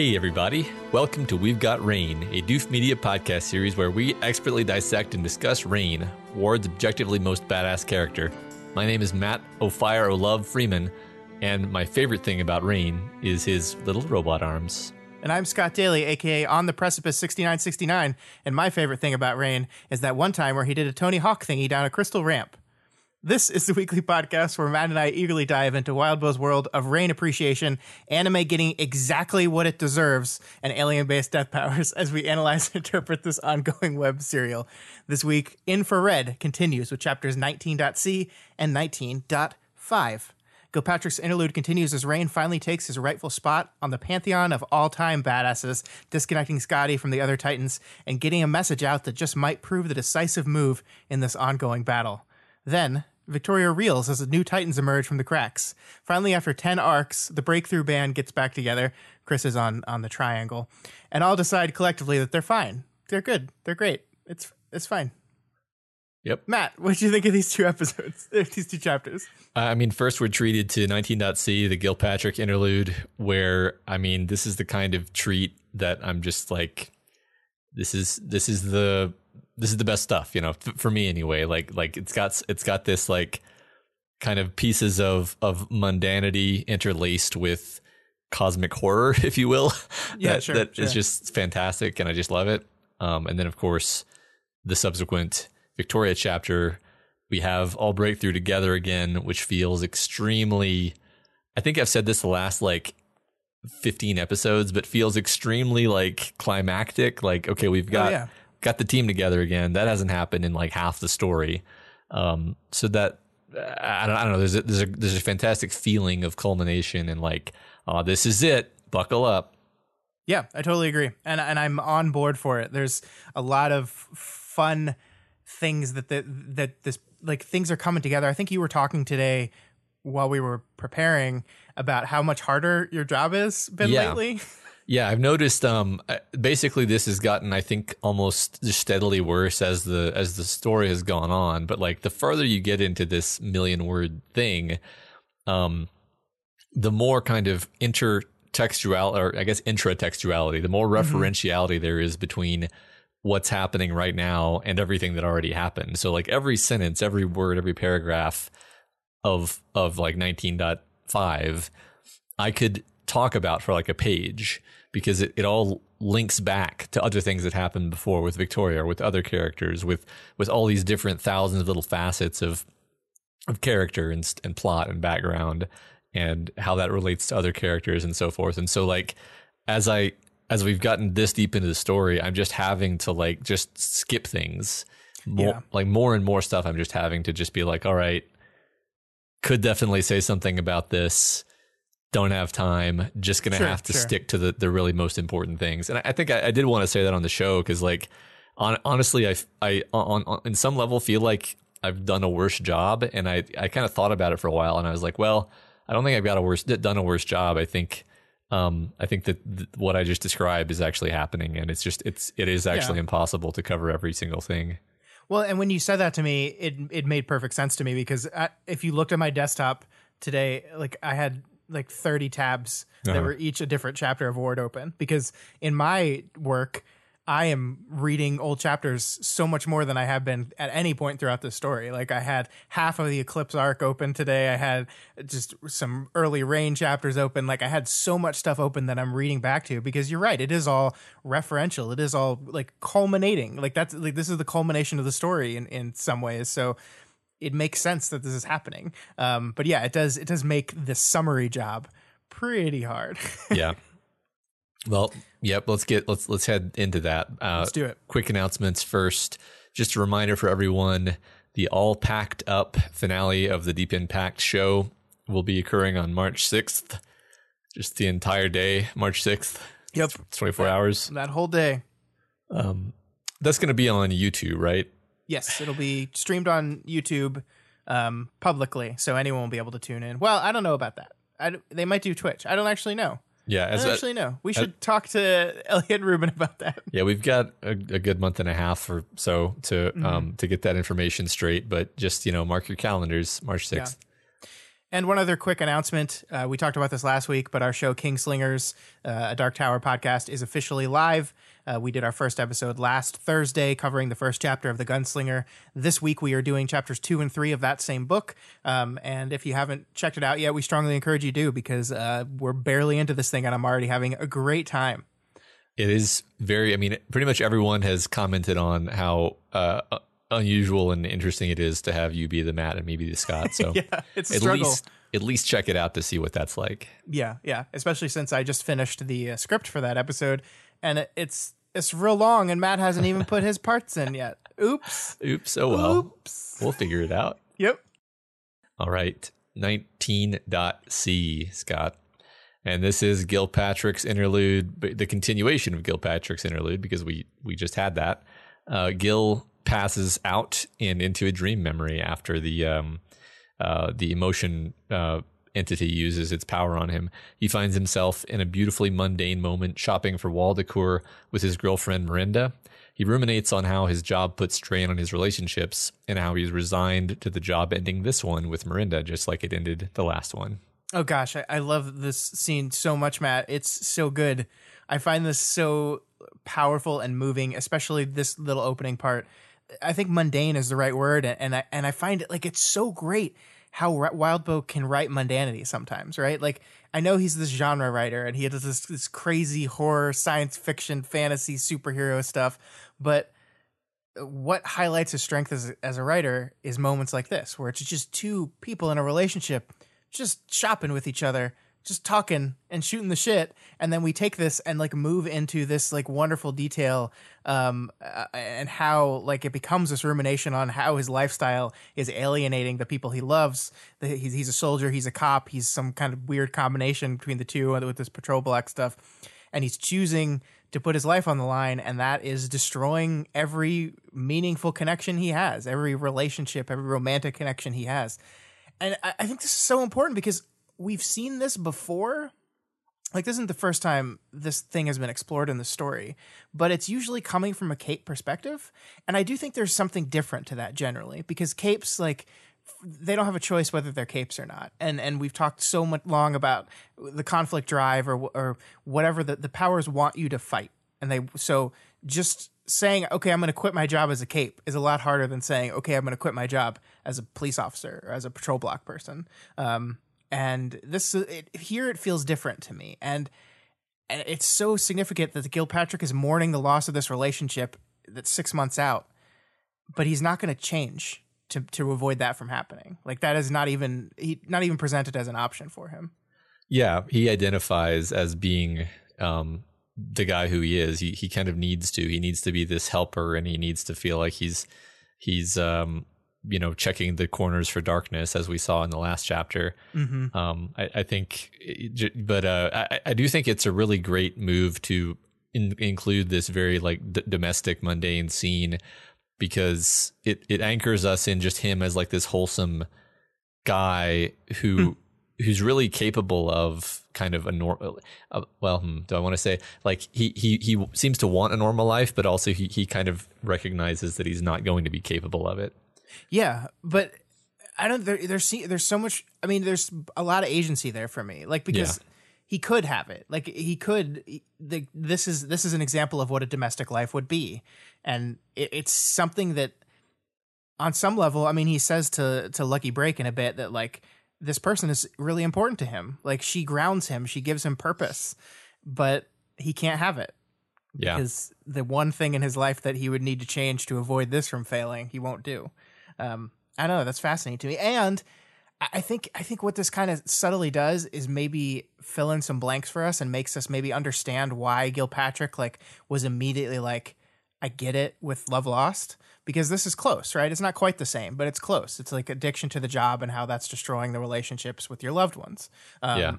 Hey, everybody. Welcome to We've Got Rain, a Doof Media podcast series where we expertly dissect and discuss Rain, Ward's objectively most badass character. My name is Matt O'Fire O'Love Freeman, and my favorite thing about Rain is his little robot arms. And I'm Scott Daly, aka On the Precipice 6969. And my favorite thing about Rain is that one time where he did a Tony Hawk thingy down a crystal ramp. This is the weekly podcast where Matt and I eagerly dive into Wildbow's world of rain appreciation, anime getting exactly what it deserves, and alien based death powers as we analyze and interpret this ongoing web serial. This week, Infrared continues with chapters 19.c and 19.5. Gilpatrick's interlude continues as Rain finally takes his rightful spot on the pantheon of all time badasses, disconnecting Scotty from the other Titans and getting a message out that just might prove the decisive move in this ongoing battle. Then, Victoria reels as the new Titans emerge from the cracks. Finally, after 10 arcs, the breakthrough band gets back together. Chris is on, on the triangle. And all decide collectively that they're fine. They're good. They're great. It's it's fine. Yep. Matt, what do you think of these two episodes, these two chapters? I mean, first we're treated to 19.c, the Gilpatrick interlude, where, I mean, this is the kind of treat that I'm just like, this is this is the this is the best stuff, you know, f- for me anyway. Like like it's got it's got this like kind of pieces of of mundanity interlaced with cosmic horror, if you will. Yeah, that, sure, that sure. is just fantastic, and I just love it. Um, and then of course the subsequent Victoria chapter, we have all breakthrough together again, which feels extremely. I think I've said this the last like 15 episodes, but feels extremely like climactic. Like, okay, we've got Oh, yeah. Got the team together again. That hasn't happened in like half the story. Um, so that I don't, I don't know. There's a, there's a there's a fantastic feeling of culmination and like, oh, this is it. Buckle up. Yeah, I totally agree, and and I'm on board for it. There's a lot of fun things that the, that this like things are coming together. I think you were talking today while we were preparing about how much harder your job has been Yeah. lately. Yeah, I've noticed. Um, basically, this has gotten, I think, almost steadily worse as the as the story has gone on. But like, the further you get into this million word thing, um, the more kind of intertextual, or I guess intratextuality, the more referentiality there is between what's happening right now and everything that already happened. So like every sentence, every word, every paragraph of of like 19.5 I could talk about for like a page because it, it all links back to other things that happened before with Victoria or with other characters with with all these different thousands of little facets of of character and and plot and background and how that relates to other characters and so forth. And so like as I as we've gotten this deep into the story, I'm just having to like just skip things. More Yeah. like more and more stuff I'm just having to just be like, all right, could definitely say something about this. Don't have time. Just gonna Sure, have to sure. stick to the the really most important things. And I, I think I, I did want to say that on the show because, like, on, honestly, I I on, on in some level feel like I've done a worse job, and I I kind of thought about it for a while, and I was like, well, I don't think I've got a worse done a worse job. I think. Um, I think that th- what I just described is actually happening, and it's just it's it is actually impossible to cover every single thing. Well, and when you said that to me, it it made perfect sense to me because I, if you looked at my desktop today, like I had like 30 tabs that Uh-huh. were each a different chapter of Ward open because in my work, I am reading old chapters so much more than I have been at any point throughout the story. Like I had half of the Eclipse arc open today. I had just some early Rain chapters open. Like I had so much stuff open that I'm reading back to because you're right. It is all referential. It is all like culminating. Like that's like this is the culmination of the story in, in some ways. So it makes sense that this is happening. Um, but yeah, it does it does make the summary job pretty hard. yeah. Well, yep. Let's get let's let's head into that. Uh, Let's do it. Quick announcements first. Just a reminder for everyone: the all packed up finale of the Deep Impact show will be occurring on March sixth. Just the entire day, March 6th. Yep. 24 hours. That whole day. Um, that's going to be on YouTube, right? Yes, it'll be streamed on YouTube um, publicly, so anyone will be able to tune in. Well, I don't know about that. I, they might do Twitch. I don't actually know. Yeah, I don't actually know. We should talk to Elliot Rubin about that. yeah, we've got a, a good month and a half or so to Mm-hmm. um to get that information straight. But just you know, mark your calendars, March 6th. And one other quick announcement. Uh, we talked about this last week, but our show, Kingslingers, uh, a Dark Tower podcast, is officially live. Uh, we did our first episode last Thursday covering the first chapter of The Gunslinger. This week, we are doing chapters two and three of that same book. Um, and if you haven't checked it out yet, we strongly encourage you to because uh, we're barely into this thing and I'm already having a great time. It is very. I mean, pretty much everyone has commented on how uh, unusual and interesting it is to have you be the Matt and me be the Scott. So Yeah, it's a at struggle. least at least check it out to see what that's like. Yeah, yeah. Especially since I just finished the uh, script for that episode, and it's it's real long, and Matt hasn't even put his parts in yet. Oops. Oops. Oh well. Oops. We'll figure it out. Yep. All right. 19.c, Scott. And this is Gilpatrick's interlude, the continuation of Gilpatrick's interlude, because we, we just had that. Uh, Gil passes out and into a dream memory after the um, uh, the emotion uh, entity uses its power on him. He finds himself in a beautifully mundane moment shopping for wall decor with his girlfriend Miranda. He ruminates on how his job puts strain on his relationships and how he's resigned to the job ending this one with Miranda, just like it ended the last one. Oh gosh, I, I love this scene so much, Matt. It's so good. I find this so powerful and moving, especially this little opening part. I think mundane is the right word, and, and I and I find it like it's so great how Wildbow can write mundanity sometimes, right? Like I know he's this genre writer and he does this, this crazy horror, science fiction, fantasy, superhero stuff, but uh, what highlights his strength as as a writer is moments like this, where it's just two people in a relationship just shopping with each other, just talking and shooting the shit, and then we take this and like move into this like wonderful detail, um, uh, and how like it becomes this rumination on how his lifestyle is alienating the people he loves. The, he's he's a soldier, he's a cop, he's some kind of weird combination between the two with this patrol block stuff, and he's choosing to put his life on the line, and that is destroying every meaningful connection he has, every relationship, every romantic connection he has. And I, I think this is so important because we've seen this before. Like this isn't the first time this thing has been explored in the story, but it's usually coming from a cape perspective. And I do think there's something different to that generally because capes like they don't have a choice whether they're capes or not. And and we've talked so much long about the conflict drive or or whatever the, the powers want you to fight. And they so just saying okay I'm going to quit my job as a cape is a lot harder than saying okay I'm going to quit my job as a police officer or as a patrol block person. Um, and this it, here it feels different to me and and it's so significant that Gilpatrick is mourning the loss of this relationship that's six months out, but he's not going to change to to avoid that from happening. Like that is not even he not even presented as an option for him. Yeah, he identifies as being um, the guy who he is. He he kind of needs to. He needs to be this helper, and he needs to feel like he's he's um, you know checking the corners for darkness, as we saw in the last chapter. Mm-hmm. Um, I, I think, but uh, I, I do think it's a really great move to in, include this very like d- domestic, mundane scene because it it anchors us in just him as like this wholesome guy who who's really capable of kind of a normal. Uh, well, hmm, do I want to say like he he he seems to want a normal life, but also he he kind of recognizes that he's not going to be capable of it. Yeah, but I don't. There, there's there's so much. I mean, there's a lot of agency there for me. Like because Yeah. he could have it. Like he could. The, this is this is an example of what a domestic life would be, and it, it's something that, on some level, I mean, he says to to Lucky Break in a bit that like this person is really important to him. Like she grounds him. She gives him purpose, but he can't have it Yeah, because the one thing in his life that he would need to change to avoid this from failing, he won't do. Um, I don't know. That's fascinating to me, and I think I think what this kind of subtly does is maybe fill in some blanks for us and makes us maybe understand why Gilpatrick like was immediately like, I get it with Love Lost because this is close, right? It's not quite the same, but it's close. It's like addiction to the job and how that's destroying the relationships with your loved ones. Um, Yeah.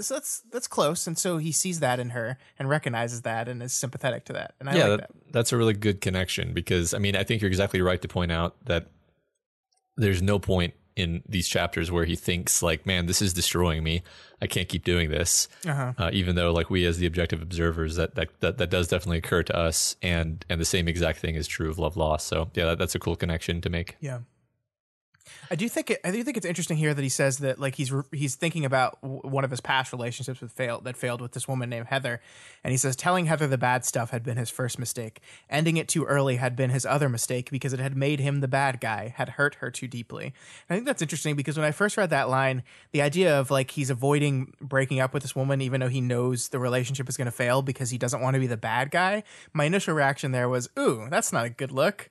so that's that's close, and so he sees that in her and recognizes that and is sympathetic to that. And I yeah, like that, that. that's a really good connection because I mean, I think you're exactly right to point out that there's no point in these chapters where he thinks like, man, this is destroying me. I can't keep doing this. Uh-huh. Uh, even though like we as the objective observers, that, that, that, that does definitely occur to us. And, and the same exact thing is true of Love Lost. So yeah, that, that's a cool connection to make. Yeah. I do think it, I do think it's interesting here that he says that like he's re- he's thinking about w- one of his past relationships with failed that failed with this woman named Heather, and he says telling Heather the bad stuff had been his first mistake. Ending it too early had been his other mistake because it had made him the bad guy, had hurt her too deeply. And I think that's interesting because when I first read that line, the idea of like he's avoiding breaking up with this woman even though he knows the relationship is going to fail because he doesn't want to be the bad guy. My initial reaction there was, "Ooh, that's not a good look.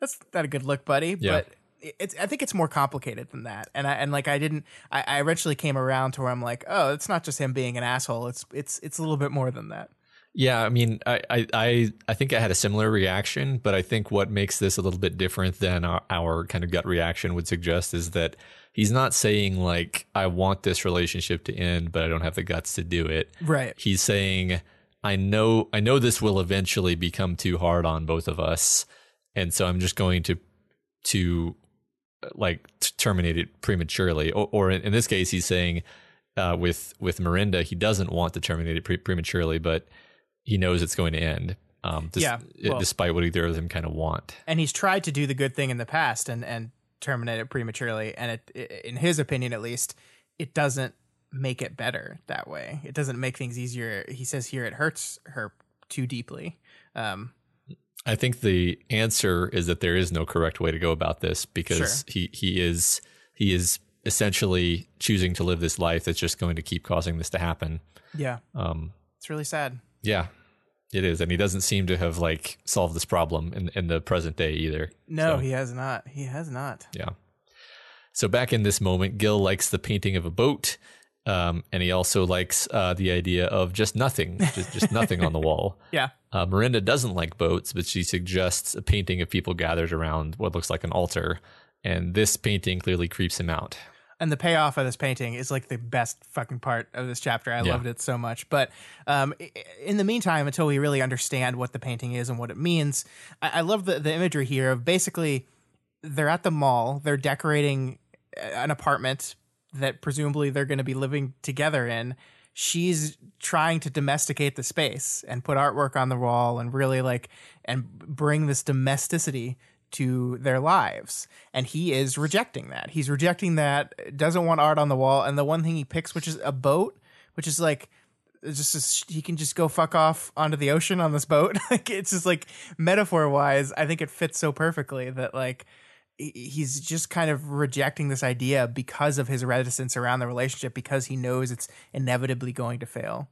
That's not a good look, buddy." Yeah. But it's I think it's more complicated than that. And I and like I didn't I, I eventually came around to where I'm like, oh, it's not just him being an asshole. It's it's it's a little bit more than that. Yeah, I mean, I, I, I, I think I had a similar reaction, but I think what makes this a little bit different than our, our kind of gut reaction would suggest is that he's not saying like, I want this relationship to end, but I don't have the guts to do it. Right. He's saying, I know, I know this will eventually become too hard on both of us, and so I'm just going to, to, like t- terminate prematurely. Or, or in, in this case, he's saying, uh, with with Miranda, he doesn't want to terminate it pre- prematurely, but he knows it's going to end. Um, dis- Yeah, well- despite what either of them kind of want. And he's tried to do the good thing in the past and and terminate it prematurely. And it, i in his opinion, at least, it doesn't make it better that way. It doesn't make things easier. He says here it hurts her too deeply. Um, I think the answer is that there is no correct way to go about this because Sure. he he is he is essentially choosing to live this life that's just going to keep causing this to happen. yeah, Um, it's really sad. yeah, it is, and he doesn't seem to have like solved this problem in in the present day either. No, So- he has not. He has not. Yeah. So back in this moment, Gil likes the painting of a boat, um, and he also likes uh, the idea of just nothing, just, just nothing on the wall. Yeah. Uh, Miranda doesn't like boats, but she suggests a painting of people gathered around what looks like an altar, and this painting clearly creeps him out. and the payoff of this painting is like the best fucking part of this chapter. I Yeah. loved it so much. But um, in the meantime, until we really understand what the painting is and what it means, I, I love the, the imagery here of basically they're at the mall, they're decorating an apartment that presumably they're going to be living together in. She's trying to domesticate the space and put artwork on the wall and really like and bring this domesticity to their lives. And he is rejecting that. He's rejecting that, doesn't want art on the wall. And the one thing he picks, which is a boat, which is like, just a, he can just go fuck off onto the ocean on this boat. like it's just like metaphor wise, I think it fits so perfectly that like he's just kind of rejecting this idea because of his reticence around the relationship because he knows it's inevitably going to fail.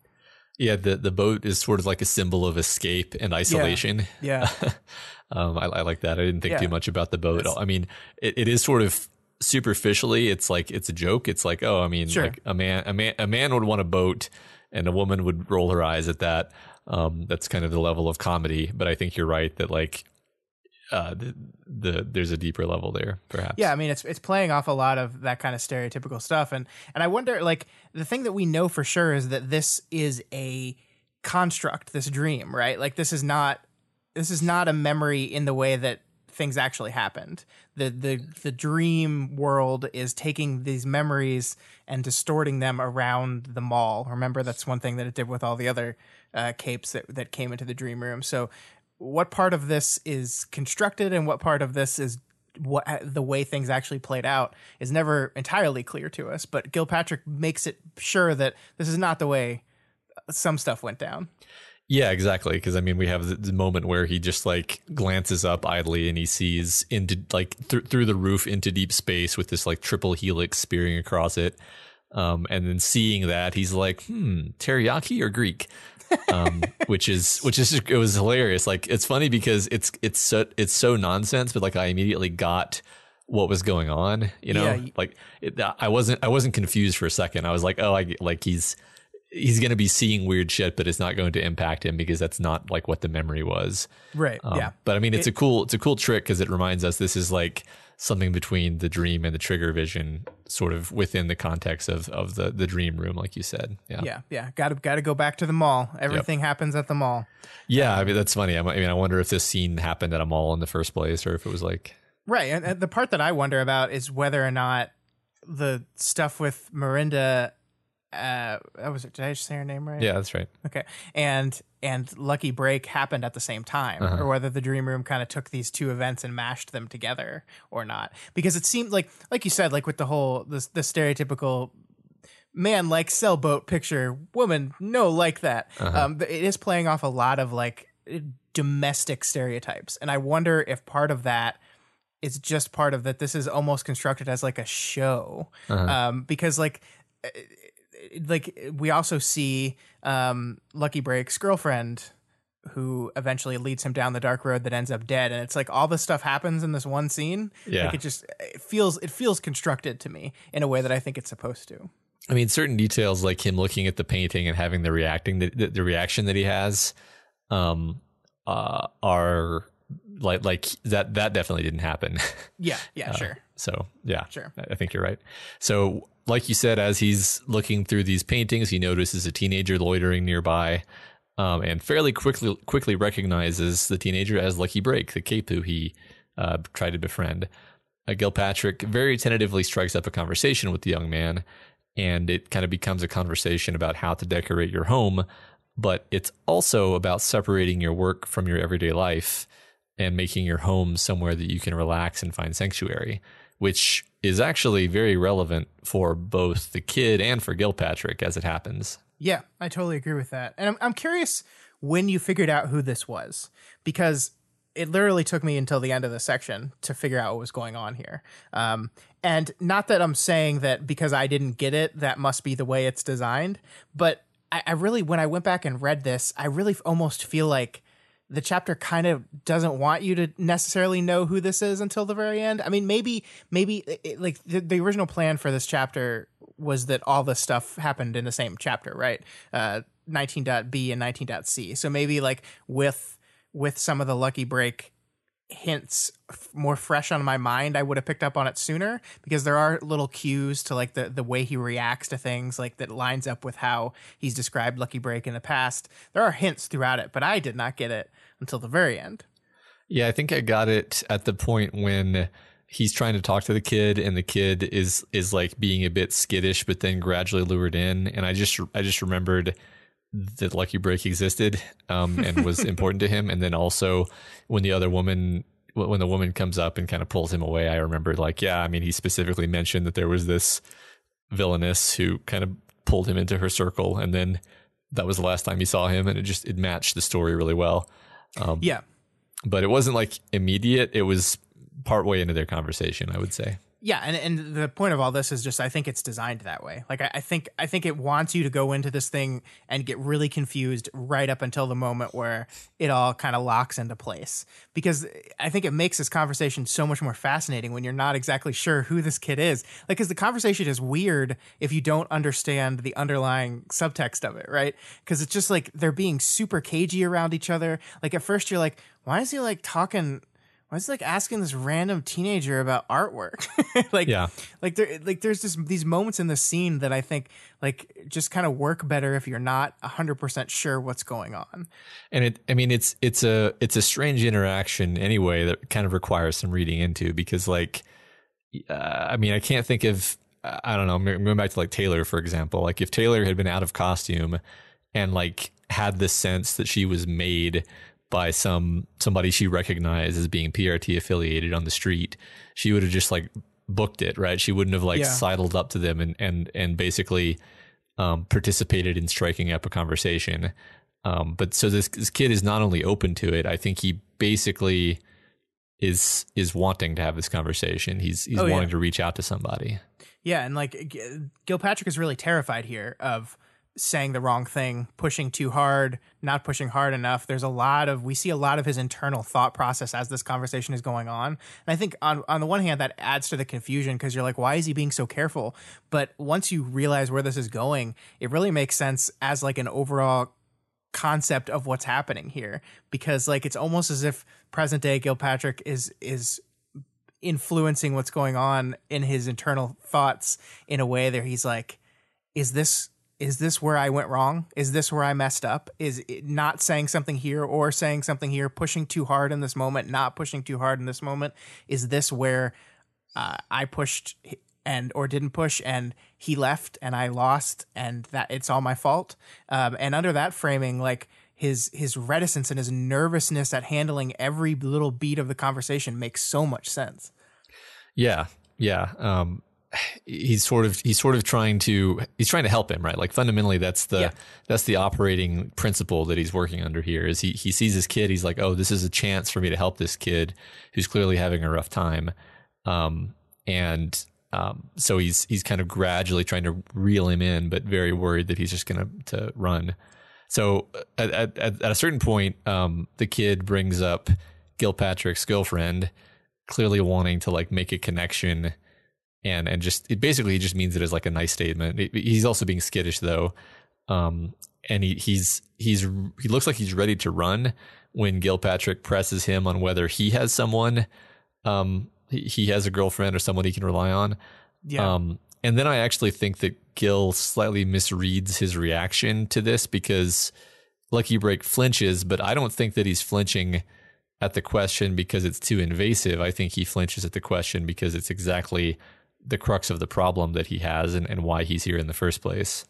Yeah, the the boat is sort of like a symbol of escape and isolation. Yeah. um, I, I like that. I didn't think Yeah. too much about the boat. It's- I mean, it, it is sort of superficially. It's like it's a joke. It's like, oh, I mean, Sure. like a man, a man, a man would want a boat, and a woman would roll her eyes at that. Um, that's kind of the level of comedy. But I think you're right that like, uh, the, the there's a deeper level there, perhaps. Yeah, I mean it's it's playing off a lot of that kind of stereotypical stuff and and I wonder like the thing that we know for sure is that this is a construct, this dream, right? Like this is not this is not a memory in the way that things actually happened. The the the dream world is taking these memories and distorting them around the mall. Remember that's one thing that it did with all the other uh, capes that that came into the dream room. So what part of this is constructed and what part of this is what the way things actually played out is never entirely clear to us. But Gilpatrick makes it sure that this is not the way some stuff went down. Yeah, exactly. Because I mean, we have the, moment where he just like glances up idly and he sees into like th- through the roof into deep space with this like triple helix spearing across it. Um, and then seeing that, he's like, "Hmm, teriyaki or Greek?" Um, which is which is it was hilarious. Like it's funny because it's it's so it's so nonsense, but like I immediately got what was going on. You know, Yeah, like it, I wasn't I wasn't confused for a second. I was like, oh, I like he's he's going to be seeing weird shit, but it's not going to impact him because that's not like what the memory was. Right. Um, yeah. But I mean, it's a cool it's a cool trick because it reminds us this is like something between the dream and the trigger vision, sort of within the context of of the the dream room, like you said. Yeah, Yeah, yeah. Got to got to go back to the mall. Everything happens at the mall. yeah. I mean, that's funny. I mean, I wonder if this scene happened at a mall in the first place, or if it was like, Right. And, and the part that I wonder about is whether or not the stuff with Miranda uh that was it did I just say her name right? yeah, that's right. Okay. And and Lucky Break happened at the same time, Uh-huh. or whether the Dream Room kind of took these two events and mashed them together or not. Because it seemed like like you said, like with the whole the, the stereotypical man like sailboat picture, woman no like that. Uh-huh. Um, it is playing off a lot of like domestic stereotypes, and I wonder if part of that is just part of that. This is almost constructed as like a show, Uh-huh. um, because like like we also see um Lucky Break's girlfriend who eventually leads him down the dark road that ends up dead. And it's like all this stuff happens in this one scene. Yeah. like it just it feels it feels constructed to me in a way that I think it's supposed to. I mean, certain details like him looking at the painting and having the reacting the, the, the reaction that he has, um, uh, are like like that that definitely didn't happen. yeah yeah sure so yeah, Sure. I think you're right. So, like you said, as he's looking through these paintings, he notices a teenager loitering nearby, um, and fairly quickly quickly recognizes the teenager as Lucky Break, the cape who he uh, tried to befriend. Uh, Gilpatrick very tentatively strikes up a conversation with the young man, and it kind of becomes a conversation about how to decorate your home, but it's also about separating your work from your everyday life and making your home somewhere that you can relax and find sanctuary, which is actually very relevant for both the kid and for Gilpatrick as it happens. Yeah, I totally agree with that. And I'm, I'm curious when you figured out who this was because it literally took me until the end of the section to figure out what was going on here. Um, and not that I'm saying that because I didn't get it, that must be the way it's designed. But I, I really, when I went back and read this, I really almost feel like the chapter kind of doesn't want you to necessarily know who this is until the very end. I mean, maybe, maybe it- like the, the original plan for this chapter was that all this stuff happened in the same chapter, right? Uh, 19.b and 19.c. So maybe like with with some of the lucky break hints f- more fresh on my mind i would have picked up on it sooner because there are little cues to like the the way he reacts to things like that lines up with how he's described lucky break in the past there are hints throughout it but i did not get it until the very end. Yeah, I think I got it at the point when he's trying to talk to the kid and the kid is is like being a bit skittish but then gradually lured in. And I just I just remembered that Lucky Break existed um, and was important to him. And then also when the other woman when the woman comes up and kind of pulls him away I remembered like yeah I mean he specifically mentioned that there was this villainess who kind of pulled him into her circle. And then that was the last time he saw him and it just it matched the story really well Um, yeah but it wasn't like immediate. It was partway into their conversation, I would say. Yeah and, and the point of all this is just i think it's designed that way. Like I, I think i think it wants you to go into this thing and get really confused right up until the moment where it all kind of locks into place. Because i think it makes this conversation so much more fascinating when you're not exactly sure who this kid is. Like because the conversation is weird if you don't understand the underlying subtext of it right? Because it's just like they're being super cagey around each other. Like at first you're like why is he like talking why is like asking this random teenager about artwork? like, Yeah. like there, like there's just these moments in the scene that I think like just kind of work better if you're not hundred percent sure what's going on. And it, I mean, it's it's a it's a strange interaction anyway that kind of requires some reading into because, like, uh, I mean, I can't think of I don't know. Going back to like Taylor, for example. Like, if Taylor had been out of costume and like had the sense that she was made by some somebody she recognized as being PRT affiliated on the street, she would have just like booked it, right? She wouldn't have like Yeah. sidled up to them and and and basically um, participated in striking up a conversation. Um, but so this, this kid is not only open to it, I think he basically is is wanting to have this conversation. He's he's Oh, yeah. wanting to reach out to somebody. Yeah, and like Gilpatrick is really terrified here of saying the wrong thing, pushing too hard, not pushing hard enough. There's a lot of we see a lot of his internal thought process as this conversation is going on. And I think on on the one hand that adds to the confusion because you're like why is he being so careful? But once you realize where this is going, it really makes sense as like an overall concept of what's happening here because like it's almost as if present day Gilpatrick is is influencing what's going on in his internal thoughts in a way that he's like, is this is this where I went wrong? Is this where I messed up? Is not saying something here or saying something here, pushing too hard in this moment, not pushing too hard in this moment? Is this where uh, I pushed and or didn't push and he left and I lost and that it's all my fault? Um, and under that framing, like his his reticence and his nervousness at handling every little beat of the conversation makes so much sense. Yeah, yeah. Um, he's sort of he's sort of trying to he's trying to help him right? Like fundamentally that's the yeah. that's the operating principle that he's working under here is he he sees his kid he's like oh this is a chance for me to help this kid who's clearly having a rough time. Um and um so he's he's kind of gradually trying to reel him in but very worried that he's just gonna to run. So at at, at a certain point um the kid brings up Gilpatrick's girlfriend clearly wanting to like make a connection and and just it basically just means it as like a nice statement. He's also being skittish though, um, and he he's he's he looks like he's ready to run when Gilpatrick presses him on whether he has someone, um, he, he has a girlfriend or someone he can rely on. Yeah. Um, and then I actually think that Gil slightly misreads his reaction to this because Lucky Break flinches, but I don't think that he's flinching at the question because it's too invasive. I think he flinches at the question because it's exactly the crux of the problem that he has and, and why he's here in the first place.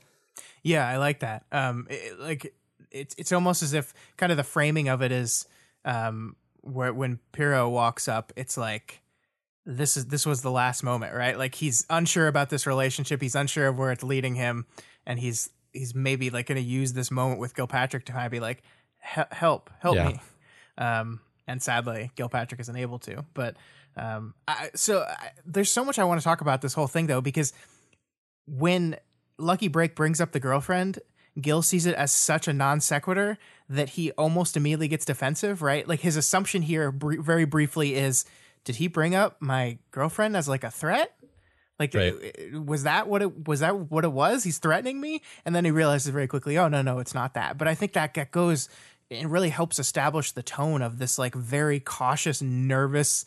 Yeah, I like that. Um, it, like it's it's almost as if kind of the framing of it is um, where when Piero walks up, it's like this is this was the last moment, right? Like he's unsure about this relationship, he's unsure of where it's leading him, and he's he's maybe like going to use this moment with Gilpatrick to kind of be like, help, help yeah. me. Um, and sadly, Gilpatrick isn't able to, but um, I, so I, there's so much I want to talk about this whole thing though, because when Lucky Break brings up the girlfriend, Gil sees it as such a non sequitur that he almost immediately gets defensive, right? Like his assumption here, br- very briefly, is did he bring up my girlfriend as like a threat? Like, right. Was that what it was? That what it was? He's threatening me, and then he realizes very quickly, oh no, no, it's not that. But I think that that goes and really helps establish the tone of this like very cautious, nervous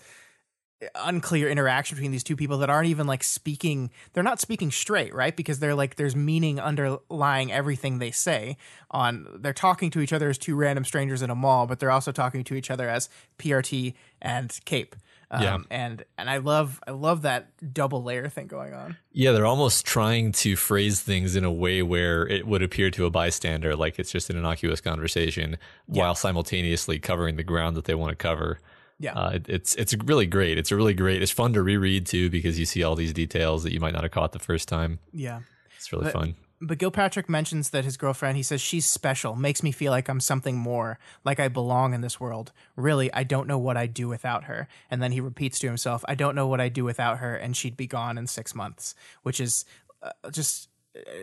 unclear interaction between these two people that aren't even like speaking they're not speaking straight right because they're like there's meaning underlying everything they say on they're talking to each other as two random strangers in a mall but they're also talking to each other as prt and cape um, yeah. and and i love i love that double layer thing going on yeah they're almost trying to phrase things in a way where it would appear to a bystander like it's just an innocuous conversation yeah. while simultaneously covering the ground that they want to cover yeah, uh, it, it's it's really great. It's a really great. It's fun to reread too because you see all these details that you might not have caught the first time. Yeah, it's really but, fun. But Gilpatrick mentions that his girlfriend. He says she's special, makes me feel like I'm something more, like I belong in this world. Really, I don't know what I'd do without her. And then he repeats to himself, "I don't know what I'd do without her, and she'd be gone in six months," which is uh, just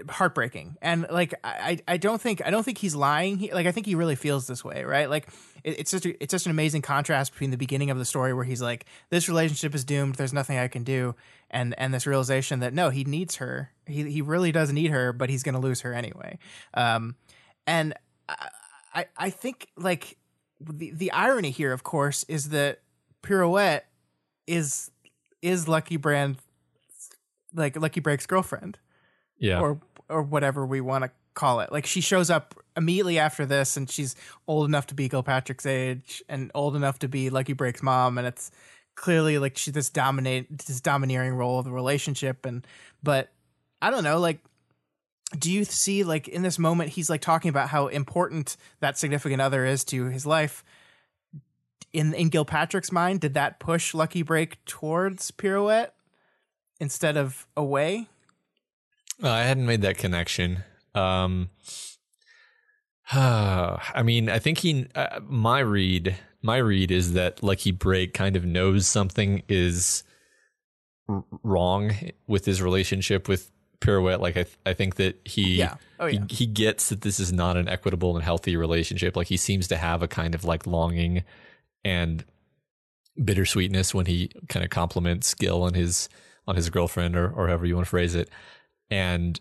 heartbreaking and like I, I don't think I don't think he's lying. He, like I think he really feels this way, right? Like it, it's just it's just an amazing contrast between the beginning of the story where he's like, this relationship is doomed. There's nothing I can do, and and this realization that no, he needs her. He he really does need her, but he's going to lose her anyway. Um, and I I think like the the irony here, of course, is that Pirouette is is Lucky Brand like Lucky Break's girlfriend yeah, or or whatever we want to call it. Like she shows up immediately after this, and she's old enough to be Gilpatrick's age and old enough to be Lucky Break's mom, and it's clearly like she's this dominate this domineering role of the relationship. And but I don't know, like. Do you see like in this moment he's like talking about how important that significant other is to his life? In in Gilpatrick's mind, did that push Lucky Break towards Pirouette instead of away? Uh, I hadn't made that connection. Um, I mean, I think he. Uh, my read, my read is that Lucky Break kind of knows something is r- wrong with his relationship with Pirouette. Like I, th- I think that he, yeah. Oh, yeah. he, he gets that this is not an equitable and healthy relationship. Like he seems to have a kind of like longing and bittersweetness when he kind of compliments Gil on his on his girlfriend or or however you want to phrase it and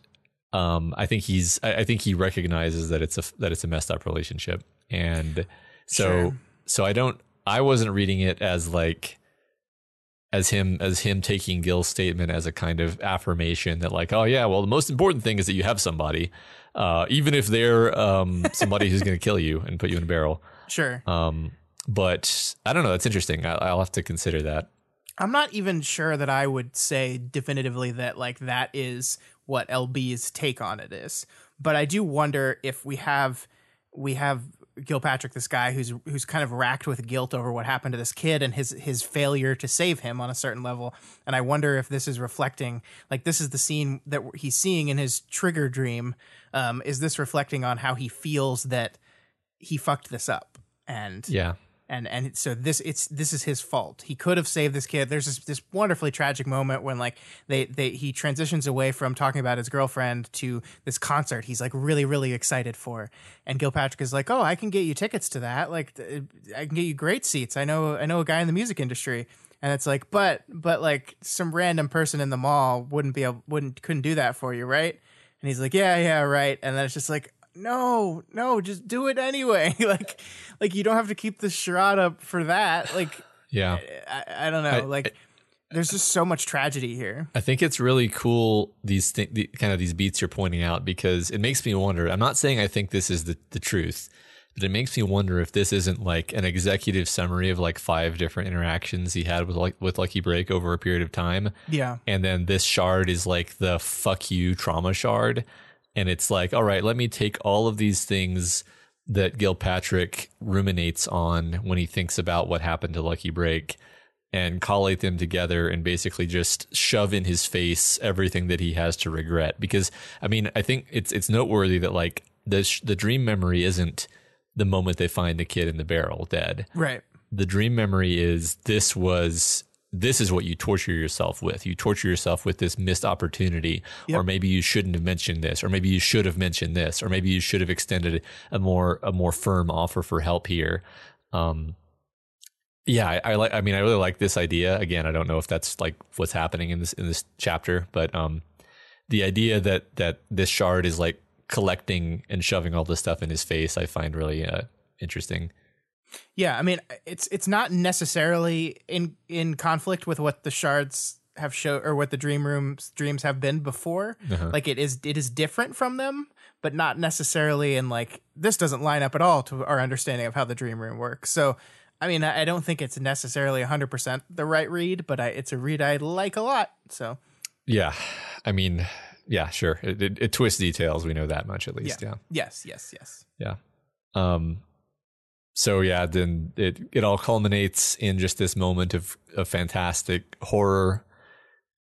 um, I think he's I, I, think he recognizes that it's a that it's a messed up relationship, and so sure. so I don't I wasn't reading it as like as him as him taking Gil's statement as a kind of affirmation that like, oh yeah, well the most important thing is that you have somebody, uh, even if they're um, somebody who's going to kill you and put you in a barrel. Sure. Um, but I don't know. That's interesting. I, I'll have to consider that. I'm not even sure that I would say definitively that like that is what LB's take on it is. But I do wonder if we have we have Gilpatrick, this guy who's who's kind of racked with guilt over what happened to this kid and his his failure to save him on a certain level. And I wonder if this is reflecting like this is the scene that he's seeing in his trigger dream. Um, is this reflecting on how he feels that he fucked this up? And Yeah. And and so this it's this is his fault. He could have saved this kid. There's this this wonderfully tragic moment when like they they he transitions away from talking about his girlfriend to this concert he's like really really excited for, and Gilpatrick is like, oh, I can get you tickets to that. Like uh, I can get you great seats. I know I know a guy in the music industry. And it's like, but but like some random person in the mall wouldn't be able wouldn't couldn't do that for you, right? And he's like, yeah, yeah, right. And then it's just like, no, no, just do it anyway. like, like you don't have to keep the charade up for that. Like, Yeah. I, I don't know. I- like, there's just so much tragedy here. I think it's really cool these th- the, kind of these beats you're pointing out because it makes me wonder. I'm not saying I think this is the, the truth, but it makes me wonder if this isn't like an executive summary of like five different interactions he had with like with Lucky Break over a period of time, Yeah, and then this shard is like the fuck you trauma shard, and it's like all right, let me take all of these things that Gilpatrick ruminates on when he thinks about what happened to Lucky Break and collate them together and basically just shove in his face everything that he has to regret. Because I mean, I think it's it's noteworthy that like the sh- the dream memory isn't the moment they find the kid in the barrel dead. right. The dream memory is this was this is what you torture yourself with. You torture yourself with this missed opportunity, Yep. or maybe you shouldn't have mentioned this, or maybe you should have mentioned this, or maybe you should have extended a more a more firm offer for help here. Um, yeah, I, I like. I mean, I really like this idea. Again, I don't know if that's like what's happening in this in this chapter, but um, the idea that that this shard is like collecting and shoving all this stuff in his face, I find really uh, interesting. Yeah, I mean, it's it's not necessarily in in conflict with what the shards have show or what the dream rooms dreams have been before. Uh-huh. Like it is it is different from them, but not necessarily in like this doesn't line up at all to our understanding of how the dream room works. So, I mean, I don't think it's necessarily 100% the right read, but I, it's a read I like a lot. So, Yeah, I mean, yeah, sure. It, it, it twists details. We know that much at least. Yeah, yes, yes, yes. yeah. Um, so yeah, then it it all culminates in just this moment of of fantastic horror,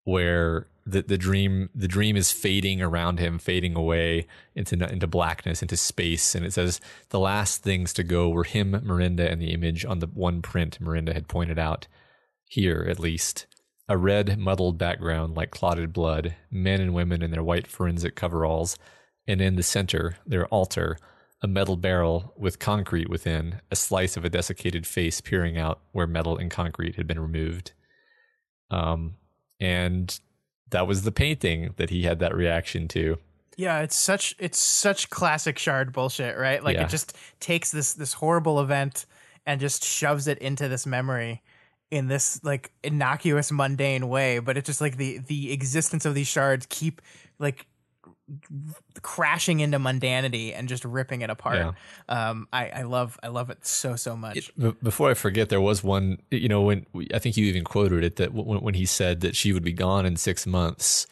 where the the dream the dream is fading around him, fading away into into blackness, into space, and it says the last things to go were him, Miranda, and the image on the one print Miranda had pointed out. Here, at least, a red, muddled background like clotted blood, men and women in their white forensic coveralls, and in the center, their altar, a metal barrel with concrete within, a slice of a desiccated face peering out where metal and concrete had been removed. Um, and that was the painting that he had that reaction to. Yeah, it's such it's such classic shard bullshit, right? Like Yeah. it just takes this this horrible event and just shoves it into this memory in this like innocuous mundane way, but it's just like the the existence of these shards keep like crashing into mundanity and just ripping it apart. Um I I love I love it so so much. B- before I forget, there was one, you know, when I think you even quoted it that when, when he said that she would be gone in six months.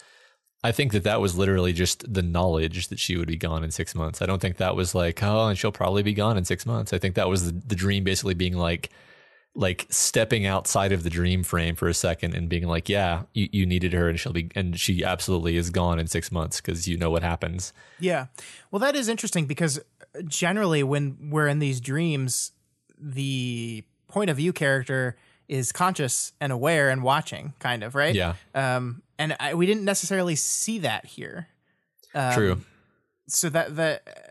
I think that that was literally just the knowledge that she would be gone in six months. I don't think that was like, oh, and she'll probably be gone in six months. I think that was the, the dream basically being like, like stepping outside of the dream frame for a second and being like, yeah, you, you needed her and she'll be, and she absolutely is gone in six months because you know what happens. Yeah. Well, that is interesting because generally, when we're in these dreams, the point of view character is conscious and aware and watching, kind of, right? Yeah, Um, and I, we didn't necessarily see that here. Um, true. So that that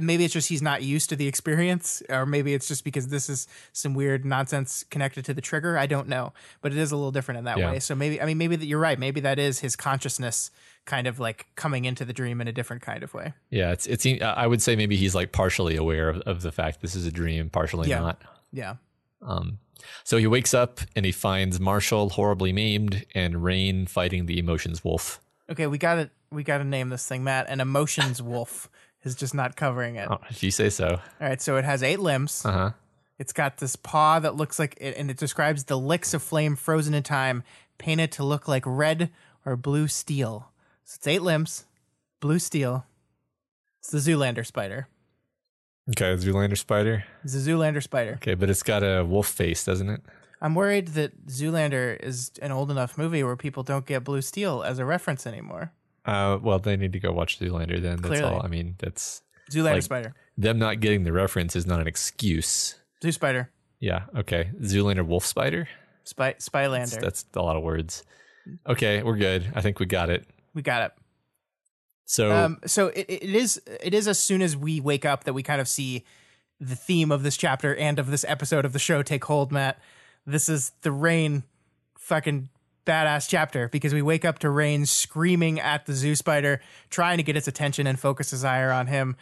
maybe it's just he's not used to the experience, or maybe it's just because this is some weird nonsense connected to the trigger. I don't know, but it is a little different in that Yeah. way. So maybe I mean maybe that you're right. Maybe that is his consciousness kind of like coming into the dream in a different kind of way. Yeah, it's it's. I would say maybe he's like partially aware of, of the fact this is a dream, partially Yeah. not. Yeah. Um, so he wakes up and he finds Marshall horribly maimed and Rain fighting the emotions wolf. Okay, we got to we got to name this thing, Matt. An emotions wolf is just not covering it. Oh, if you say so. All right, so it has eight limbs. Uh huh. It's got this paw that looks like it, and it describes the licks of flame frozen in time, painted to look like red or blue steel. So it's eight limbs, blue steel. It's the Zoolander spider. Okay, Zoolander spider. It's a Zoolander spider. Okay, but it's got a wolf face, doesn't it? I'm worried that Zoolander is an old enough movie where people don't get blue steel as a reference anymore. Uh, well, they need to go watch Zoolander then. That's Clearly. all. I mean, that's Zoolander Like- spider. them not getting the reference is not an excuse. Zoo spider. Yeah. Okay. Zoolander wolf spider. Spy Spylander. That's a lot of words. Okay, we're good. I think we got it. we got it. So Um, so it, it is it is as soon as we wake up that we kind of see the theme of this chapter and of this episode of the show take hold, Matt. This is the rain fucking badass chapter because we wake up to Rain screaming at the zoo spider, trying to get its attention and focus his ire on him.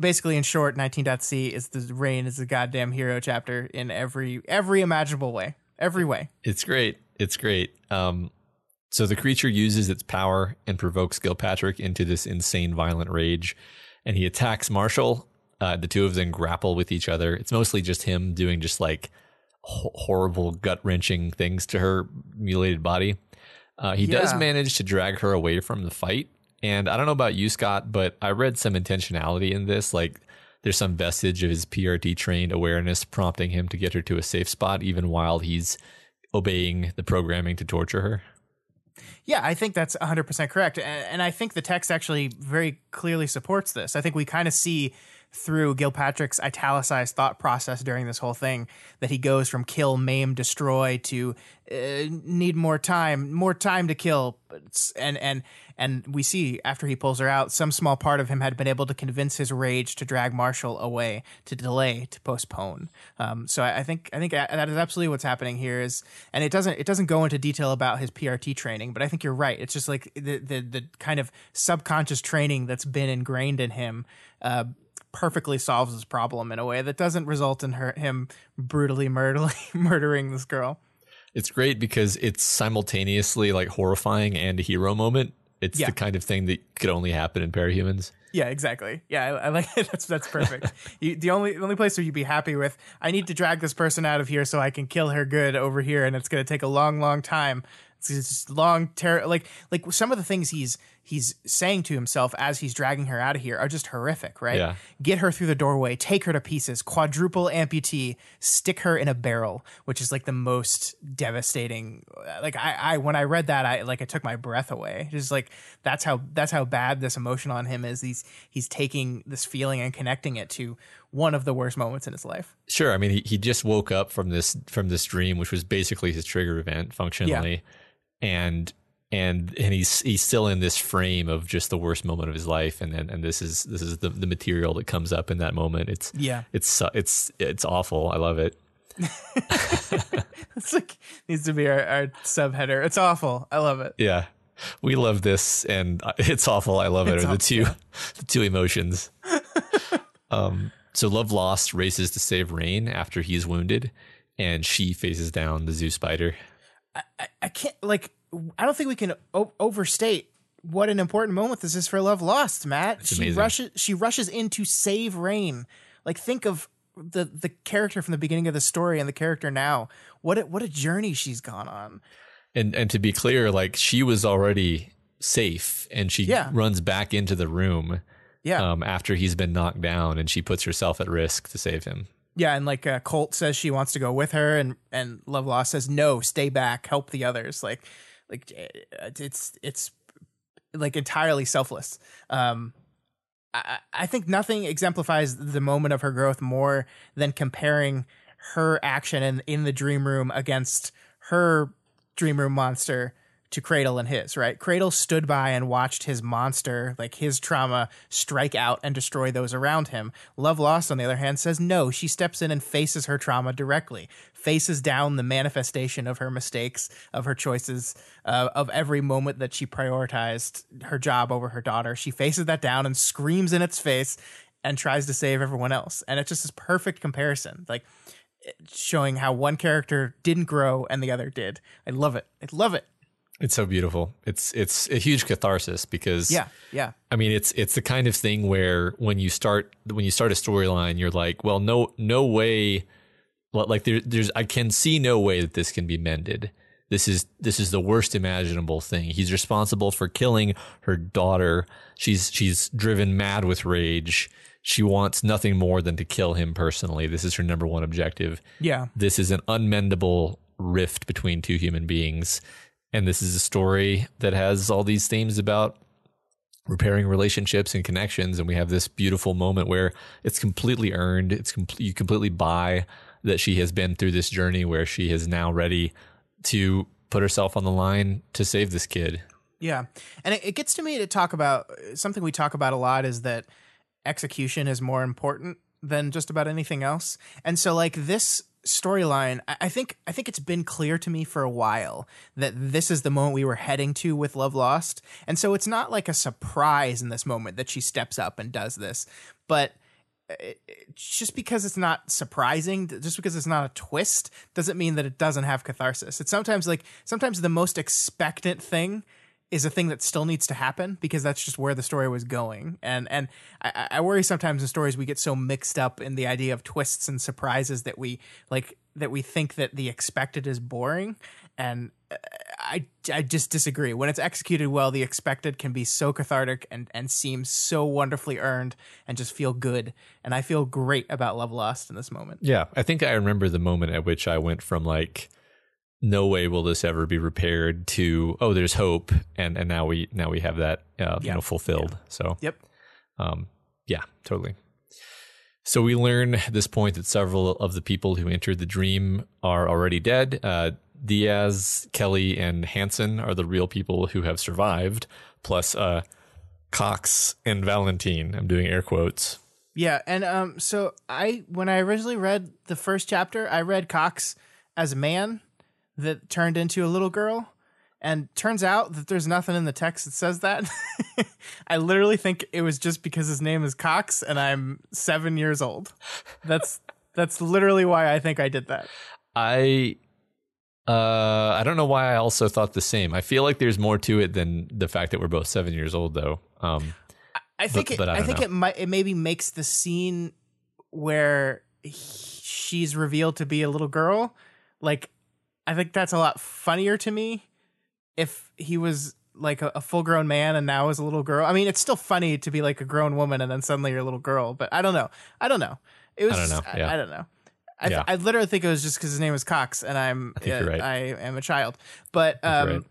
Basically, in short, 19.c is the Rain is the goddamn hero chapter in every every imaginable way. Every way. It's great. It's great. Um, so the creature uses its power and provokes Gilpatrick into this insane, violent rage, and he attacks Marshall. Uh, the two of them grapple with each other. It's mostly just him doing just like ho- horrible, gut wrenching things to her mutilated body. Uh, he does manage to drag her away from the fight. And I don't know about you, Scott, but I read some intentionality in this. Like, there's some vestige of his PRT trained awareness prompting him to get her to a safe spot, even while he's obeying the programming to torture her. Yeah, I think that's 100% correct. And, and I think the text actually very clearly supports this. I think we kind of see through Gilpatrick's italicized thought process during this whole thing that he goes from kill, maim, destroy to uh, need more time, more time to kill. And and and we see after he pulls her out, some small part of him had been able to convince his rage to drag Marshall away, to delay, to postpone. Um, so I, I think I think that is absolutely what's happening here. Is and it doesn't it doesn't go into detail about his PRT training, but I think you're right. It's just like the the, the kind of subconscious training that's been ingrained in him. Uh, perfectly solves this problem in a way that doesn't result in her him brutally murdering murdering this girl. It's great because it's simultaneously like horrifying and a hero moment. It's Yeah. the kind of thing that could only happen in parahumans. Yeah, exactly. Yeah, I, I like it. That's that's perfect. you, the only the only place where you'd be happy with, I need to drag this person out of here so I can kill her good over here, and it's going to take a long, long time. It's just long, terror, like like some of the things he's he's saying to himself as he's dragging her out of here are just horrific. Right? Yeah. Get her through the doorway, take her to pieces, quadruple amputee, stick her in a barrel, which is like the most devastating. Like I, I when I read that, I like I took my breath away. Just like that's how that's how bad this emotion on him is. He's he's taking this feeling and connecting it to one of the worst moments in his life. Sure. I mean, he, he just woke up from this from this dream, which was basically his trigger event functionally, and and and he's he's still in this frame of just the worst moment of his life, and and, and this is this is the, the material that comes up in that moment. It's Yeah. it's it's it's awful. I love it. It's like needs to be our, our subheader. It's awful. I love it. Yeah, we love this, and it's awful. I love it. It's Are the two the two emotions. um. So Love Lost races to save Rain after he's wounded, and she faces down the zoo spider. I, I can't like I don't think we can o- overstate what an important moment this is for Love Lost, Matt. she amazing. rushes she rushes in to save Rain. Like think of the the character from the beginning of the story and the character now. What a, what a journey she's gone on. And and to be clear, like she was already safe, and she Yeah. runs back into the room Yeah. um, after he's been knocked down, and she puts herself at risk to save him. Yeah, and like uh, Colt says she wants to go with her, and and Love Lost says no, stay back, help the others. Like, like uh, it's it's like entirely selfless. Um, I I think nothing exemplifies the moment of her growth more than comparing her action in in the dream room against her dream room monster to Cradle and his, right? Cradle stood by and watched his monster, like his trauma, strike out and destroy those around him. Love Lost, on the other hand, says no. She steps in and faces her trauma directly, faces down the manifestation of her mistakes, of her choices, uh, of every moment that she prioritized her job over her daughter. She faces that down and screams in its face and tries to save everyone else. And it's just this perfect comparison. Like, showing how one character didn't grow and the other did. I love it. I love it. It's so beautiful. It's it's a huge catharsis because Yeah, yeah. I mean it's it's the kind of thing where when you start when you start a storyline you're like, well no no way like there, there's I can see no way that this can be mended. This is this is the worst imaginable thing. He's responsible for killing her daughter. She's she's driven mad with rage. She wants nothing more than to kill him personally. This is her number one objective. Yeah. This is an unmendable rift between two human beings. And this is a story that has all these themes about repairing relationships and connections. And we have this beautiful moment where it's completely earned. It's com- you completely buy that she has been through this journey where she is now ready to put herself on the line to save this kid. Yeah. And it, it gets to me to talk about something we talk about a lot is that execution is more important than just about anything else. And so like this storyline, I think I think it's been clear to me for a while that this is the moment we were heading to with Love Lost. And so it's not like a surprise in this moment that she steps up and does this. But uh, it- just because it's not surprising, just because it's not a twist, doesn't mean that it doesn't have catharsis. It's sometimes like sometimes the most expectant thing is a thing that still needs to happen because that's just where the story was going. And and I, I worry sometimes in stories we get so mixed up in the idea of twists and surprises that we like that we think that the expected is boring. And uh, I I just disagree. When it's executed well, the expected can be so cathartic and and seem so wonderfully earned and just feel good. And I feel great about Love Lost in this moment. Yeah, I think I remember the moment at which I went from like, no way will this ever be repaired to oh, there's hope, and and now we now we have that uh, you know fulfilled. So Yep. um, yeah, totally. So we learn at this point that several of the people who entered the dream are already dead. Uh, Diaz, Kelly, and Hansen are the real people who have survived, plus uh, Cox and Valentine. I'm doing air quotes. Yeah, and um, so I when I originally read the first chapter, I read Cox as a man that turned into a little girl, and turns out that there's nothing in the text that says that. I literally think it was just because his name is Cox, and I'm seven years old. That's that's literally why I think I did that. I uh I don't know why I also thought the same. I feel like there's more to it than the fact that we're both 7 years old though. Um I think it, but I I, think know. it might it maybe makes the scene where he, she's revealed to be a little girl like I think that's a lot funnier to me if he was like a, a full grown man and now is a little girl. I mean, it's still funny to be like a grown woman and then suddenly you're a little girl, but I don't know. I don't know. It was I don't know, I, yeah. I don't know. I, Yeah. I literally think it was just because his name was Cox and I'm I you're right. I am a child. But um,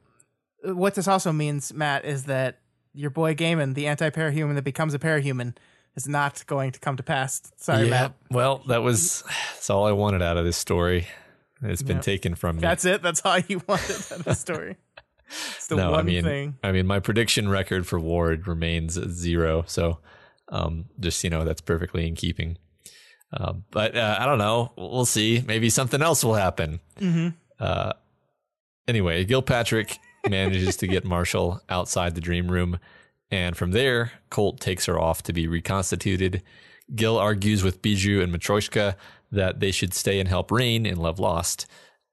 what this also means, Matt, is that your boy Gaiman, the anti-parahuman that becomes a parahuman, is not going to come to pass. Sorry, yeah, Matt. well, that was that's all I wanted out of this story. It's been Yep. taken from me. That's it. That's all you wanted out of the story. It's the no, one I mean, thing. I mean, my prediction record for Ward remains zero. So, um, just you know, that's perfectly in keeping. Uh, but uh, I don't know. We'll see. Maybe something else will happen. hmm Uh, anyway, Gilpatrick manages to get Marshall outside the dream room, and from there, Colt takes her off to be reconstituted. Gil argues with Bijou and Matryoshka that they should stay and help Rain in Love Lost.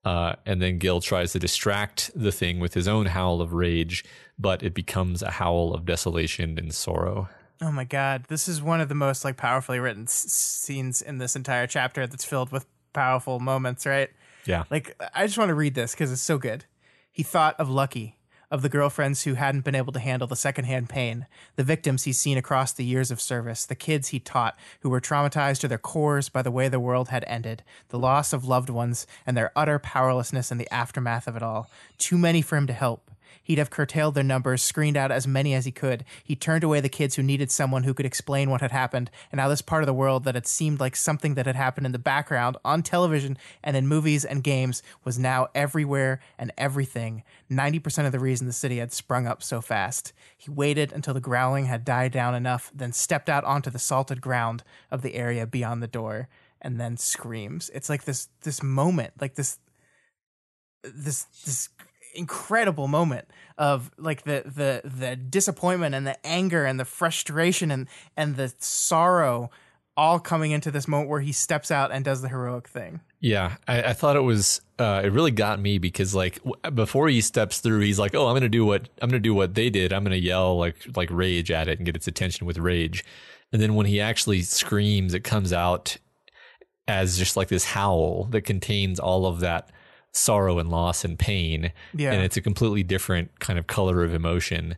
Uh, and then Gil tries to distract the thing with his own howl of rage, but it becomes a howl of desolation and sorrow. Oh my god, this is one of the most like powerfully written s- scenes in this entire chapter. That's filled with powerful moments. Right? Yeah. Like, I just want to read this because it's so good. He thought of Lucky, of the girlfriends who hadn't been able to handle the secondhand pain, the victims he's seen across the years of service, the kids he taught who were traumatized to their cores by the way the world had ended, the loss of loved ones, and their utter powerlessness in the aftermath of it all. Too many for him to help. He'd have curtailed their numbers, screened out as many as he could. He turned away the kids who needed someone who could explain what had happened, and now this part of the world that had seemed like something that had happened in the background, on television, and in movies and games was now everywhere and everything. 90% of the reason the city had sprung up so fast. He waited until the growling had died down enough, then stepped out onto the salted ground of the area beyond the door, and then screams. It's like this this moment, like this this this incredible moment of like the the the disappointment and the anger and the frustration and and the sorrow all coming into this moment where he steps out and does the heroic thing. Yeah, I, I thought it was. Uh, it really got me because like w- before he steps through, he's like, "Oh, I'm gonna do what I'm gonna do what they did. I'm gonna yell like like rage at it and get its attention with rage." And then when he actually screams, it comes out as just like this howl that contains all of that sorrow and loss and pain. Yeah. And it's a completely different kind of color of emotion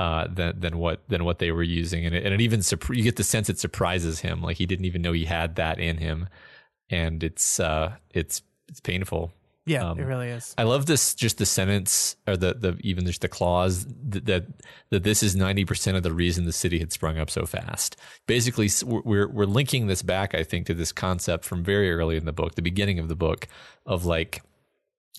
uh, than than what than what they were using, and it, and it even you get the sense it surprises him, like he didn't even know he had that in him, and it's uh, it's it's painful. Yeah, um, it really is. I love this just the sentence or the the even just the clause that that, that this is ninety percent of the reason the city had sprung up so fast. Basically, we're we're linking this back, I think, to this concept from very early in the book, the beginning of the book, of like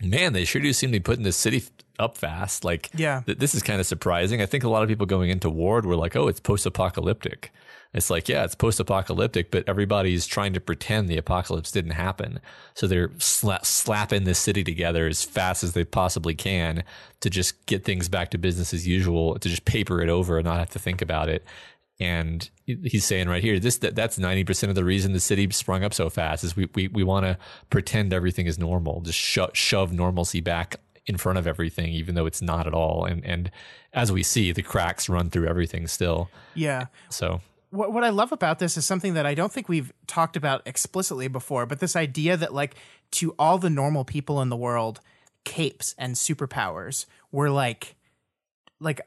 man, they sure do seem to be putting this city up fast. Like, yeah, th- this is kind of surprising. I think a lot of people going into Ward were like, oh, it's post apocalyptic. It's like, yeah, it's post apocalyptic, but everybody's trying to pretend the apocalypse didn't happen. So they're sla- slapping this city together as fast as they possibly can to just get things back to business as usual, to just paper it over and not have to think about it. And he's saying right here, this that, that's ninety percent of the reason the city sprung up so fast is we we, we want to pretend everything is normal, just sho- shove normalcy back in front of everything, even though it's not at all. And and as we see, the cracks run through everything still. Yeah. So what what I love about this is something that I don't think we've talked about explicitly before, but this idea that like to all the normal people in the world, capes and superpowers were like like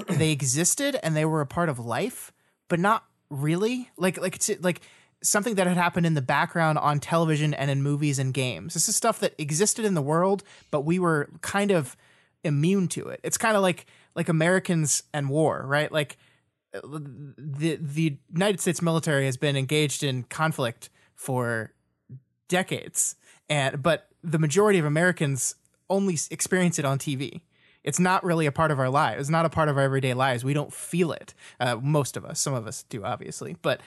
they existed and they were a part of life, but not really. Like like it's like something that had happened in the background on television and in movies and games. This is stuff that existed in the world, but we were kind of immune to it. It's kind of like like Americans and war, right? Like the the United States military has been engaged in conflict for decades, and but the majority of Americans only experience it on TV it's not really a part of our lives. It's not a part of our everyday lives. We don't feel it. Uh, most of us, some of us do, obviously, but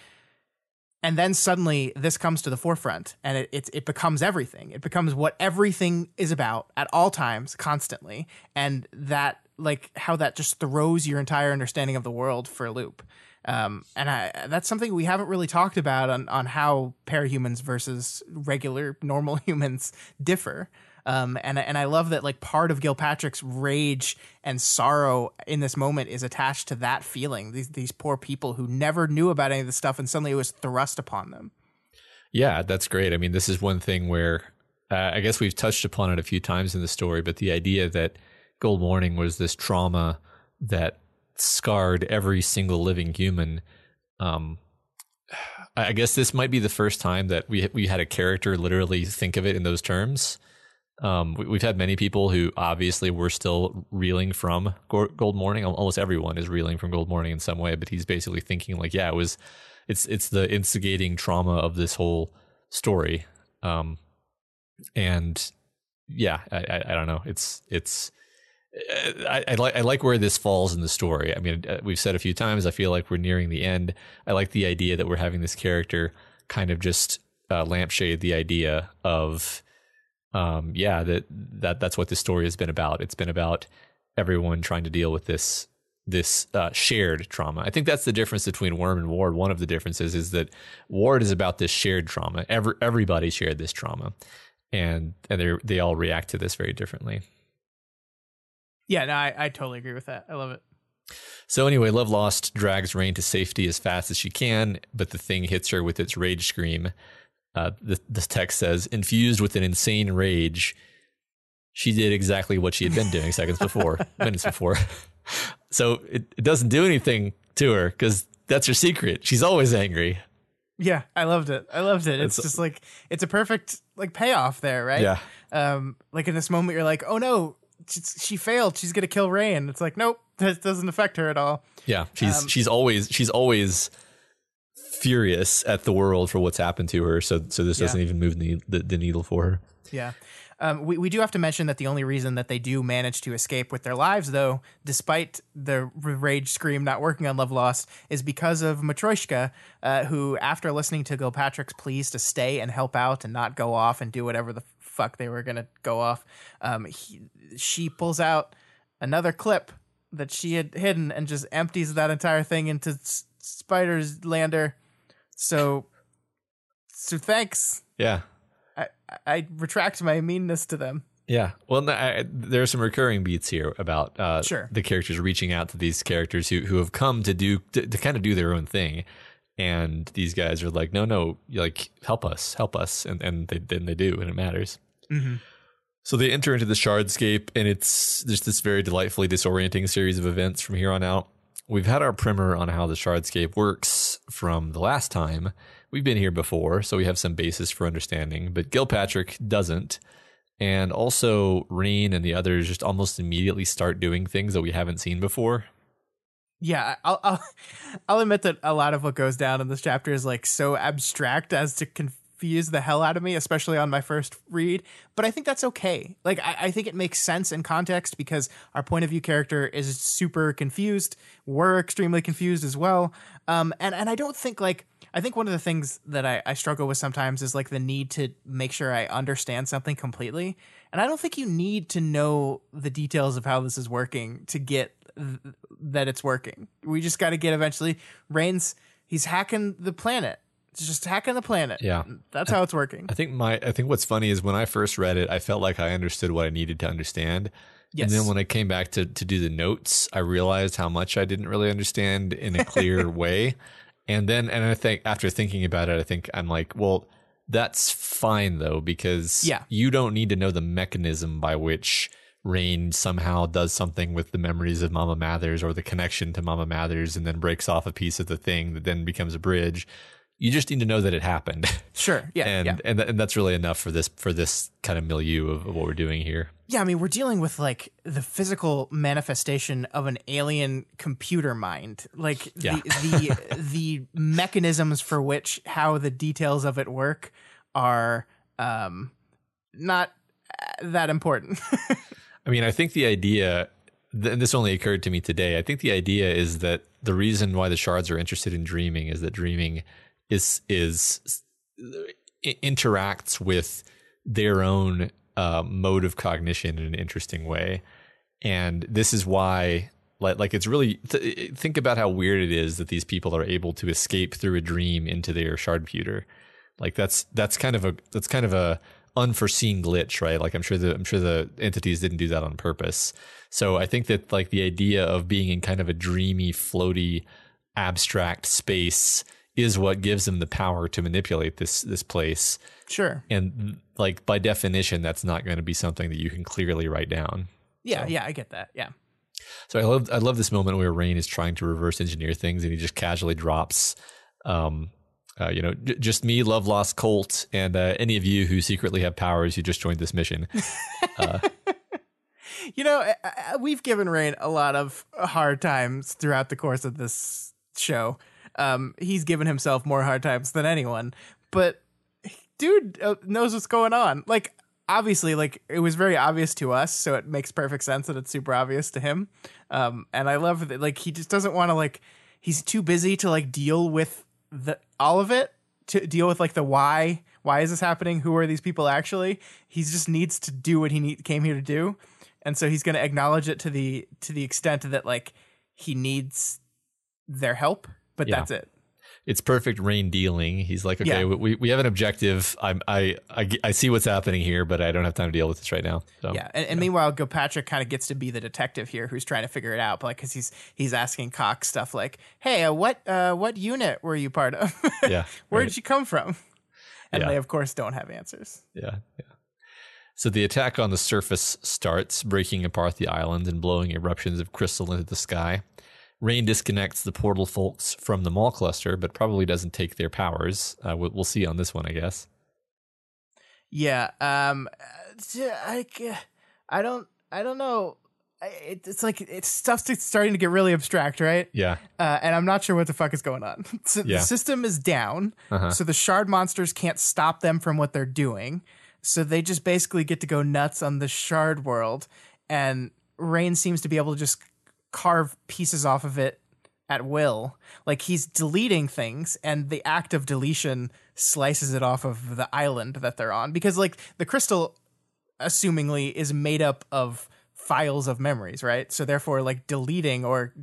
and then suddenly this comes to the forefront and it, it, it becomes everything it becomes what everything is about at all times constantly and that like how that just throws your entire understanding of the world for a loop um, and I, that's something we haven't really talked about on, on how parahumans versus regular normal humans differ um, and and I love that like part of Gilpatrick's rage and sorrow in this moment is attached to that feeling. These these poor people who never knew about any of this stuff, and suddenly it was thrust upon them. Yeah, that's great. I mean, this is one thing where uh, I guess we've touched upon it a few times in the story, but the idea that Gold Morning was this trauma that scarred every single living human. Um, I guess this might be the first time that we we had a character literally think of it in those terms. Um, we, have had many people who obviously were still reeling from Gold Morning. Almost everyone is reeling from Gold Morning in some way, but he's basically thinking like, yeah, it was, it's it's the instigating trauma of this whole story. Um, and yeah, I, I, I don't know. It's it's. I, I, like I like where this falls in the story. I mean, uh, we've said a few times. I feel like we're nearing the end. I like the idea that we're having this character kind of just uh, lampshade the idea of um, yeah, that that that's what this story has been about. It's been about everyone trying to deal with this this uh, shared trauma. I think that's the difference between Worm and Ward. One of the differences is that Ward is about this shared trauma. Every everybody shared this trauma, and and they they all react to this very differently. Yeah, no, I, I totally agree with that. I love it. So anyway, Love Lost drags Rain to safety as fast as she can, but the thing hits her with its rage scream. Uh, this text says, infused with an insane rage, she did exactly what she had been doing seconds before, minutes before. so it, it doesn't do anything to her because that's her secret. She's always angry. Yeah, I loved it. I loved it. It's, it's just like it's a perfect like payoff there, right? Yeah. Um, like in this moment, you're like, oh no, she, she failed. She's gonna kill Ray, and It's like, nope, that doesn't affect her at all. Yeah, she's um, she's always she's always furious at the world for what's happened to her. So so this yeah. doesn't even move the, the, the needle for her. Yeah. Um, we, we do have to mention that the only reason that they do manage to escape with their lives, though, despite the rage scream not working on Love Lost, is because of Matryoshka, uh, who, after listening to Gilpatrick's pleas to stay and help out and not go off and do whatever the fuck they were going to go off, um, he, she pulls out another clip that she had hidden and just empties that entire thing into S- Spider's lander so So thanks. Yeah. I, I retract my meanness to them. Yeah. Well, no, I, there are some recurring beats here about uh, Sure. the characters reaching out to these characters who, who have come to do to, to kind of do their own thing, and these guys are like, no, no, you like help us, help us, and and they then they do, and it matters. Mhm. So they enter into the Shardscape, and it's just this very delightfully disorienting series of events from here on out. We've had our primer on how the Shardscape works from the last time. We've been here before, so we have some basis for understanding, but Gilpatrick doesn't. And also, Rain and the others just almost immediately start doing things that we haven't seen before. Yeah, I'll, I'll I'll admit that a lot of what goes down in this chapter is like so abstract as to confuse the hell out of me, especially on my first read. But I think that's okay. Like I, I think it makes sense in context because our point of view character is super confused. We're extremely confused as well. Um, and and I don't think like I think one of the things that I, I struggle with sometimes is like the need to make sure I understand something completely. And I don't think you need to know the details of how this is working to get th- that it's working. We just got to get eventually. Rain's, he's hacking the planet. It's just hacking the planet. Yeah. That's how it's working. I think my I think what's funny is when I first read it, I felt like I understood what I needed to understand. Yes. And then when I came back to to do the notes, I realized how much I didn't really understand in a clear way. And then and I think after thinking about it, I think I'm like, well, that's fine though because Yeah. you don't need to know the mechanism by which Rain somehow does something with the memories of Mama Mathers or the connection to Mama Mathers and then breaks off a piece of the thing that then becomes a bridge. You just need to know that it happened. Sure. Yeah. and yeah. and and that's really enough for this for this kind of milieu of, of what we're doing here. Yeah, I mean, we're dealing with like the physical manifestation of an alien computer mind, like Yeah. the the the mechanisms for which how the details of it work are um not uh, that important. I mean, I think the idea, and this only occurred to me today. I think the idea is that the reason why the shards are interested in dreaming is that dreaming is is interacts with their own uh, mode of cognition in an interesting way, and this is why. Like, like it's really th- think about how weird it is that these people are able to escape through a dream into their shard computer. Like that's that's kind of a that's kind of a unforeseen glitch, right? Like I'm sure the I'm sure the entities didn't do that on purpose. So I think that like the idea of being in kind of a dreamy, floaty, abstract space is what gives them the power to manipulate this this place. sure. And like by definition, that's not going to be something that you can clearly write down. Yeah, yeah, I get that. Yeah. So I love I love this moment where Rain is trying to reverse engineer things, and he just casually drops, um, uh, you know, j- just me, love lost Colt, and uh, any of you who secretly have powers who just joined this mission. You know, we've given Rain a lot of hard times throughout the course of this show. Um, he's given himself more hard times than anyone, but dude uh, knows what's going on. Like, obviously, like it was very obvious to us, so it makes perfect sense that it's super obvious to him. Um, and I love that, like, he just doesn't want to like. He's too busy to like deal with the all of it to deal with like the why. Why is this happening? Who are these people actually? He just needs to do what he need, came here to do, and so he's going to acknowledge it to the to the extent that like he needs their help. But Yeah. that's it. It's perfect Rain dealing. He's like, okay, Yeah. we we have an objective. I'm I, I I see what's happening here, but I don't have time to deal with this right now. So Yeah, and, and meanwhile, Gilpatrick kind of gets to be the detective here, who's trying to figure it out, like because he's he's asking Cox stuff like, "Hey, uh, what uh, what unit were you part of? yeah, Where right. did you come from?" And Yeah. they, of course, don't have answers. Yeah, yeah. So the attack on the surface starts, breaking apart the island and blowing eruptions of crystal into the sky. Rain disconnects the portal folks from the mall cluster, but probably doesn't take their powers. Uh, we'll, we'll see on this one, I guess. Yeah, um, I, I don't, I don't know. It, it's like it's stuff's starting to get really abstract, right? Yeah, uh, and I'm not sure what the fuck is going on. so Yeah. The system is down, Uh-huh. so the shard monsters can't stop them from what they're doing. So they just basically get to go nuts on the shard world, and Rain seems to be able to just carve pieces off of it at will. Like he's deleting things, and the act of deletion slices it off of the island that they're on because, like, the crystal assumingly is made up of files of memories, right? So therefore, like deleting or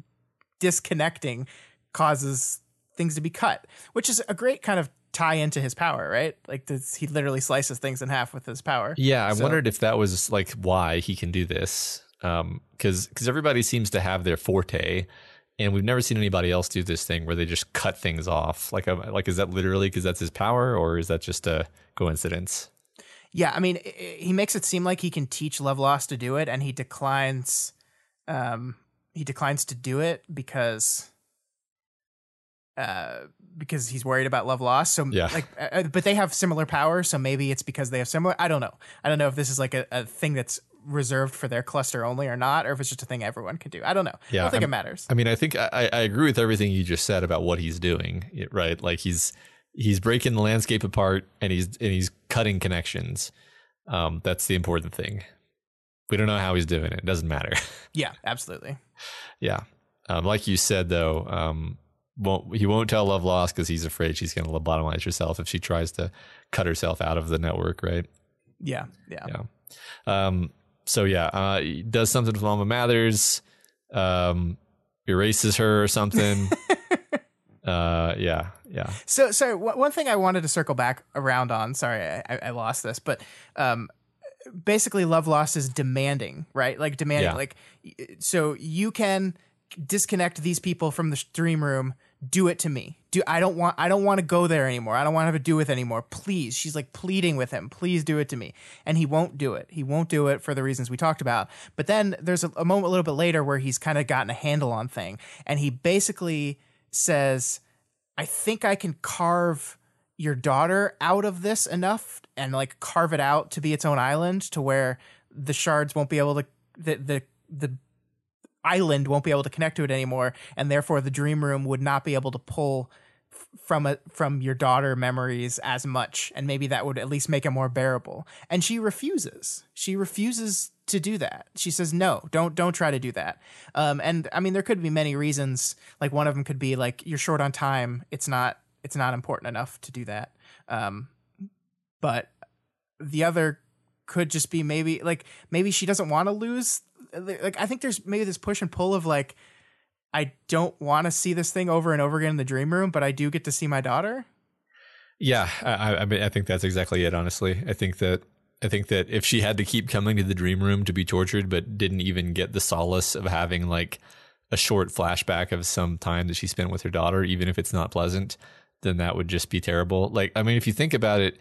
disconnecting causes things to be cut, which is a great kind of tie into his power, right? Like this, he literally slices things in half with his power. Yeah, I So- wondered if that was like why he can do this. Um, because because everybody seems to have their forte, and we've never seen anybody else do this thing where they just cut things off. Like, um, like is that literally because that's his power, or is that just a coincidence? Yeah, I mean, he makes it seem like he can teach Love Lost to do it, and he declines. Um, he declines to do it because, uh, because he's worried about Love Lost. So, Yeah. like, uh, uh, but they have similar powers, so maybe it's because they have similar. I don't know. I don't know if this is like a, a thing that's reserved for their cluster only or not, or if it's just a thing everyone can do. I don't know. I don't think I'm- it matters. I mean, I think I, I agree with everything you just said about what he's doing. Right, like he's he's breaking the landscape apart, and he's and he's cutting connections. Um, that's the important thing. We don't know how he's doing it. It doesn't matter. yeah, absolutely. Yeah. Um, like you said, though, um, won't he won't tell Love Lost because he's afraid she's going to lobotomize herself if she tries to cut herself out of the network, right? Yeah, yeah. Yeah. Um, so yeah, uh, does something with Mama Mathers, um, erases her or something. uh, yeah, yeah, So, so one thing I wanted to circle back around on. Sorry, I, I- lost this, but um, basically, Love Lost is demanding, right? Like demanding, Yeah. like so you can disconnect these people from the dream room. Do it to me. Do I don't want I don't want to go there anymore. I don't want to have to do with it anymore. Please. She's like pleading with him. Please do it to me. And he won't do it. He won't do it for the reasons we talked about. But then there's a, a moment a little bit later where he's kind of gotten a handle on thing and he basically says I think I can carve your daughter out of this enough and like carve it out to be its own island to where the shards won't be able to the the the island won't be able to connect to it anymore and therefore the dream room would not be able to pull from a from your daughter memories as much and maybe that would at least make it more bearable. And she refuses. She refuses to do that. She says no don't don't try to do that. Um and i mean there could be many reasons. Like one of them could be like you're short on time. It's not it's not important enough to do that. Um but the other could just be maybe like maybe she doesn't want to lose like i think there's maybe this push and pull of like i don't want to see this thing over and over again in the dream room but i do get to see my daughter yeah. I, I- mean, I think that's exactly it. Honestly, I think that I think that if she had to keep coming to the dream room to be tortured, but didn't even get the solace of having like a short flashback of some time that she spent with her daughter, even if it's not pleasant, then that would just be terrible. Like, I mean, if you think about it,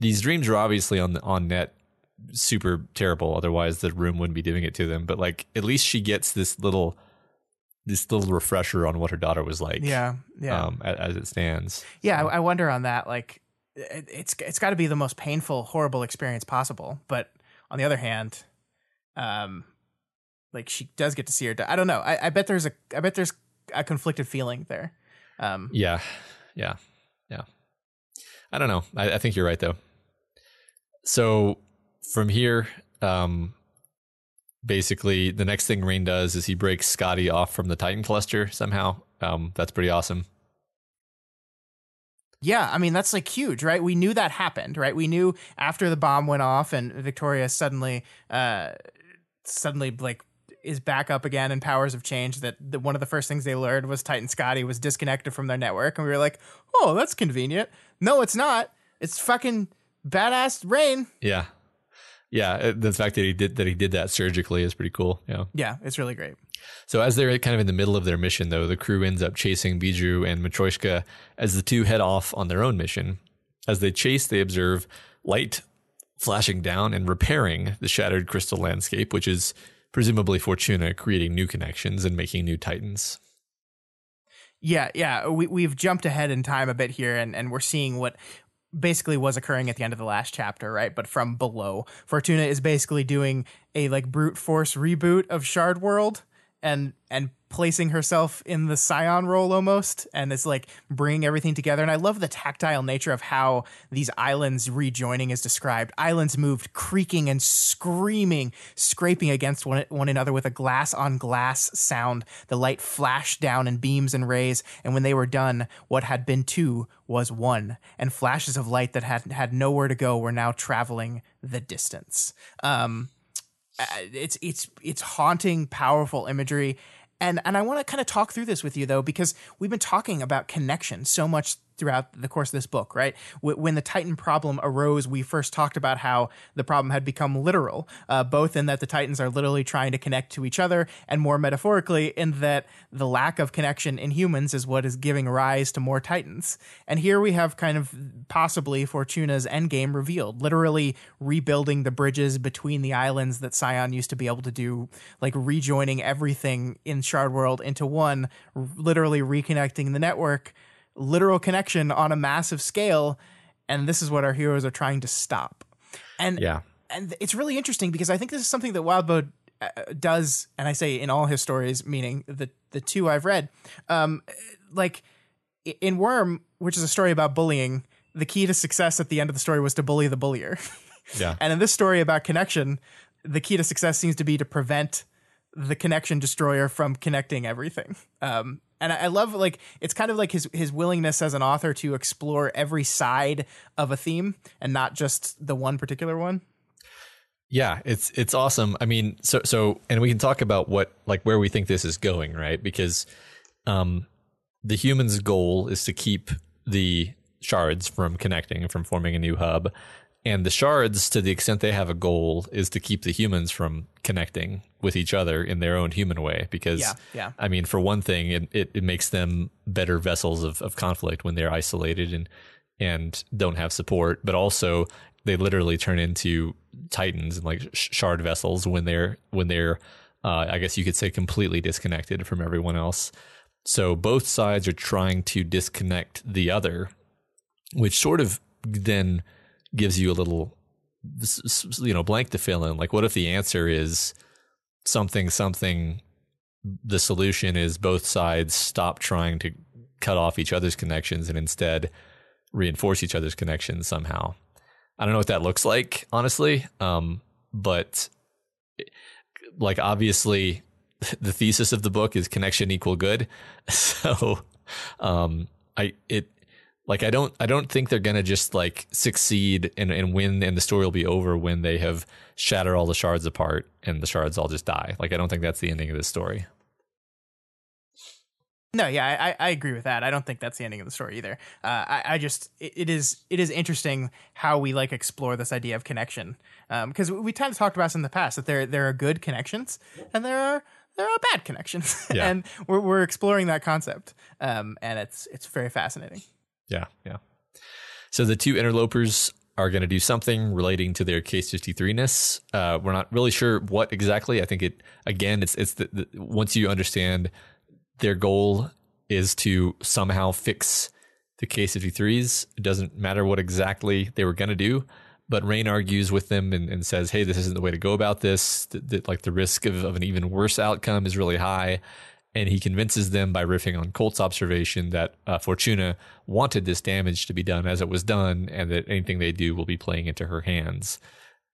these dreams are obviously on the on net super terrible. Otherwise, the room wouldn't be doing it to them. But like, at least she gets this little this little refresher on what her daughter was like. yeah yeah Um, a- as it stands. yeah I, I wonder on that like it, it's it's got to be the most painful horrible experience possible but on the other hand um like she does get to see her da- i don't know I, I bet there's a i bet there's a conflicted feeling there um Yeah, yeah, yeah. I don't know. I, I think you're right though. So from here, um, basically the next thing Rain does is he breaks Scotty off from the Titan cluster somehow. Um, that's pretty awesome. Yeah, I mean that's like huge, right? We knew that happened, right? We knew after the bomb went off and Victoria suddenly uh suddenly like is back up again and powers have changed that the, one of the first things they learned was Titan Scotty was disconnected from their network and we were like, "Oh, that's convenient." No, it's not. It's fucking badass Rain. Yeah, yeah. uh, The fact that he did that he did that surgically is pretty cool. Yeah. Yeah, it's really great. So as they're kind of in the middle of their mission, though, the crew ends up chasing Bijou and Matryoshka as the two head off on their own mission. As they chase, they observe light flashing down and repairing the shattered crystal landscape, which is presumably Fortuna creating new connections and making new titans. Yeah, yeah. We we've jumped ahead in time a bit here, and and we're seeing what basically was occurring at the end of the last chapter, right? But from below, Fortuna is basically doing a like brute force reboot of Shard World, and and placing herself in the Scion role almost, and it's like bringing everything together. And I love the tactile nature of how these islands rejoining is described. Islands moved, creaking and screaming, scraping against one, one another with a glass on glass sound. The light flashed down in beams and rays, and when they were done, what had been two was one, and flashes of light that had had nowhere to go were now traveling the distance. Um, uh, it's it's it's haunting, powerful imagery. And and I want to kind of talk through this with you though because we've been talking about connection so much throughout the course of this book, right? When the Titan problem arose, we first talked about how the problem had become literal, uh, both in that the Titans are literally trying to connect to each other, and more metaphorically, in that the lack of connection in humans is what is giving rise to more Titans. And here we have kind of possibly Fortuna's endgame revealed, literally rebuilding the bridges between the islands that Scion used to be able to do, like rejoining everything in Shard World into one, literally reconnecting the network literal connection on a massive scale and this is what our heroes are trying to stop. And yeah. and it's really interesting because i think this is something that wildbow uh, does and i say in all his stories meaning the the two i've read um like in worm which is a story about bullying the key to success at the end of the story was to bully the bullier. Yeah. And in this story about connection the key to success seems to be to prevent the connection destroyer from connecting everything. Um and I love like it's kind of like his his willingness as an author to explore every side of a theme and not just the one particular one. Yeah, it's it's awesome. I mean, so so and we can talk about what like where we think this is going, right? Because um the human's goal is to keep the shards from connecting from forming a new hub and the shards, to the extent they have a goal, is to keep the humans from connecting with each other in their own human way. Because, yeah, yeah. I mean, for one thing, it, it, it makes them better vessels of, of conflict when they're isolated and and don't have support. But also, they literally turn into titans and like shard vessels when they're when they're, uh, I guess you could say, completely disconnected from everyone else. So both sides are trying to disconnect the other, which sort of then gives you a little you know blank to fill in. Like what if the answer is something something the solution is both sides stop trying to cut off each other's connections and instead reinforce each other's connections somehow? I don't know what that looks like honestly um, but like obviously the thesis of the book is connection equal good. So um, i it like I don't I don't think they're gonna just like succeed and, and win and the story will be over when they have shattered all the shards apart and the shards all just die. Like I don't think that's the ending of this story. No, yeah, I, I agree with that. I don't think that's the ending of the story either. Uh, I, I just it, it is it is interesting how we like explore this idea of connection because um, we kind of talked about this in the past that there there are good connections and there are there are bad connections, yeah. and we're we're exploring that concept, um, and it's it's very fascinating. Yeah, yeah. So the two interlopers are going to do something relating to their case 53ness. Uh, we're not really sure what exactly. I think it again, it's it's the, the, once you understand their goal is to somehow fix the case 53s. It doesn't matter what exactly they were going to do. But Rain argues with them and, and, says, "Hey, this isn't the way to go about this. That, like the risk of, of an even worse outcome is really high." And he convinces them by riffing on Colt's observation that uh, Fortuna wanted this damage to be done as it was done, and that anything they do will be playing into her hands.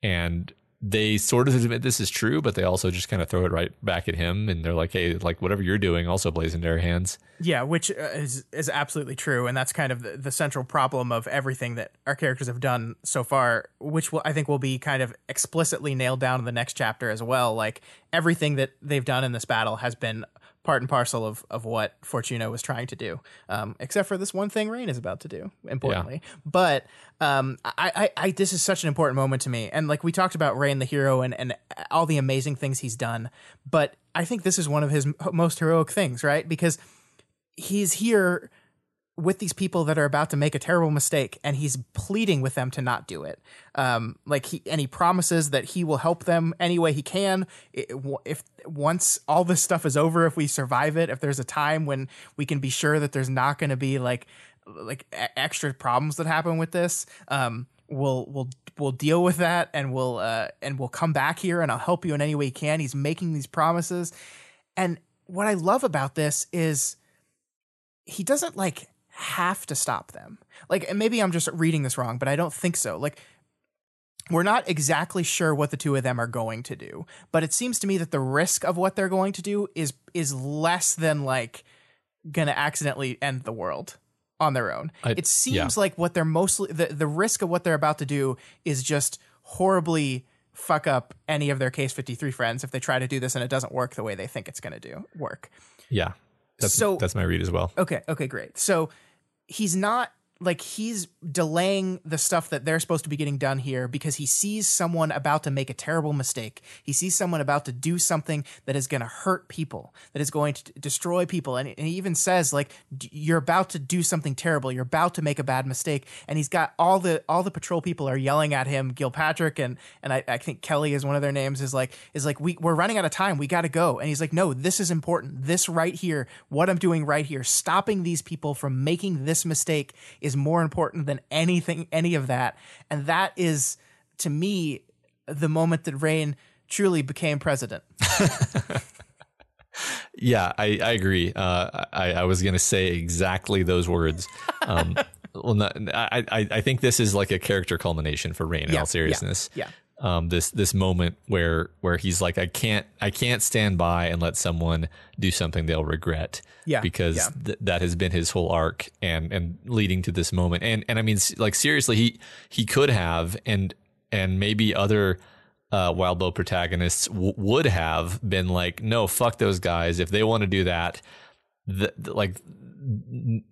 And they sort of admit this is true, but they also just kind of throw it right back at him, and they're like, "Hey, like whatever you're doing also plays into our hands." Yeah, which uh, is is absolutely true, and that's kind of the, the central problem of everything that our characters have done so far, which will I think will be kind of explicitly nailed down in the next chapter as well. Like everything that they've done in this battle has been part and parcel of, of what Fortuna was trying to do, um, except for this one thing Rain is about to do, importantly. Yeah. But um, I, I, I, this is such an important moment to me. And like we talked about Rain the hero and, and all the amazing things he's done. But I think this is one of his most heroic things, right? Because he's here with these people that are about to make a terrible mistake and he's pleading with them to not do it. Um like he and he promises that he will help them any way he can. If once all this stuff is over if we survive it if there's a time when we can be sure that there's not going to be like like extra problems that happen with this um we'll we'll we'll deal with that and we'll uh and we'll come back here and I'll help you in any way he can. He's making these promises. And what I love about this is he doesn't like have to stop them. Like maybe I'm just reading this wrong, but I don't think so. Like we're not exactly sure what the two of them are going to do, but it seems to me that the risk of what they're going to do is is less than like going to accidentally end the world on their own. I, it seems yeah. like what they're mostly the the risk of what they're about to do is just horribly fuck up any of their case 53 friends if they try to do this and it doesn't work the way they think it's going to do work. Yeah. That's, so that's my read as well. Okay. Okay. Great. So he's not like he's delaying the stuff that they're supposed to be getting done here because he sees someone about to make a terrible mistake. He sees someone about to do something that is going to hurt people, that is going to destroy people. And, and he even says like you're about to do something terrible. You're about to make a bad mistake. And he's got all the all the patrol people are yelling at him. Gilpatrick and and I, I think Kelly is one of their names is like is like we we're running out of time. We got to go. And he's like no, this is important. This right here, what I'm doing right here, stopping these people from making this mistake is more important than anything, any of that. And that is, to me, the moment that Rain truly became president. yeah, I, I agree. Uh, I, I was going to say exactly those words. Um, well, not, I, I, think this is like a character culmination for Rain. In Yeah, all seriousness, yeah, Um, this this moment where where he's like, I can't I can't stand by and let someone do something they'll regret. Yeah, because yeah. th- that has been his whole arc and and leading to this moment. And and I mean, like seriously, he he could have and and maybe other uh, Wildbow protagonists w- would have been like, no, fuck those guys. If they want to do that, th- th- like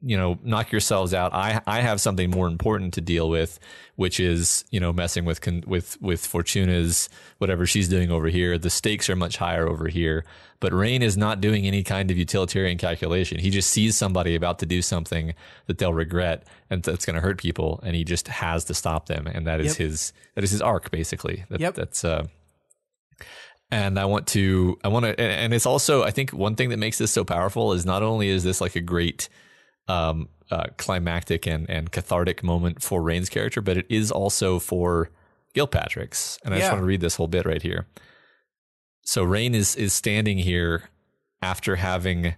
you know knock yourselves out. I i have something more important to deal with which is you know messing with con- with with fortuna's whatever she's doing over here. The stakes are much higher over here. But rain is not doing any kind of utilitarian calculation. He just sees somebody about to do something that they'll regret and that's going to hurt people and he just has to stop them. And that is Yep. his that is his arc basically. That, Yep. that's uh and I want to, I want to, and, it's also, I think one thing that makes this so powerful is not only is this like a great, um, uh, climactic and, and cathartic moment for Rain's character, but it is also for Gilpatrick's. And I just want to read this whole bit right here. So Rain is, is standing here after having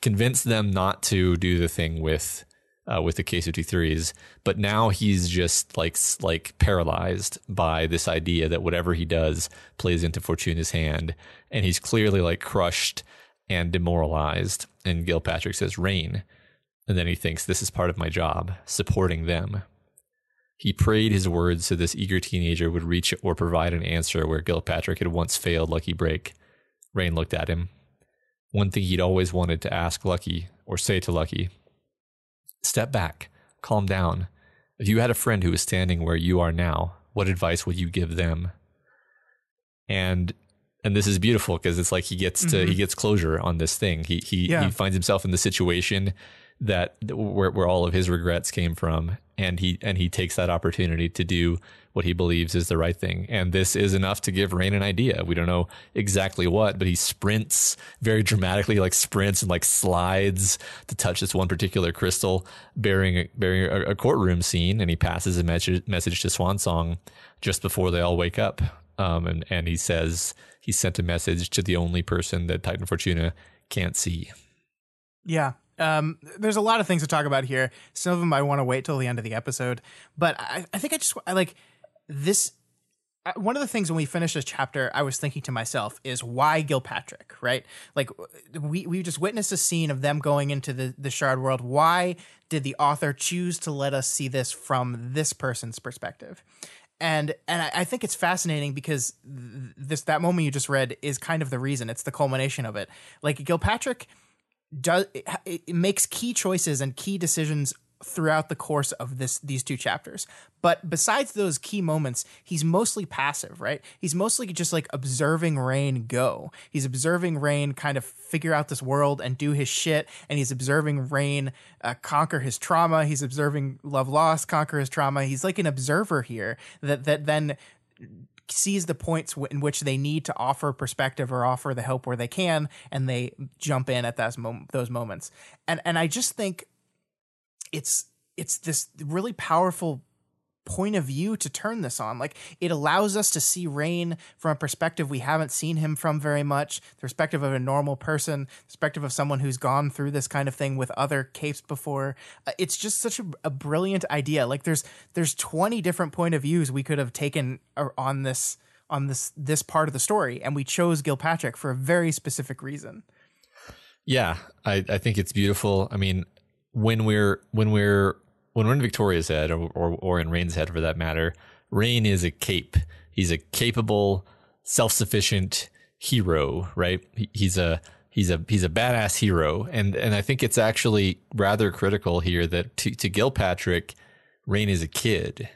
convinced them not to do the thing with, uh, with the K53s, but now he's just like like paralyzed by this idea that whatever he does plays into Fortuna's hand, and he's clearly like crushed and demoralized. And Gilpatrick says, "Rain," and then he thinks this is part of my job, supporting them. He prayed his words so this eager teenager would reach or provide an answer where Gilpatrick had once failed Lucky Break. Rain looked at him. One thing he'd always wanted to ask Lucky, or say to Lucky step back, calm down. If you had a friend who was standing where you are now, what advice would you give them? And and this is beautiful because it's like he gets to he mm-hmm. gets closure on this thing. He he Yeah. he finds himself in the situation that where where all of his regrets came from and he and he takes that opportunity to do what he believes is the right thing. And this is enough to give Rain an idea. We don't know exactly what, but he sprints very dramatically, like sprints and like slides to touch this one particular crystal, bearing bearing a, a courtroom scene. And he passes a message message to Swan Song just before they all wake up. Um, and and he says he sent a message to the only person that Titan Fortuna can't see. Yeah. Um, there's a lot of things to talk about here. Some of them I want to wait till the end of the episode, but I, I think I just I like this. Uh, one of the things when we finish this chapter, I was thinking to myself is why Gilpatrick, right? Like uh, we we just witnessed a scene of them going into the the shard world. Why did the author choose to let us see this from this person's perspective? and and I, I think it's fascinating because th- this that moment you just read is kind of the reason. It's the culmination of it. Like Gilpatrick does it, it makes key choices and key decisions throughout the course of this these two chapters. But besides those key moments, he's mostly passive, right? He's mostly just like observing Rain go. He's observing Rain kind of figure out this world and do his shit, and he's observing Rain uh, conquer his trauma. He's observing Love Lost conquer his trauma. He's like an observer here that that then sees the points in which they need to offer perspective or offer the help where they can, and they jump in at those mom- those moments. And and I just think it's it's this really powerful point of view to turn this on. Like it allows us to see Rain from a perspective we haven't seen him from very much, the perspective of a normal person, perspective of someone who's gone through this kind of thing with other capes before. Uh, it's just such a, a brilliant idea. Like there's there's 20 different point of views we could have taken uh, on this on this this part of the story and we chose Gilpatrick for a very specific reason. Yeah, I, I think it's beautiful. I mean, when we're when we're when we're in Victoria's head, or, or or in Rain's head for that matter, Rain is a cape. He's a capable, self-sufficient hero, right? He, he's a he's a he's a badass hero, and and I think it's actually rather critical here that to, to Gilpatrick, Rain is a kid.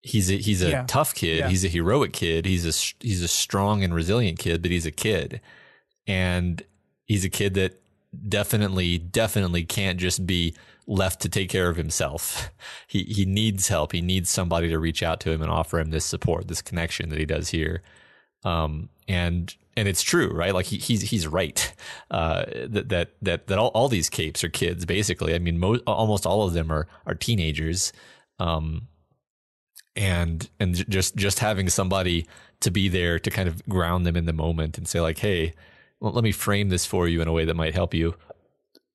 He's a he's a Yeah. tough kid. Yeah. He's a heroic kid. He's a he's a strong and resilient kid, but he's a kid, and he's a kid that definitely definitely can't just be left to take care of himself. He he needs help. He needs somebody to reach out to him and offer him this support, this connection that he does here. Um, and and it's true, right? Like he, he's he's right. Uh, that that that that all, all these capes are kids, basically. I mean, mo- almost all of them are are teenagers. Um, and and just just having somebody to be there to kind of ground them in the moment and say like, hey, let me frame this for you in a way that might help you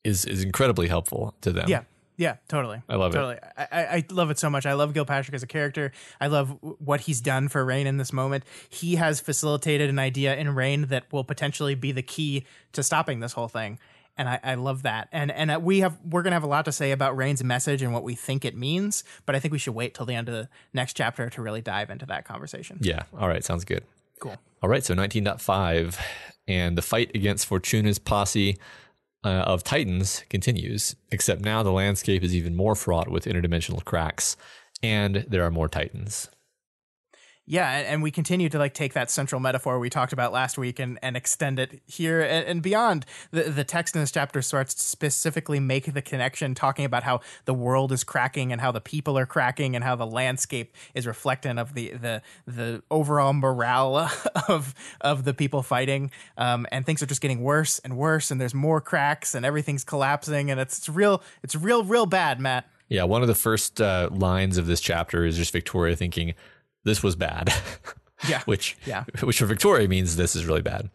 is is incredibly helpful to them. Yeah. Yeah, totally. I love it. totally. I, I, I love it so much. I love Gilpatrick as a character. I love what he's done for Rain in this moment. He has facilitated an idea in Rain that will potentially be the key to stopping this whole thing. And I, I love that. And and uh, we have we're gonna have a lot to say about Rain's message and what we think it means. But I think we should wait till the end of the next chapter to really dive into that conversation. Yeah. All right. Sounds good. Cool. All right, so 19.5, and the fight against Fortuna's posse uh, of Titans continues, except now the landscape is even more fraught with interdimensional cracks, and there are more Titans. Yeah, and, and we continue to like take that central metaphor we talked about last week and, and extend it here and, and beyond. The the text in this chapter starts to specifically make the connection, talking about how the world is cracking and how the people are cracking and how the landscape is reflectant of the the the overall morale of of the people fighting. Um, and things are just getting worse and worse, and there's more cracks and everything's collapsing, and it's, it's real it's real real bad, Matt. Yeah, one of the first uh, lines of this chapter is just Victoria thinking, this was bad. Yeah. which Yeah. which for Victoria means this is really bad.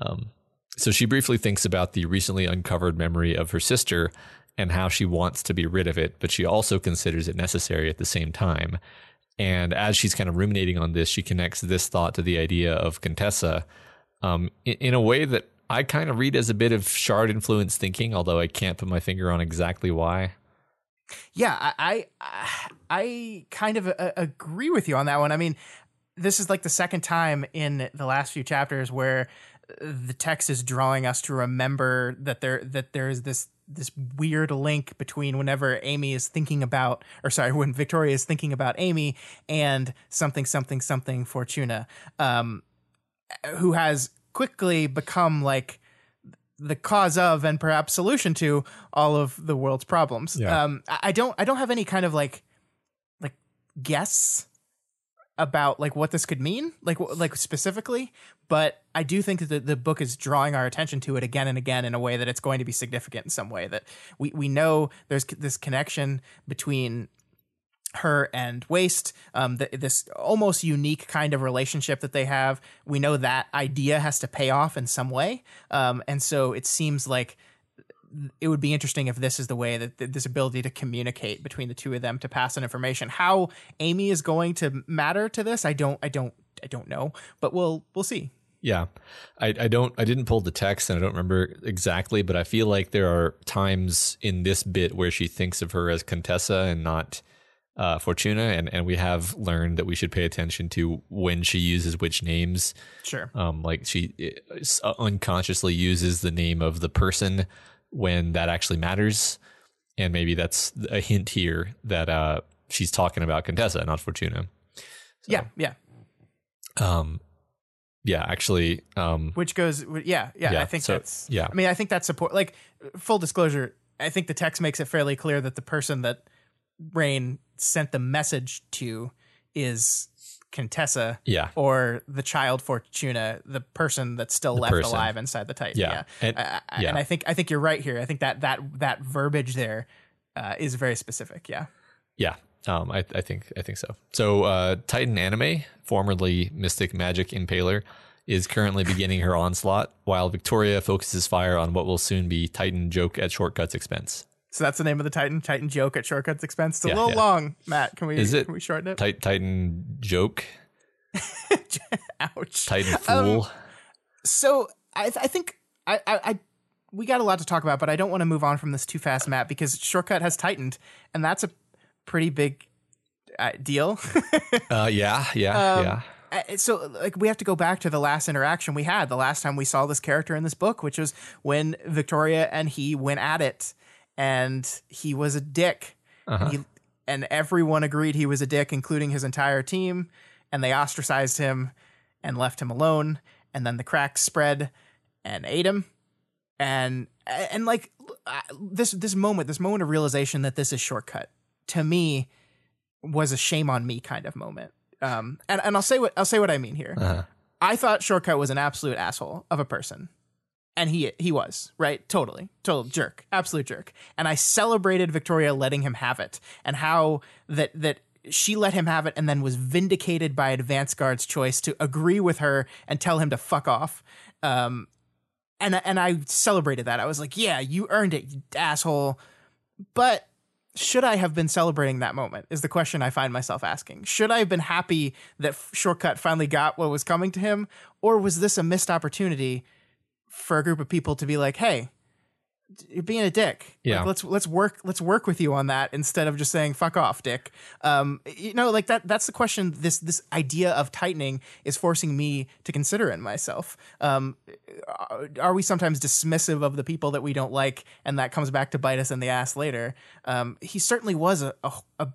Um, so she briefly thinks about the recently uncovered memory of her sister and how she wants to be rid of it, but she also considers it necessary at the same time. And as she's kind of ruminating on this, she connects this thought to the idea of Contessa um, in, in a way that I kind of read as a bit of shard influence thinking, although I can't put my finger on exactly why. Yeah, I I, I kind of uh, agree with you on that one. I mean, this is like the second time in the last few chapters where the text is drawing us to remember that there that there is this this weird link between whenever Amy is thinking about or sorry when Victoria is thinking about Amy and something something something Fortuna um who has quickly become like the cause of and perhaps solution to all of the world's problems. Yeah. Um, I don't I don't have any kind of like like guess about like what this could mean, like like specifically, but I do think that the, the book is drawing our attention to it again and again in a way that it's going to be significant in some way. That we we know there's this connection between her and waste um th- this almost unique kind of relationship that they have. We know that idea has to pay off in some way. Um and so it seems like it would be interesting if this is the way that th- this ability to communicate between the two of them to pass on information. How amy is going to matter to this i don't i don't i don't know but we'll we'll see. Yeah. I, I don't I didn't pull the text and I don't remember exactly, but I feel like there are times in this bit where she thinks of her as Contessa and not uh, Fortuna, and, and we have learned that we should pay attention to when she uses which names. sure Um, like she uh, unconsciously uses the name of the person when that actually matters, and maybe that's a hint here that uh, she's talking about Contessa, not Fortuna. yeah yeah Um, yeah, actually, um, which goes yeah yeah, Yeah, i think so- that's yeah. i mean i think that's support like full disclosure i think the text makes it fairly clear that the person that rain sent the message to is contessa yeah, or the child fortuna the person that's still left person. alive inside the titan Yeah, yeah, and- I- I- yeah. and i think i think you're right here i think that that that verbiage there uh, is very specific yeah Yeah, um, I, I think I think so. So, uh, Titan Anime, formerly Mystic Magic Impaler, is currently beginning her onslaught, while Victoria focuses fire on what will soon be Titan Joke at Shortcut's expense. So that's the name of the titan titan joke at shortcuts expense it's a Yeah, little yeah. long matt can we Is it can we shorten it Ti- Titan Joke, ouch Titan Um, Fool. So I, I think I, I, I we got a lot to talk about, but I don't want to move on from this too fast, Matt, because Shortcut has tightened, and that's a pretty big uh, deal. uh, yeah, yeah, um, yeah. so like we have to go back to the last interaction we had the last time we saw this character in this book which was when victoria and he went at it and he was a dick. Uh-huh. he, and everyone agreed he was a dick including his entire team and they ostracized him and left him alone and then the cracks spread and ate him. And and like this this moment this moment of realization that this is shortcut to me was a shame on me kind of moment. Um and, and i'll say what i'll say what i mean here. Uh-huh. i thought shortcut was an absolute asshole of a person and he he was right totally total jerk absolute jerk and i celebrated victoria letting him have it and how that that she let him have it and then was vindicated by advance guard's choice to agree with her and tell him to fuck off um and and I celebrated that. I was like, "Yeah, you earned it, you asshole." But should I have been celebrating that moment? Is the question I find myself asking. Should I have been happy that Shortcut finally got what was coming to him, or was this a missed opportunity for a group of people to be like, "Hey, you're being a dick. Yeah. Like, let's let's work let's work with you on that instead of just saying fuck off, dick. Um, you know, like that. That's the question. This this idea of tightening is forcing me to consider in myself. Um, are- are we sometimes dismissive of the people that we don't like, and that comes back to bite us in the ass later? Um, he certainly was a. a, a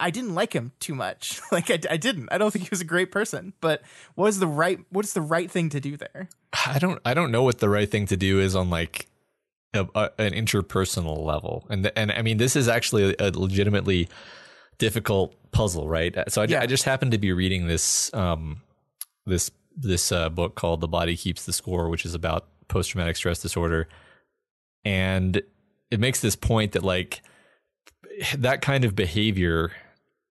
I didn't like him too much. Like I, I didn't. I don't think he was a great person. But what is the right? What's the right thing to do there? I don't I don't know what the right thing to do is on like a, a, an interpersonal level, and and I mean this is actually a, legitimately difficult puzzle, right? So I, Yeah. I just happened to be reading this um this this uh, book called "The Body Keeps the Score," which is about post traumatic stress disorder, and it makes this point that like that kind of behavior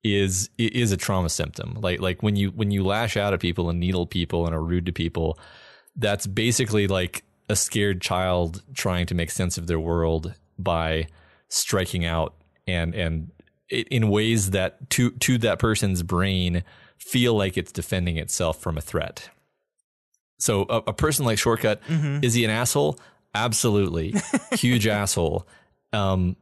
is is a trauma symptom. Like like when you when you lash out at people and needle people and are rude to people, that's basically like a scared child trying to make sense of their world by striking out and and in ways that to to that person's brain feel like it's defending itself from a threat. So a, a person like Shortcut is he an asshole? Absolutely, huge asshole. Um,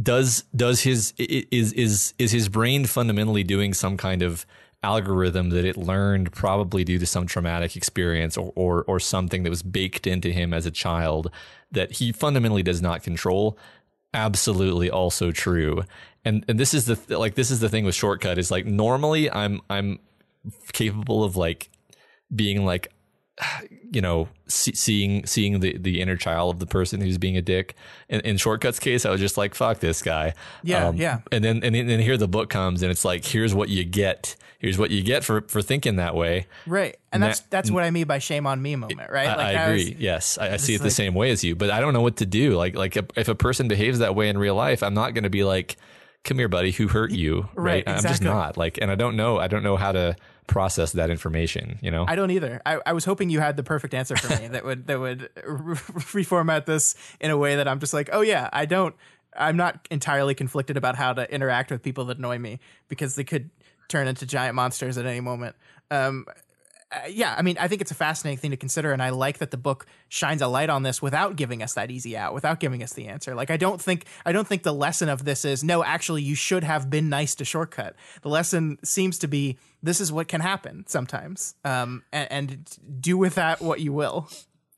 does does his is is is his brain fundamentally doing some kind of algorithm that it learned probably due to some traumatic experience or, or or something that was baked into him as a child that he fundamentally does not control? Absolutely also true. And and this is the th- like this is the thing with shortcut is like normally i'm i'm capable of like being like you know see, seeing seeing the the inner child of the person who's being a dick in, in shortcuts case i was just like fuck this guy Um, Yeah, yeah. and then and then here the book comes and it's like here's what you get here's what you get for for thinking that way Right, and that's that- that's what I mean by shame on me moment, right? I, I agree. yes, I, I see it the same way as you, but I don't know what to do. Like, like if a person behaves that way in real life, I'm not going to be like, "Come here, buddy. Who hurt you?" Right, Exactly. I'm just not like, and I don't know. I don't know how to process that information. You know, I don't either. I, I was hoping you had the perfect answer for me that would that would re- reformat this in a way that I'm just like, oh yeah, I don't. I'm not entirely conflicted about how to interact with people that annoy me because they could turn into giant monsters at any moment. Um, uh, yeah, I mean, I think it's a fascinating thing to consider, and I like that the book shines a light on this without giving us that easy out, without giving us the answer. Like, I don't think, I don't think the lesson of this is no. Actually, you should have been nice to shortcut. The lesson seems to be this is what can happen sometimes, um, and, and do with that what you will.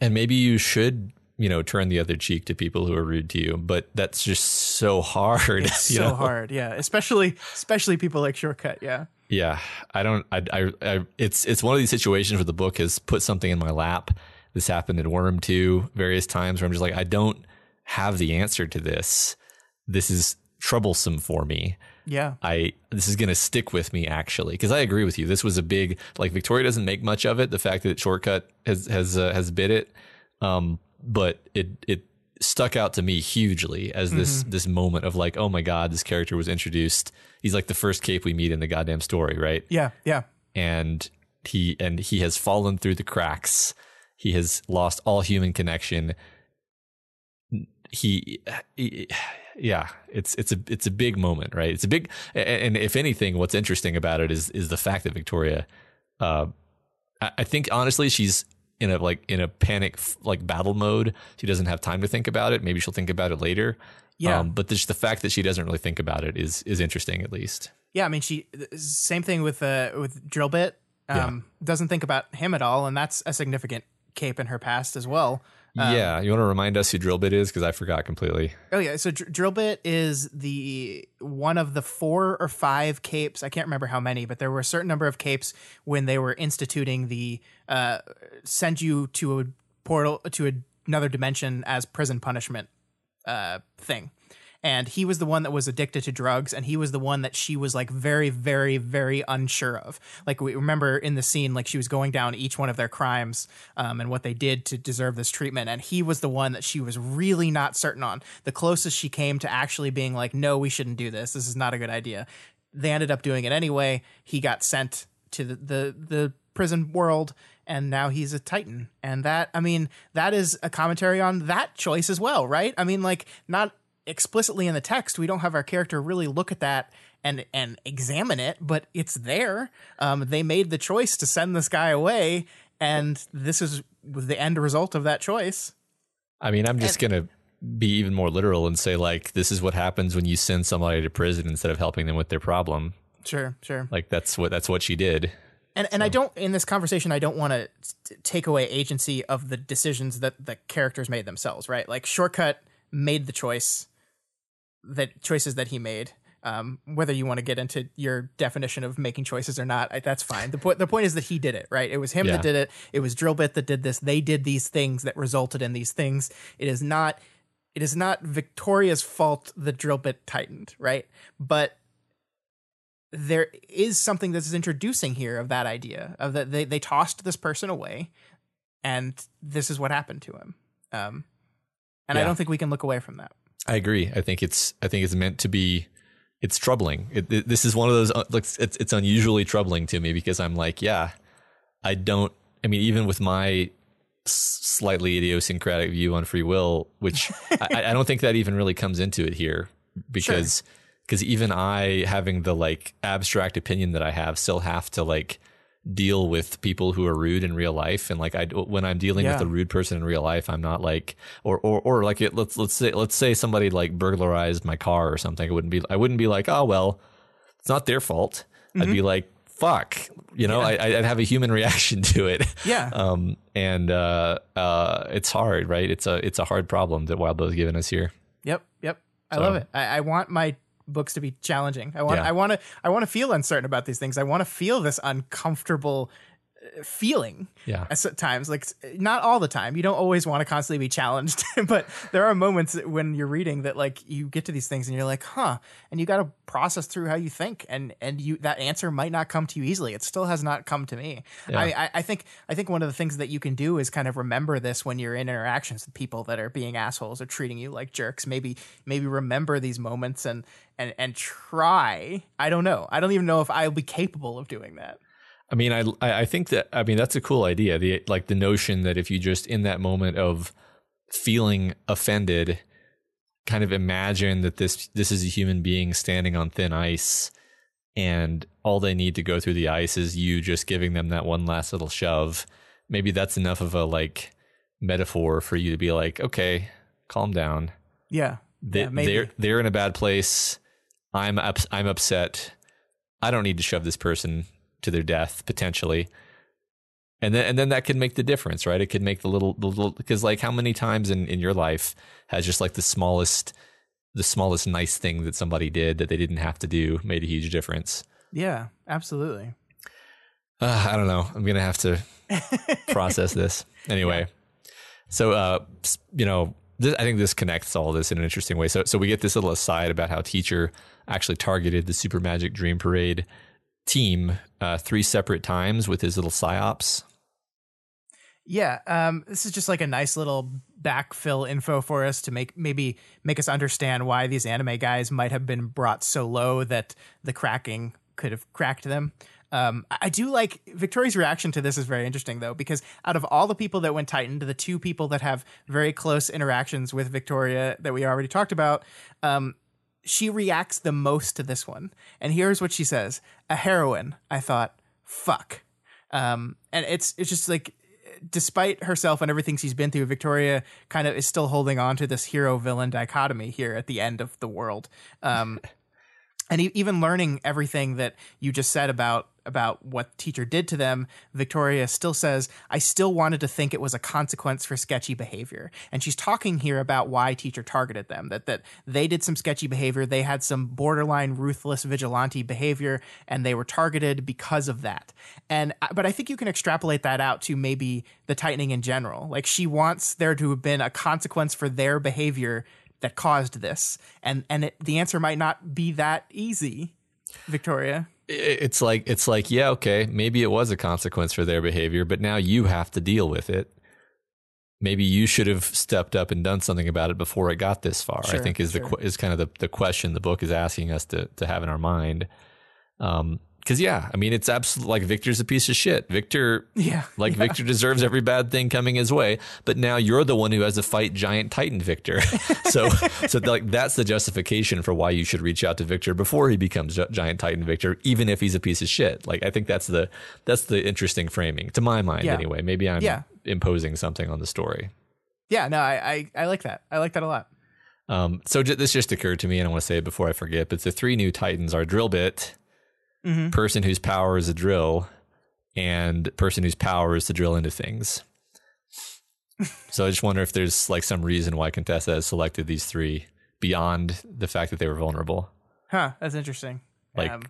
and maybe you should, you know, turn the other cheek to people who are rude to you, but that's just so hard. It's so know? hard, yeah. Especially, especially people like shortcut, yeah. Yeah, I don't. I, I, I, it's it's one of these situations where the book has put something in my lap. This happened in Worm too, various times where I'm just like, I don't have the answer to this. This is troublesome for me. Yeah. I this is going to stick with me actually because I agree with you. This was a big like Victoria doesn't make much of it. The fact that Shortcut has has uh, has bit it, um, but it it stuck out to me hugely as this this moment of like, oh my god, this character was introduced. He's like the first cape we meet in the goddamn story, right? Yeah. Yeah. and he and he has fallen through the cracks. He has lost all human connection. He, he- yeah, it's it's a it's a big moment, right? It's a big, and, if anything, what's interesting about it is is the fact that Victoria, uh, I, I think honestly, she's in a like in a panic like battle mode. She doesn't have time to think about it. Maybe she'll think about it later. Yeah. Um, but just the fact that she doesn't really think about it is is interesting, at least. Yeah, I mean, she same thing with uh with Drillbit. Um, Doesn't think about him at all, and that's a significant cape in her past as well. Um, yeah, you want to remind us who Drillbit is because I forgot completely. Oh yeah, so Dr- Drillbit is the one of the four or five capes. I can't remember how many, but there were a certain number of capes when they were instituting the uh, send you to a portal to another dimension as prison punishment uh, thing. And he was the one that was addicted to drugs, and he was the one that she was like very, very, very unsure of. Like we remember in the scene, like she was going down each one of their crimes um, and what they did to deserve this treatment, and he was the one that she was really not certain on. The closest she came to actually being like, "No, we shouldn't do this. This is not a good idea." They ended up doing it anyway. He got sent to the the, the prison world and now he's a titan. And that i mean that is a commentary on that choice as well right? I mean like not explicitly in the text we don't have our character really look at that and and examine it but it's there. Um, they made the choice to send this guy away and this is the end result of that choice. I mean, I'm just gonna be even more literal and say like, this is what happens when you send somebody to prison instead of helping them with their problem. sure sure. Like that's what that's what she did. And and I don't in this conversation I don't want to take away agency of the decisions that the characters made themselves, right? Like Shortcut made the choice that choices that he made. Um, whether you want to get into your definition of making choices or not, I, that's fine. The point the point is that he did it, right? It was him Yeah. that did it. It was Drillbit that did this. They did these things that resulted in these things. It is not it is not Victoria's fault the Drillbit tightened, right? But there is something that's introducing here of that idea of that they, they tossed this person away and this is what happened to him um and i don't think we can look away from that I agree. I think it's I think it's meant to be. It's troubling. It, it- this is one of those. uh, Like it's it's unusually troubling to me because I'm like, yeah, I don't. I mean, even with my slightly idiosyncratic view on free will, which I, I don't think that even really comes into it here, because because even I, having the like abstract opinion that I have, still have to like deal with people who are rude in real life. And like I when I'm dealing Yeah. with a rude person in real life I'm not like or or or like it, let's let's say let's say somebody like burglarized my car or something I wouldn't be I wouldn't be like oh well it's not their fault. I'd Mm-hmm. be like fuck. You know I I'd have a human reaction to it. Yeah. Um and uh uh it's hard right? It's a it's a hard problem that Wild Bill's given us here. Yep yep. I So- love it. I, I want my books to be challenging i want Yeah. i want to i want to feel uncertain about these things i want to feel this uncomfortable feeling yeah. at times like not all the time. You don't always want to constantly be challenged but there are moments when you're reading that like you get to these things and you're like huh and you got to process through how you think and and you that answer might not come to you easily. It still has not come to me. I, I i think i think one of the things that you can do is kind of remember this when you're in interactions with people that are being assholes or treating you like jerks. Maybe maybe remember these moments and and and try. I don't know. I don't even know if i'll be capable of doing that I mean, I I think that I mean that's a cool idea. The like the notion that if you just in that moment of feeling offended, kind of imagine that this this is a human being standing on thin ice, and all they need to go through the ice is you just giving them that one last little shove. Maybe that's enough of a like metaphor for you to be like, okay, calm down. yeah They, Yeah, they're they're in a bad place. I'm ups- I'm upset. I don't need to shove this person to their death potentially. And then and then that could make the difference, right? It could make the little the little because like how many times in in your life has just like the smallest the smallest nice thing that somebody did that they didn't have to do made a huge difference. yeah absolutely Uh, I don't know. I'm gonna have to process this anyway. So, uh, you know, this, I think this connects all this in an interesting way. So, so we get this little aside about how teacher actually targeted the Super Magic Dream Parade team uh, three separate times with his little psyops. Yeah, um, this is just like a nice little backfill info for us to make maybe make us understand why these anime guys might have been brought so low that the cracking could have cracked them. Um, I do like Victoria's reaction to this is very interesting though because out of all the people that went Titan, the two people that have very close interactions with Victoria that we already talked about, um, she reacts the most to this one. And here's what she says: "A heroine." I thought, "Fuck." Um, and it's it's just like despite herself and everything she's been through, Victoria kind of is still holding on to this hero villain dichotomy here at the end of the world. Um, and even learning everything that you just said about about what teacher did to them, Victoria still says, I still wanted to think it was a consequence for sketchy behavior. And she's talking here about why teacher targeted them, that, that they did some sketchy behavior, they had some borderline ruthless vigilante behavior, and they were targeted because of that. And, uh, but I think you can extrapolate that out to maybe the tightening in general. Like she wants there to have been a consequence for their behavior that caused this. And, and it, the answer might not be that easy, Victoria. It's like it's like yeah okay maybe it was a consequence for their behavior but now you have to deal with it. Maybe you should have stepped up and done something about it before it got this far sure, i think is sure. the is kind of the, the question the book is asking us to to have in our mind. Um, because yeah, I mean, it's absolutely like Victor's a piece of shit. Victor, yeah, like yeah. Victor deserves every bad thing coming his way. But now you're the one who has to fight giant Titan Victor. so, so like that's the justification for why you should reach out to Victor before he becomes giant Titan Victor, even if he's a piece of shit. Like I think that's the that's the interesting framing to my mind, yeah. anyway. Maybe I'm yeah. imposing something on the story. Yeah, no, I, I I like that. I like that a lot. Um, so this just occurred to me, and I want to say it before I forget. But the three new Titans are Drillbit mm-hmm. person whose power is a drill and person whose power is to drill into things. so I just wonder if there's like some reason why Contessa has selected these three beyond the fact that they were vulnerable. Huh, that's interesting. Like um,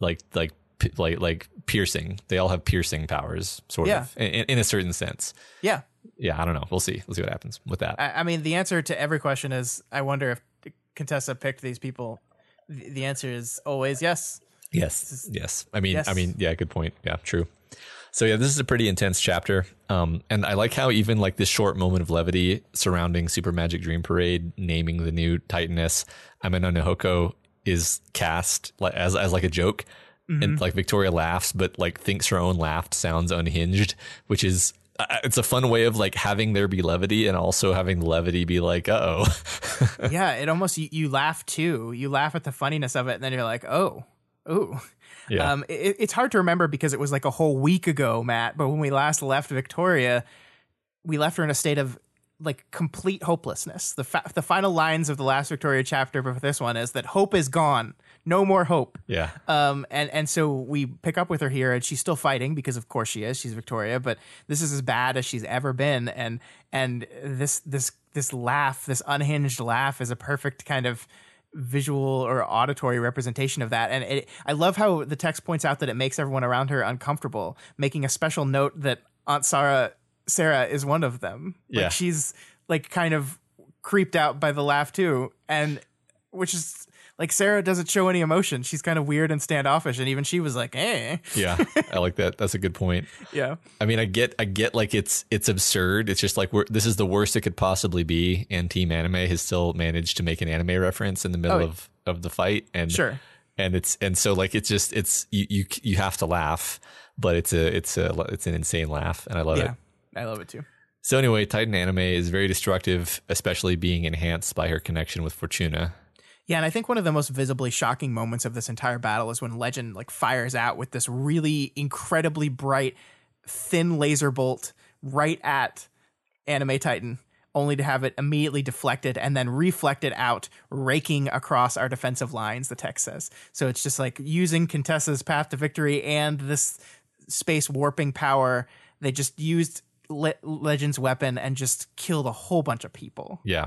like like like like piercing. They all have piercing powers, sort yeah. of, in, in, a certain sense. Yeah. Yeah, I don't know. We'll see. We'll see what happens with that. I, I mean, the answer to every question is: I wonder if Contessa picked these people. The, the answer is always yes. Yes. Yes. I mean, yes. I mean, yeah, good point. Yeah, true. So yeah, this is a pretty intense chapter. Um, and I like how even like this short moment of levity surrounding Super Magic Dream Parade naming the new Titaness Ame no Nihoko is cast like, as as like a joke. Mm-hmm. And like Victoria laughs, but like thinks her own laugh sounds unhinged, which is uh, it's a fun way of like having there be levity and also having the levity be like, oh. yeah, it almost you, you laugh too. You laugh at the funniness of it, and then you're like, oh, Ooh. Yeah. Um, it, it's hard to remember because it was like a whole week ago, Matt. But when we last left Victoria, we left her in a state of like complete hopelessness. The fa- the final lines of the last Victoria chapter for this one is that hope is gone, no more hope. Yeah. Um. And and so we pick up with her here, and she's still fighting because of course she is. She's Victoria, but this is as bad as she's ever been. And and this this this laugh, this unhinged laugh, is a perfect kind of visual or auditory representation of that. And it, I love how the text points out that it makes everyone around her uncomfortable, making a special note that Aunt Sarah Sarah is one of them. Yeah. Like she's like kind of creeped out by the laugh too. And which is like Sarah doesn't show any emotion. She's kind of weird and standoffish, and even she was like, "Eh." yeah, I like that. That's a good point. Yeah. I mean, I get, I get, like it's it's absurd. It's just like we're this is the worst it could possibly be, and Team Anime has still managed to make an anime reference in the middle oh, of of the fight, and sure, and it's and so like it's just it's you you you have to laugh, but it's a it's a it's an insane laugh, and I love yeah, it. I love it too. So anyway, Titan Anime is very destructive, especially being enhanced by her connection with Fortuna. Yeah, and I think one of the most visibly shocking moments of this entire battle is when Legend like fires out with this really incredibly bright, thin laser bolt right at Anime Titan, only to have it immediately deflected and then reflected out, raking across our defensive lines, the text says. So it's just like using Contessa's path to victory and this space warping power. They just used Le- Legend's weapon and just killed a whole bunch of people. Yeah.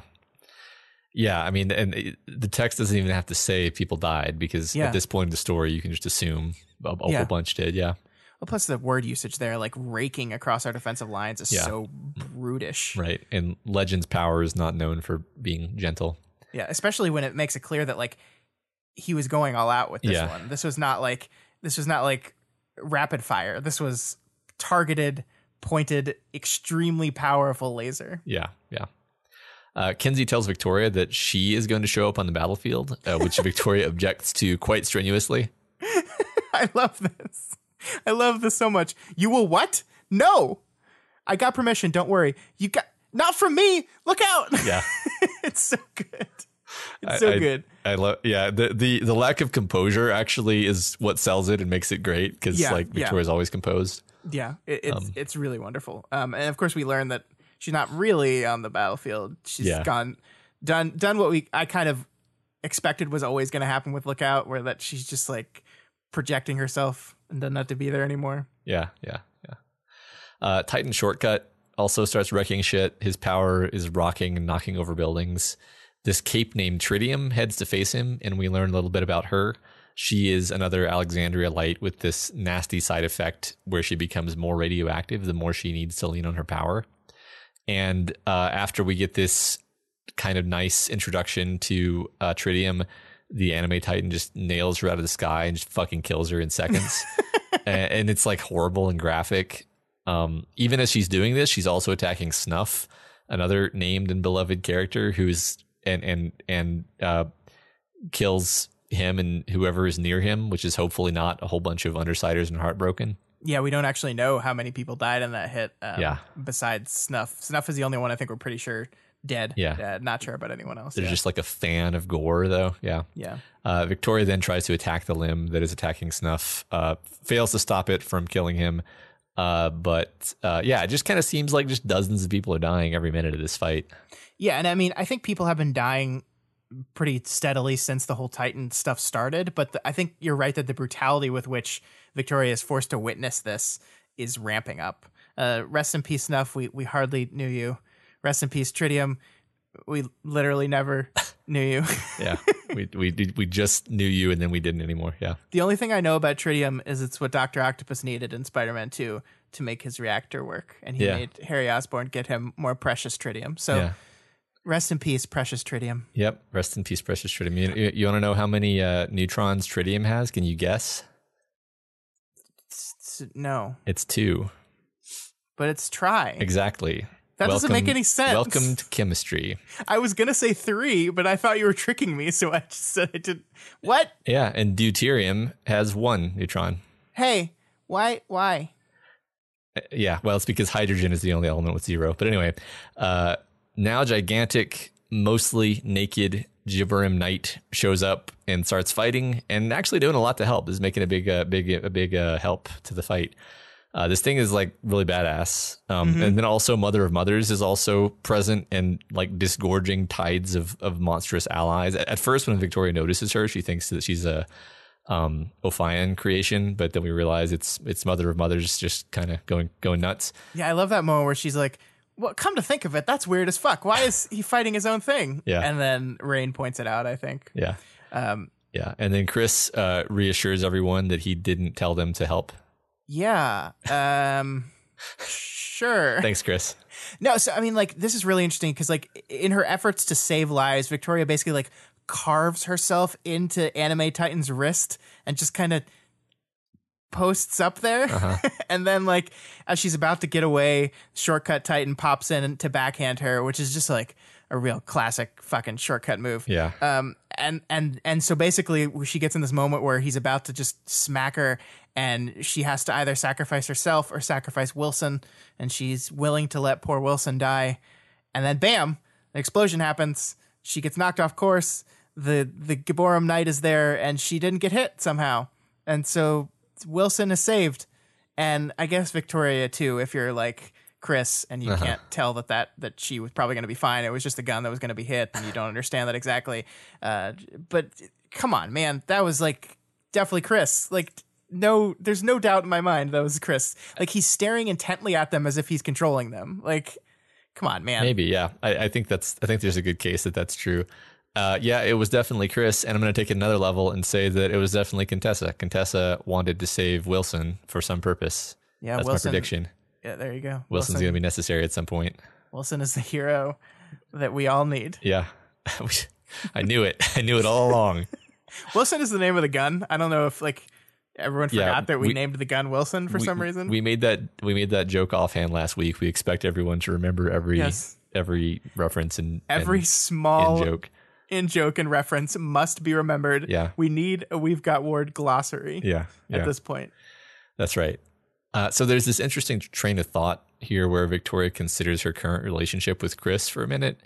Yeah, I mean, and eh, the text doesn't even have to say people died because yeah. at this point in the story, you can just assume a, a yeah. whole bunch did. Yeah. Well, plus the word usage there, like raking across our defensive lines, is yeah. so brutish. Right, and Legend's power is not known for being gentle. Yeah, especially when it makes it clear that like he was going all out with this yeah. one. This was not like this was not like rapid fire. This was targeted, pointed, extremely powerful laser. Yeah, yeah. Uh, Kenzie tells Victoria that she is going to show up on the battlefield, uh, which Victoria objects to quite strenuously. I love this. I love this so much. You will what? No. I got permission. Don't worry. You got not from me. Look out. Yeah. it's so good. It's so I, good. I love yeah, the, the the lack of composure actually is what sells it and makes it great cuz yeah, like Victoria's yeah. always composed. Yeah, it, it's um, it's really wonderful. Um and of course we learn that she's not really on the battlefield. She's yeah. gone done done what we I kind of expected was always going to happen with Lookout, where that she's just like projecting herself and doesn't have to be there anymore. Yeah, yeah, yeah. Uh, Titan Shortcut also starts wrecking shit. His power is rocking and knocking over buildings. This cape named Tritium heads to face him, and we learn a little bit about her. She is another Alexandria light with this nasty side effect where she becomes more radioactive the more she needs to lean on her power. And uh, after we get this kind of nice introduction to uh, Tritium, the anime Titan just nails her out of the sky and just fucking kills her in seconds. and, and it's like horrible and graphic. Um, even as she's doing this, she's also attacking Snuff, another named and beloved character who's and and and uh, kills him and whoever is near him, which is hopefully not a whole bunch of undersiders and heartbroken. Yeah, we don't actually know how many people died in that hit. Um, Yeah. Besides Snuff, Snuff is the only one I think we're pretty sure dead. Yeah. Uh, not sure about anyone else. There's yeah. just like a fan of gore, though. Yeah. yeah. Uh, Victoria then tries to attack the limb that is attacking Snuff, uh, fails to stop it from killing him. Uh, but uh, yeah, it just kind of seems like just dozens of people are dying every minute of this fight. Yeah, and I mean, I think people have been dying pretty steadily since the whole Titan stuff started, but the, I think you're right that the brutality with which Victoria is forced to witness this is ramping up. Uh, rest in peace, Snuff. We we hardly knew you. Rest in peace, Tritium. We literally never knew you. Yeah, we we did- we just knew you and then we didn't anymore. Yeah, The only thing I know about tritium is it's what Doctor Octopus needed in Spider-Man 2 to make his reactor work, and he Yeah. made Harry Osborn get him more precious tritium. So yeah, rest in peace, precious tritium. yep. Rest in peace, precious tritium. You, you, you want to know how many uh, neutrons tritium has? Can you guess? S- s- No, It's two. but it's try. Exactly. That doesn't make any sense. Welcome to chemistry. I was gonna say three, but I thought you were tricking me, so I just said I didn't. What? Yeah, and deuterium has one neutron. Hey, why? Why? Uh, Yeah, well, it's because hydrogen is the only element with zero. But anyway, uh, now gigantic, mostly naked Gibborim Knight shows up and starts fighting, and actually doing a lot to help. Is making a big, uh, big, a big uh, help to the fight. Uh, this thing is like really badass. Um, And then also Mother of Mothers is also present and like disgorging tides of, of monstrous allies. At, at first, when Victoria notices her, she thinks that she's a um, Ophion creation, but then we realize it's it's Mother of Mothers just kind of going going nuts. Yeah, I love that moment where she's like, "Well, come to think of it, that's weird as fuck. Why is he fighting his own thing?" Yeah. and then Rain points it out. I think. Yeah. Um, Yeah. And then Chris uh, reassures everyone that he didn't tell them to help. yeah. Um, sure. Thanks, Chris. No, so I mean, like, this is really interesting because, like, in her efforts to save lives, Victoria basically like carves herself into Anime Titan's wrist and just kind of posts up there. and then, like, as she's about to get away, Shortcut Titan pops in to backhand her, which is just like a real classic fucking shortcut move. Yeah. Um, and and and so basically, she gets in this moment where he's about to just smack her, and she has to either sacrifice herself or sacrifice Wilson, and she's willing to let poor Wilson die. And then, bam, an explosion happens. She gets knocked off course. the The Gibborim Knight is there, and she didn't get hit somehow, and so Wilson is saved. And I guess Victoria too, if you're like Chris and you can't tell that that that she was probably going to be fine. It was just a gun that was going to be hit, and you don't understand that exactly. Uh, but come on, man, that was like definitely Chris. Like no, there's no doubt in my mind that was Chris. Like he's staring intently at them as if he's controlling them. Like, come on, man. Maybe. Yeah. I, I think that's, I think there's a good case that that's true. Uh, yeah, it was definitely Chris. And I'm going to take it another level and say that it was definitely Contessa. Contessa wanted to save Wilson for some purpose. Yeah, That's Wilson. my prediction. Yeah, there you go. Wilson's going to be necessary at some point. Wilson is the hero that we all need. Yeah. I knew it. I knew it all along. Wilson is the name of the gun. I don't know if like everyone Yeah, forgot that we, we- named the gun Wilson for We- some reason. We made that we made that joke offhand last week. We expect everyone to remember every Yes. every reference and Every and small in joke. In joke and reference must be remembered. Yeah. We need a We've Got Word glossary Yeah. at this point. That's right. Uh, so there's this interesting train of thought here where Victoria considers her current relationship with Chris for a minute,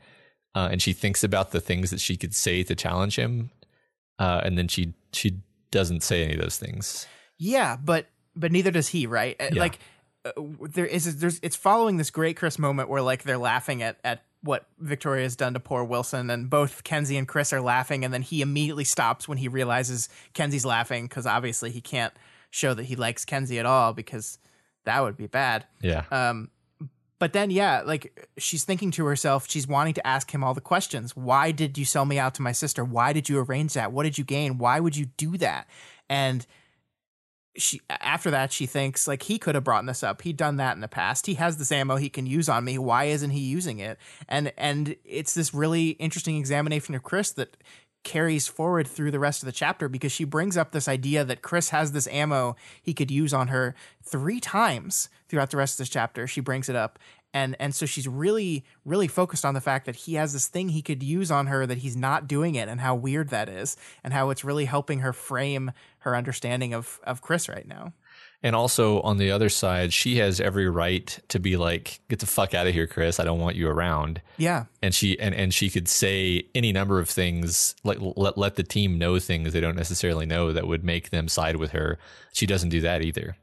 uh, and she thinks about the things that she could say to challenge him, uh, and then she she doesn't say any of those things. Yeah, but but neither does he, right? Uh, Yeah. Like there is there's it's following this great Chris moment where like they're laughing at at what Victoria has done to poor Wilson, and both Kenzie and Chris are laughing, and then he immediately stops when he realizes Kenzie's laughing because obviously he can't show that he likes Kenzie at all because that would be bad. Yeah. Um, but then, yeah, like she's thinking to herself, she's wanting to ask him all the questions. Why did you sell me out to my sister? Why did you arrange that? What did you gain? Why would you do that? And she after that she thinks like he could have brought this up. He'd done that in the past. He has this ammo he can use on me. Why isn't he using it? And and it's this really interesting examination of chris that carries forward through the rest of the chapter because she brings up this idea that chris has this ammo he could use on her three times throughout the rest of this chapter. She brings it up and and so she's really really focused on the fact that he has this thing he could use on her that he's not doing it and how weird that is and how it's really helping her frame her understanding of of Chris right now. And also on the other side, she has every right to be like, "Get the fuck out of here, Chris! I don't want you around." Yeah, and she and and she could say any number of things, like let let the team know things they don't necessarily know that would make them side with her. She doesn't do that either.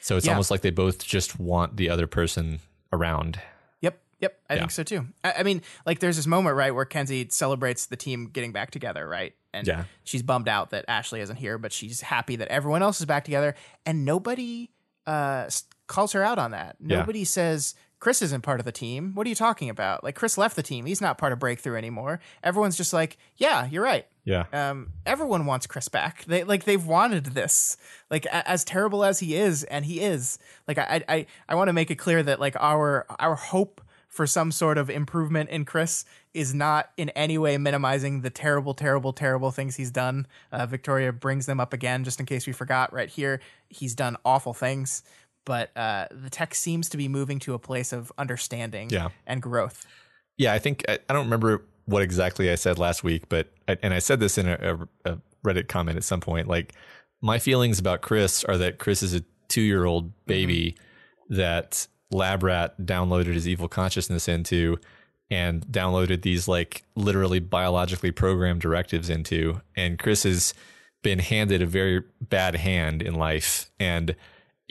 So it's yeah. almost like they both just want the other person around. Yep, yep, I yeah. think so too. I, I, mean, like there's this moment right where Kenzie celebrates the team getting back together, right? And yeah. she's bummed out that Ashley isn't here, but she's happy that everyone else is back together, and nobody uh, calls her out on that. Nobody yeah. says Chris isn't part of the team. What are you talking about? Like Chris left the team. He's not part of Breakthrough anymore. Everyone's just like, yeah, you're right. Yeah. Um, everyone wants Chris back. They like they've wanted this. Like a- as terrible as he is, and he is. Like I I I want to make it clear that like our our hope for some sort of improvement in Chris is not in any way minimizing the terrible, terrible, terrible things he's done. Uh, Victoria brings them up again, just in case we forgot. Right here, he's done awful things, but uh, the tech seems to be moving to a place of understanding yeah. and growth. Yeah, I think I, I don't remember what exactly I said last week, but and I said this in a, a, Reddit comment at some point. Like my feelings about Chris are that Chris is a two year old baby mm-hmm. that Labrat downloaded his evil consciousness into and downloaded these like literally biologically programmed directives into. And Chris has been handed a very bad hand in life and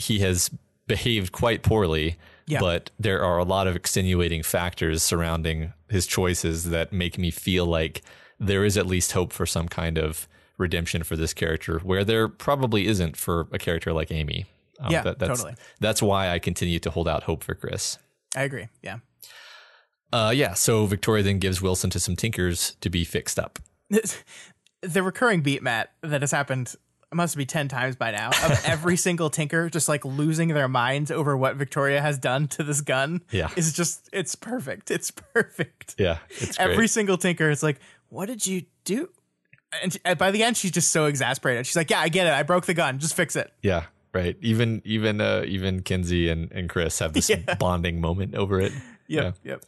he has behaved quite poorly yeah. But there are a lot of extenuating factors surrounding his choices that make me feel like there is at least hope for some kind of redemption for this character, where there probably isn't for a character like Amy. Um, yeah, that, that's, totally. That's why I continue to hold out hope for Chris. I agree. Yeah. Uh, yeah. So Victoria then gives Wilson to some tinkers to be fixed up. the recurring beat, Matt, that has happened it must be 10 times by now of every single tinker just like losing their minds over what Victoria has done to this gun. Yeah. Is just, it's perfect. It's perfect. Yeah. it's every single tinker is like, what did you do? And, and by the end, she's just so exasperated. She's like, yeah, I get it. I broke the gun. Just fix it. Yeah. Right. Even, even, uh, even Kenzie and, and Chris have this yeah. bonding moment over it. Yep. Yeah. Yep.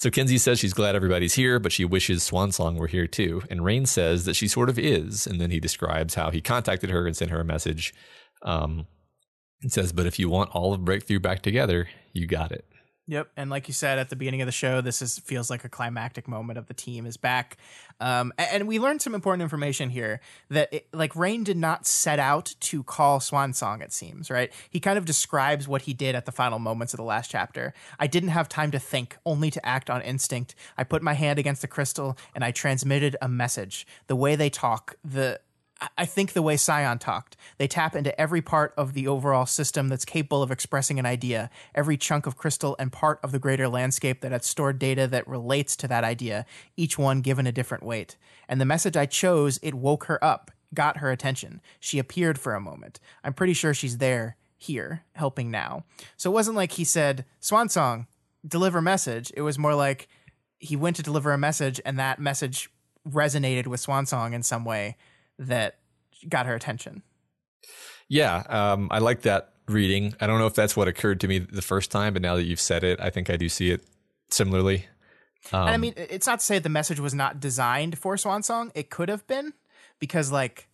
So Kenzie says she's glad everybody's here, but she wishes Swan Song were here too. And Rain says that she sort of is. And then he describes how he contacted her and sent her a message. Um, it says, but if you want all of Breakthrough back together, you got it. Yep, and like you said at the beginning of the show, this is feels like a climactic moment of the team is back, um, and we learned some important information here that it, like Rain did not set out to call Swan Song. It seems right. He kind of describes what he did at the final moments of the last chapter. I didn't have time to think, only to act on instinct. I put my hand against the crystal and I transmitted a message. The way they talk, the I think the way Scion talked, they tap into every part of the overall system that's capable of expressing an idea, every chunk of crystal and part of the greater landscape that had stored data that relates to that idea, each one given a different weight. And the message I chose, it woke her up, got her attention. She appeared for a moment. I'm pretty sure she's there, here, helping now. So it wasn't like he said, Swan Song, deliver message. It was more like he went to deliver a message and that message resonated with Swan Song in some way that got her attention. Yeah, um, I like that reading. I don't know if that's what occurred to me the first time, but now that you've said it, I think I do see it similarly. Um, and I um, mean, it's not to say the message was not designed for Swan Song. It could have been because, like,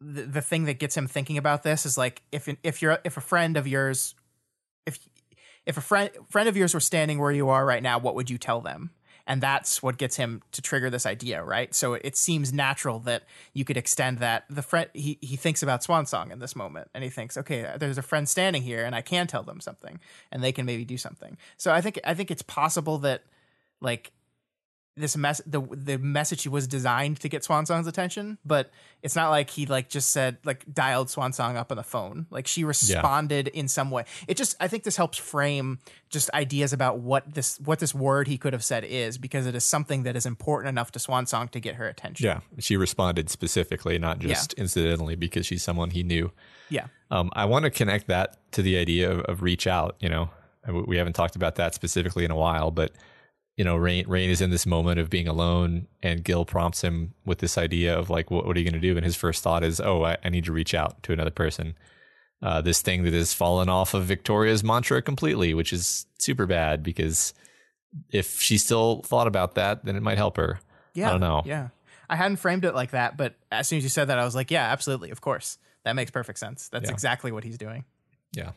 the the thing that gets him thinking about this is like if if you're if a friend of yours, if if a friend friend of yours were standing where you are right now, what would you tell them? And that's what gets him to trigger this idea, right? So it, seems natural that you could extend that. The friend he he thinks about Swan Song in this moment, and he thinks, okay, there's a friend standing here, and I can tell them something, and they can maybe do something. So I think I think it's possible that like this mess the the message was designed to get Swan Song's attention, but it's not like he like just said like dialed Swan Song up on the phone. Like she responded yeah. in some way. It just I think this helps frame just ideas about what this what this word he could have said is because it is something that is important enough to Swan Song to get her attention. Yeah, she responded specifically, not just yeah. incidentally, because she's someone he knew. Yeah. Um, I want to connect that to the idea of, of reach out. You know, we haven't talked about that specifically in a while, but you know, Rain Rain is in this moment of being alone, and Gil prompts him with this idea of like, what, what are you going to do? And his first thought is, oh, I, I need to reach out to another person. Uh, this thing that has fallen off of Victoria's mantra completely, which is super bad because if she still thought about that, then it might help her. Yeah, I don't know. Yeah, I hadn't framed it like that, but as soon as you said that, I was like, yeah, absolutely, of course, that makes perfect sense. That's yeah. exactly what he's doing. Yeah.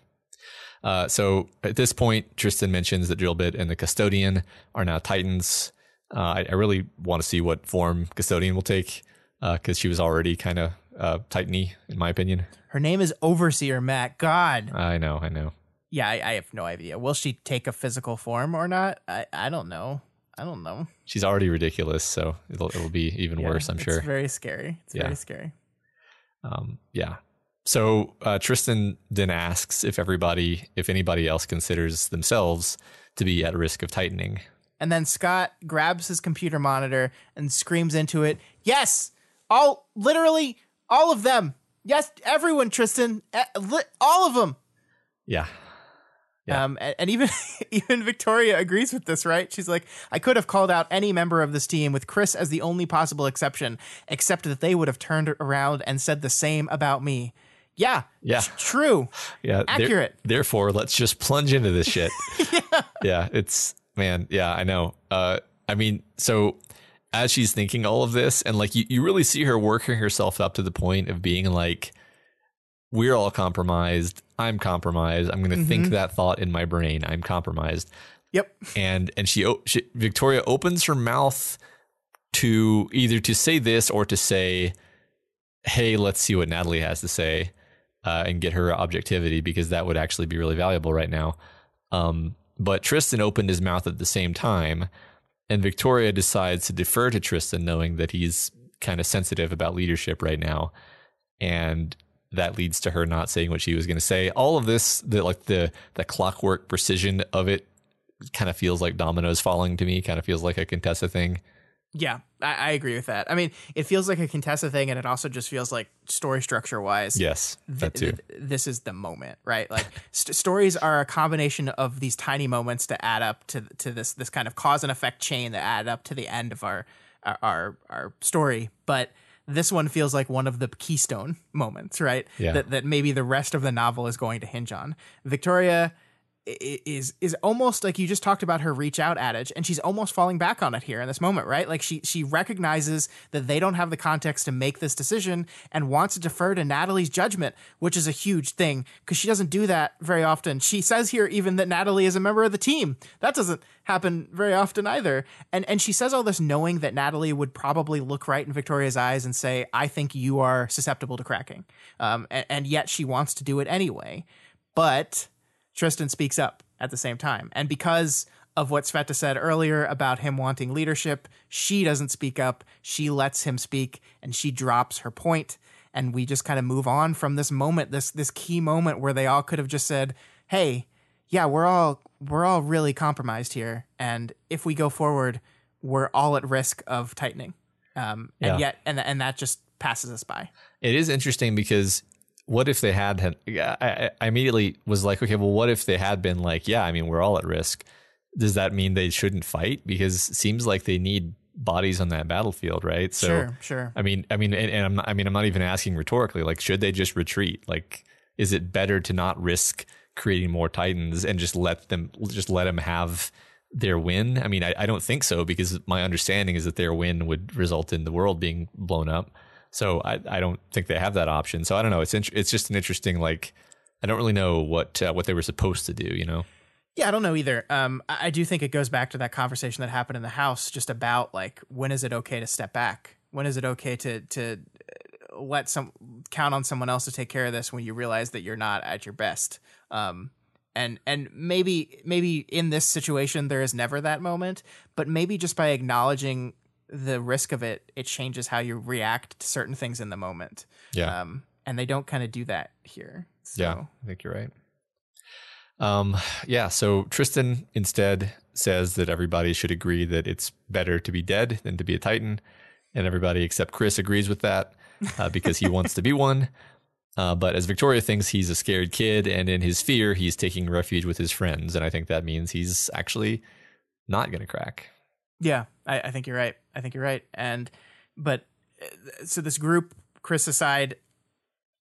Uh, so at this point, Tristan mentions that Drillbit and the Custodian are now Titans. Uh, I, I, really want to see what form Custodian will take because uh, she was already kind of uh, Titany, in my opinion. Her name is Overseer Matt. God. I know, I know. Yeah, I, I have no idea. Will she take a physical form or not? I, I don't know. I don't know. She's already ridiculous, so it'll it'll be even yeah, worse. I'm sure. It's very scary. It's yeah. very scary. Um, yeah. So uh, Tristan then asks if everybody, if anybody else considers themselves to be at risk of tightening. And then Scott grabs his computer monitor and screams into it, "Yes, all literally all of them. Yes, everyone, Tristan, all of them." Yeah. Yeah. Um, and, and, even even Victoria agrees with this, right? She's like, I could have called out any member of this team with Chris as the only possible exception, except that they would have turned around and said the same about me. Yeah. Yeah. True. Yeah. Accurate. There, therefore, let's just plunge into this shit. yeah. yeah. It's man. Yeah, I know. Uh, I mean, so as she's thinking all of this, and like you, you really see her working herself up to the point of being like, we're all compromised. I'm compromised. I'm going to mm-hmm. think that thought in my brain. I'm compromised. Yep. And and she, she Victoria opens her mouth to either to say this or to say, "Hey, let's see what Natalie has to say." Uh, and get her objectivity because that would actually be really valuable right now. Um, but Tristan opened his mouth at the same time, and Victoria decides to defer to Tristan, knowing that he's kind of sensitive about leadership right now, and that leads to her not saying what she was going to say. All of this, the like the the clockwork precision of it, kind of feels like dominoes falling to me. Kind of feels like a Contessa thing. Yeah, I, I, agree with that. I mean, it feels like a Contessa thing, and it also just feels like story structure wise. Yes, that th- too. Th- this is the moment, right? Like st- stories are a combination of these tiny moments to add up to to this this kind of cause and effect chain that add up to the end of our our our, our story. But this one feels like one of the keystone moments, right? Yeah. That that maybe the rest of the novel is going to hinge on. Victoria is is almost like you just talked about her reach out adage and she's almost falling back on it here in this moment right? Like she she recognizes that they don't have the context to make this decision and wants to defer to Natalie's judgment which is a huge thing because she doesn't do that very often. She says here even that Natalie is a member of the team. That doesn't happen very often either. And and she says all this knowing that Natalie would probably look right in Victoria's eyes and say I think you are susceptible to cracking. Um and, and yet she wants to do it anyway. But Tristan speaks up at the same time. And because of what Sveta said earlier about him wanting leadership, she doesn't speak up. She lets him speak and she drops her point. And we just kind of move on from this moment, this this key moment where they all could have just said, Hey, yeah, we're all we're all really compromised here. And if we go forward, we're all at risk of tightening. Um, and yeah. yet and and that just passes us by. It is interesting because what if they had, had I, I immediately was like, okay, well, what if they had been like, yeah, I mean, we're all at risk. Does that mean they shouldn't fight? Because it seems like they need bodies on that battlefield, right? So, sure, sure. I mean, I mean, and, and I'm not, I mean, I'm not even asking rhetorically. Like, should they just retreat? Like, is it better to not risk creating more titans and just let them, just let them have their win? I mean, I, I don't think so because my understanding is that their win would result in the world being blown up. So I, I don't think they have that option. So I don't know. It's it's just an interesting like I don't really know what uh, what they were supposed to do. You know. Yeah, I don't know either. Um, I, I do think it goes back to that conversation that happened in the house, just about like when is it okay to step back? When is it okay to to uh, let some count on someone else to take care of this when you realize that you're not at your best? Um, and and maybe maybe in this situation there is never that moment, but maybe just by acknowledging the risk of it, it changes how you react to certain things in the moment. Yeah. Um, and they don't kind of do that here. So. Yeah, I think you're right. Um, yeah, so Tristan instead says that everybody should agree that it's better to be dead than to be a Titan. And everybody except Chris agrees with that uh, because he wants to be one. Uh, but as Victoria thinks he's a scared kid, and in his fear, he's taking refuge with his friends. And I think that means he's actually not going to crack. Yeah, I, I think you're right. I think you're right. And, but, uh, so this group, Chris aside,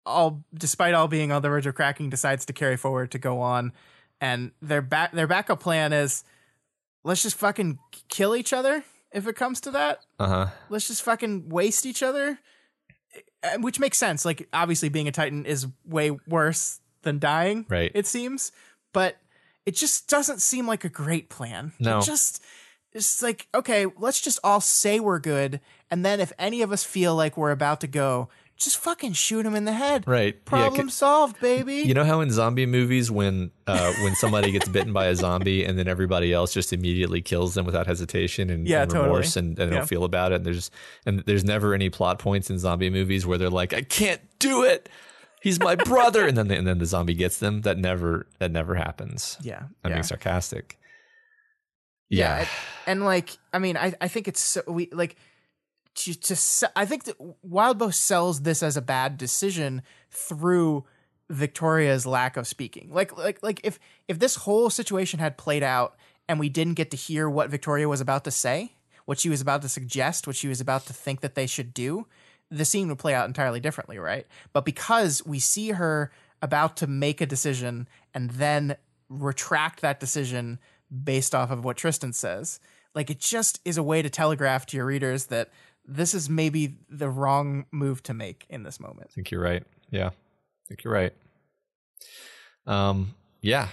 all despite all being on the verge of cracking, decides to carry forward to go on, and their back their backup plan is let's just fucking kill each other if it comes to that. Uh huh. Let's just fucking waste each other, Uh, which makes sense. Like obviously, being a Titan is way worse than dying. Right. It seems, but it just doesn't seem like a great plan. No. It just it's like okay, let's just all say we're good, and then if any of us feel like we're about to go, just fucking shoot him in the head. Right. Problem c- solved, baby. You know how in zombie movies, when uh, when somebody gets bitten by a zombie and then everybody else just immediately kills them without hesitation and, Yeah, and totally. remorse and, and they Yeah. don't feel about it. And there's and there's never any plot points in zombie movies where they're like, I can't do it. He's my brother, and then the, and then the zombie gets them. That never that never happens. yeah. I'm yeah. being sarcastic. Yeah, it- and like I mean, I I think it's so we like to to I think that Wildbow sells this as a bad decision through Victoria's lack of speaking. Like like like if if this whole situation had played out and we didn't get to hear what Victoria was about to say, what she was about to suggest, what she was about to think that they should do, the scene would play out entirely differently, right? But because we see her about to make a decision and then retract that decision based off of what Tristan says, like it just is a way to telegraph to your readers that this is maybe the wrong move to make in this moment. I think you're right. Yeah, I think you're right. Um, yeah.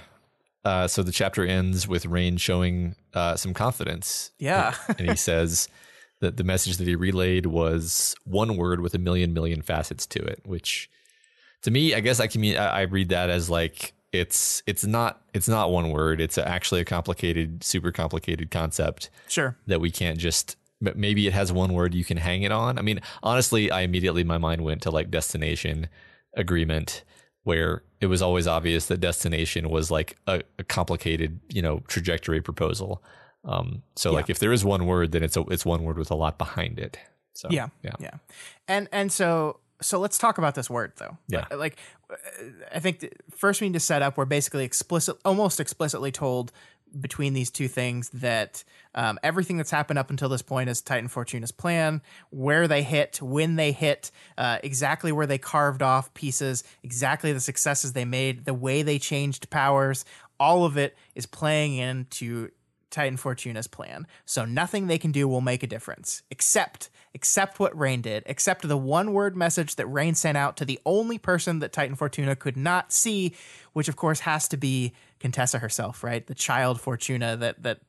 Uh, so the chapter ends with Rain showing uh, some confidence. Yeah. and he says that the message that he relayed was one word with a million million facets to it. Which, to me, I guess I can mean I I read that as like it's it's not it's not one word. It's actually a complicated, super complicated concept Sure. that we can't just but maybe it has one word you can hang it on. I mean, honestly, I immediately my mind went to like destination agreement where it was always obvious that destination was like a, a complicated, you know, trajectory proposal. Um, so like if there is one word, then it's a, it's one word with a lot behind it. So Yeah. yeah, Yeah. And and so so let's talk about this word though. Yeah. Uh, Like uh, I think first we need to set up we're basically explicit almost explicitly told between these two things that um, everything that's happened up until this point is Titan Fortuna's plan, where they hit, when they hit, uh, exactly where they carved off pieces, exactly the successes they made, the way they changed powers, all of it is playing into Titan Fortuna's plan. So nothing they can do will make a difference, except except what Rain did, except the one word message that Rain sent out to the only person that Titan Fortuna could not see, which of course has to be Contessa herself, right? The child Fortuna that that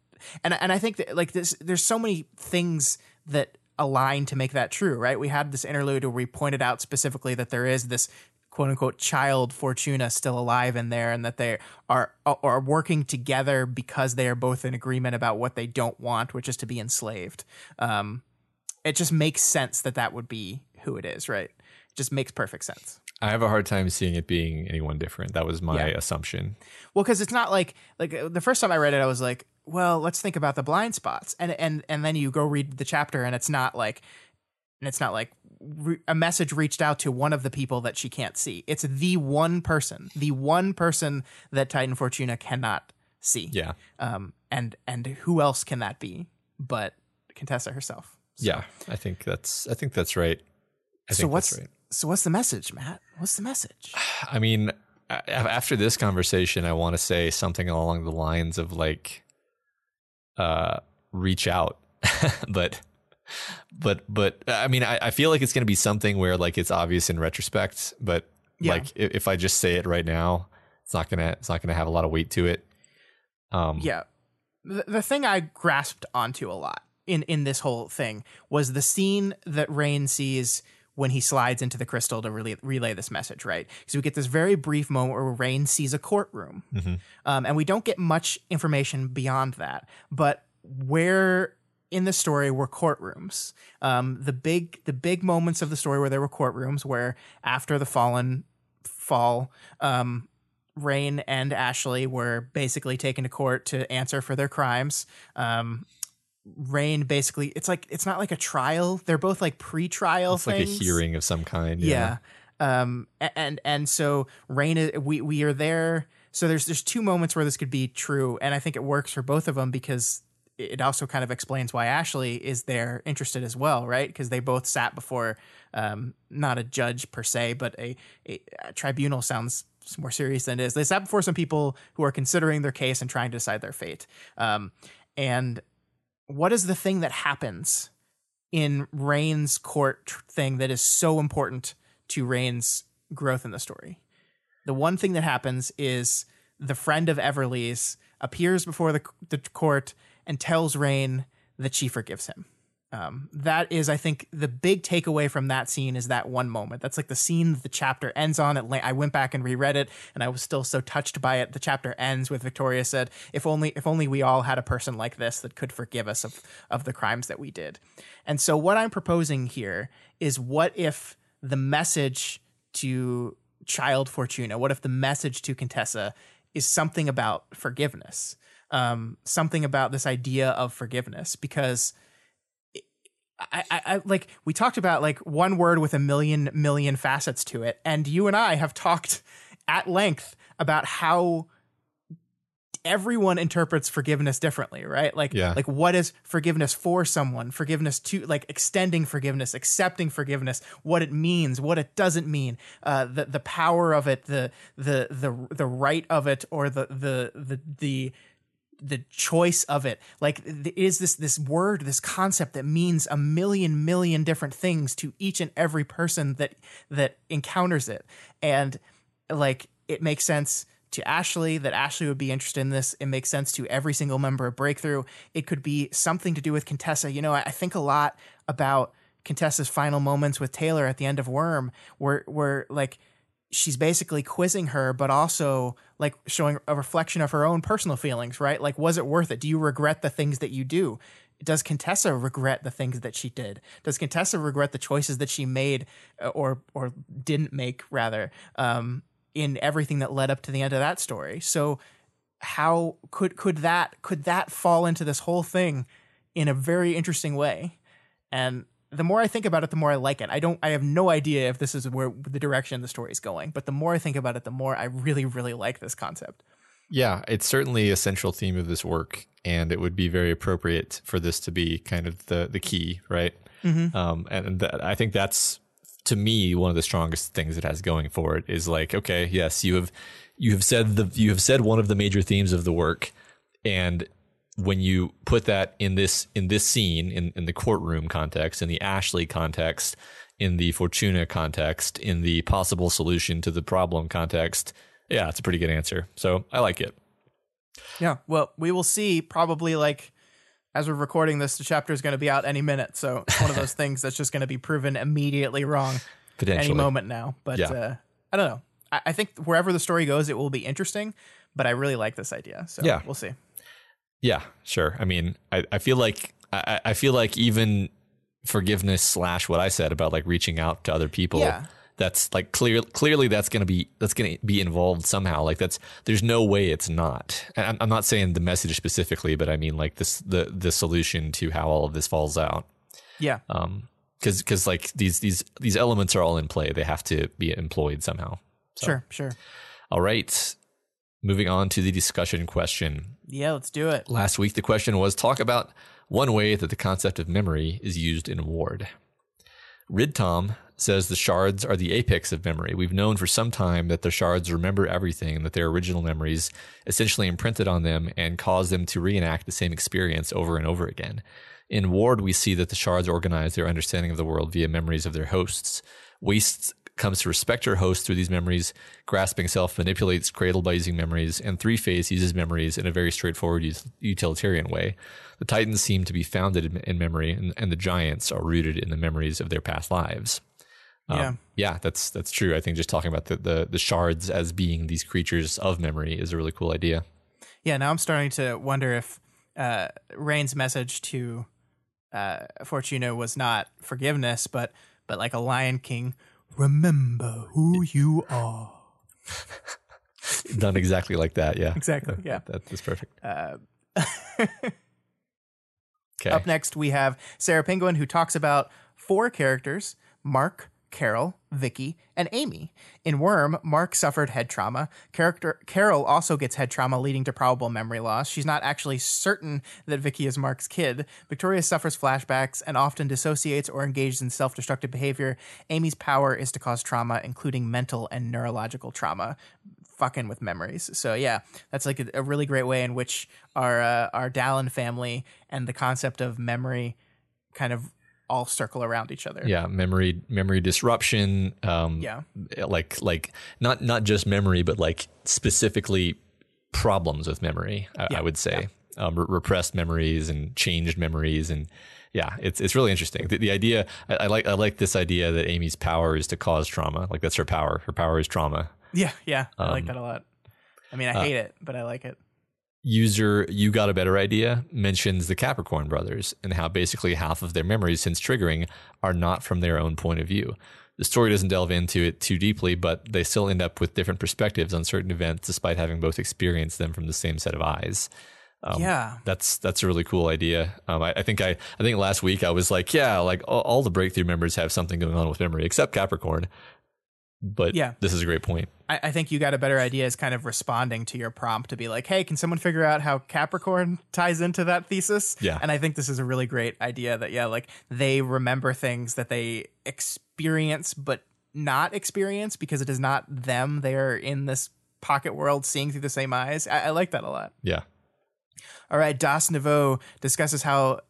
and and I think that like this there's so many things that align to make that true, right? We had this interlude where we pointed out specifically that there is this quote unquote child Fortuna still alive in there and that they are are working together because they are both in agreement about what they don't want, which is to be enslaved. Um, it just makes sense that that would be who it is, right? It just makes perfect sense. I have a hard time seeing it being anyone different. That was my Yeah. assumption. Well, because it's not like like uh, the first time I read it, I was like, well, let's think about the blind spots, and and and then you go read the chapter, and it's not like, and it's not like re- a message reached out to one of the people that she can't see. It's the one person, the one person that Titan Fortuna cannot see. Yeah, Um, and and who else can that be but Contessa herself? yeah. I think that's I think that's right. I So what's that's right. so what's the message, Matt? What's the message? I mean, after this conversation, I want to say something along the lines of like, uh, reach out, but, but, but, I mean, I, I feel like it's going to be something where like it's obvious in retrospect, but Yeah. like if, if I just say it right now, it's not gonna, it's not gonna have a lot of weight to it. Um, Yeah. The, the thing I grasped onto a lot in in this whole thing was the scene that Rain sees when he slides into the crystal to relay, relay this message, right? Because we get this very brief moment where Rain sees a courtroom, um, and we don't get much information beyond that. But where in the story were courtrooms, um, the big the big moments of the story where there were courtrooms, where after the fallen fall, um, Rain and Ashley were basically taken to court to answer for their crimes. Um, Rain basically, it's like it's not like a trial; they're both like pre-trial things. Like a hearing of some kind. Yeah. Um and and so Rain is we we are there so there's there's two moments where this could be true and I think it works for both of them because it also kind of explains why Ashley is there interested as well, right? Because they both sat before um not a judge per se, but a, a, a tribunal sounds more serious than it is. They sat before some people who are considering their case and trying to decide their fate. Um and what is the thing that happens in Rain's court thing that is so important to Rain's growth in the story. The one thing that happens is the friend of Everly's appears before the, the court and tells Rain that she forgives him. Um, that is, I think, the big takeaway from that scene is that one moment. That's like the scene that the chapter ends on. It, la- I went back and reread it, and I was still so touched by it. The chapter ends with Victoria said, "If only, if only we all had a person like this that could forgive us of of the crimes that we did." And so, what I'm proposing here is, what if the message to child Fortuna, what if the message to Contessa is something about forgiveness, um, something about this idea of forgiveness, because I, I, I like we talked about like one word with a million million facets to it, and you and I have talked at length about how everyone interprets forgiveness differently, right? Like, Yeah. like what is forgiveness for someone? Forgiveness to like extending forgiveness, accepting forgiveness, what it means, what it doesn't mean, uh, the the power of it, the the the the right of it, or the the the the the choice of it like is this this word this concept that means a million million different things to each and every person that that encounters it and like it makes sense to Ashley that Ashley would be interested in this. It makes sense to every single member of Breakthrough. It could be something to do with Contessa. You know, I, I think a lot about Contessa's final moments with Taylor at the end of Worm, where where like she's basically quizzing her, but also like showing a reflection of her own personal feelings, right? Like, was it worth it? Do you regret the things that you do? Does Contessa regret the things that she did? Does Contessa regret the choices that she made uh, or or didn't make rather um, in everything that led up to the end of that story? So how could could that could that fall into this whole thing in a very interesting way? And the more I think about it, the more I like it. I don't I have no idea if this is where the direction the story is going, but the more I think about it, the more I really really like this concept. Yeah, it's certainly a central theme of this work, and it would be very appropriate for this to be kind of the the key, right? Um, and that, I think that's to me one of the strongest things it has going for it is like, okay, yes, you have you have said the you have said one of the major themes of the work, and when you put that in this in this scene in, in the courtroom context, in the Ashley context, in the Fortuna context, in the possible solution to the problem context, yeah, it's a pretty good answer. So I like it. Yeah. Well, we will see probably like as we're recording this, the chapter is going to be out any minute. So it's one of those things that's just going to be proven immediately wrong any moment now. But Yeah. uh, I don't know. I, I think wherever the story goes, it will be interesting. But I really like this idea. So Yeah. we'll see. Yeah, sure. I mean, I, I feel like I, I feel like even forgiveness slash what I said about like reaching out to other people. Yeah. That's like clear. Clearly, that's gonna be that's gonna be involved somehow. Like that's there's no way it's not. And I'm, I'm not saying the message specifically, but I mean like this the the solution to how all of this falls out. Yeah. Um, because because like these these these elements are all in play. They have to be employed somehow. Sure. Sure. All right. Moving on to the discussion question. Yeah. Let's do it. Last week, the question was talk about one way that the concept of memory is used in Ward. Ridtom says the shards are the apex of memory. We've known for some time that the shards remember everything and that their original memories essentially imprinted on them and cause them to reenact the same experience over and over again. In Ward, we see that the shards organize their understanding of the world via memories of their hosts. Waste comes to respect her host through these memories. Grasping Self manipulates Cradle by using memories, and Three Phase uses memories in a very straightforward utilitarian way. The Titans seem to be founded in, in memory, and, and the Giants are rooted in the memories of their past lives. Um, Yeah. yeah, that's that's true. I think just talking about the, the the shards as being these creatures of memory is a really cool idea. Yeah, now I'm starting to wonder if uh, Rain's message to uh, Fortuna was not forgiveness, but but like a Lion King. Remember who you are. Done exactly like that. Yeah, Exactly. Yeah. that, that's perfect. Uh, Okay, Up next, we have Sarah Penguin, who talks about four characters Mark, Carol, Vicky, and Amy. In Worm, Mark suffered head trauma. Character Carol also gets head trauma, leading to probable memory loss. She's not actually certain that Vicky is Mark's kid. Victoria suffers flashbacks and often dissociates or engages in self destructive behavior. Amy's power is to cause trauma, including mental and neurological trauma fucking with memories. So yeah, that's like a, a really great way in which our uh, our Dallon family and the concept of memory kind of all circle around each other. yeah, memory memory disruption. Um, Yeah. like like not not just memory, but like specifically problems with memory. I, I would say um, re- repressed memories and changed memories, and yeah, it's it's really interesting. The, the idea I, I like I like this idea that Amy's power is to cause trauma. Like that's her power. Her power is trauma. Yeah, yeah. I Um, like that a lot. I mean, I uh, hate it, but I like it. User you got a better idea mentions the capricorn brothers and how basically half of their memories since triggering are not from their own point of view. The story doesn't delve into it too deeply but they still end up with different perspectives on certain events despite having both experienced them from the same set of eyes. Um, yeah. that's that's a really cool idea. Um, I, I think i i think last week i was like yeah like all, all the breakthrough members have something going on with memory except capricorn but Yeah. this is a great point I, I think you got a better idea is kind of responding to your prompt to be like, hey, can someone figure out how Capricorn ties into that thesis? Yeah. And I think this is a really great idea that, yeah, like they remember things that they experience but not experience because it is not them. They are in this pocket world seeing through the same eyes. I, I like that a lot. yeah All right, Das Nouveau discusses how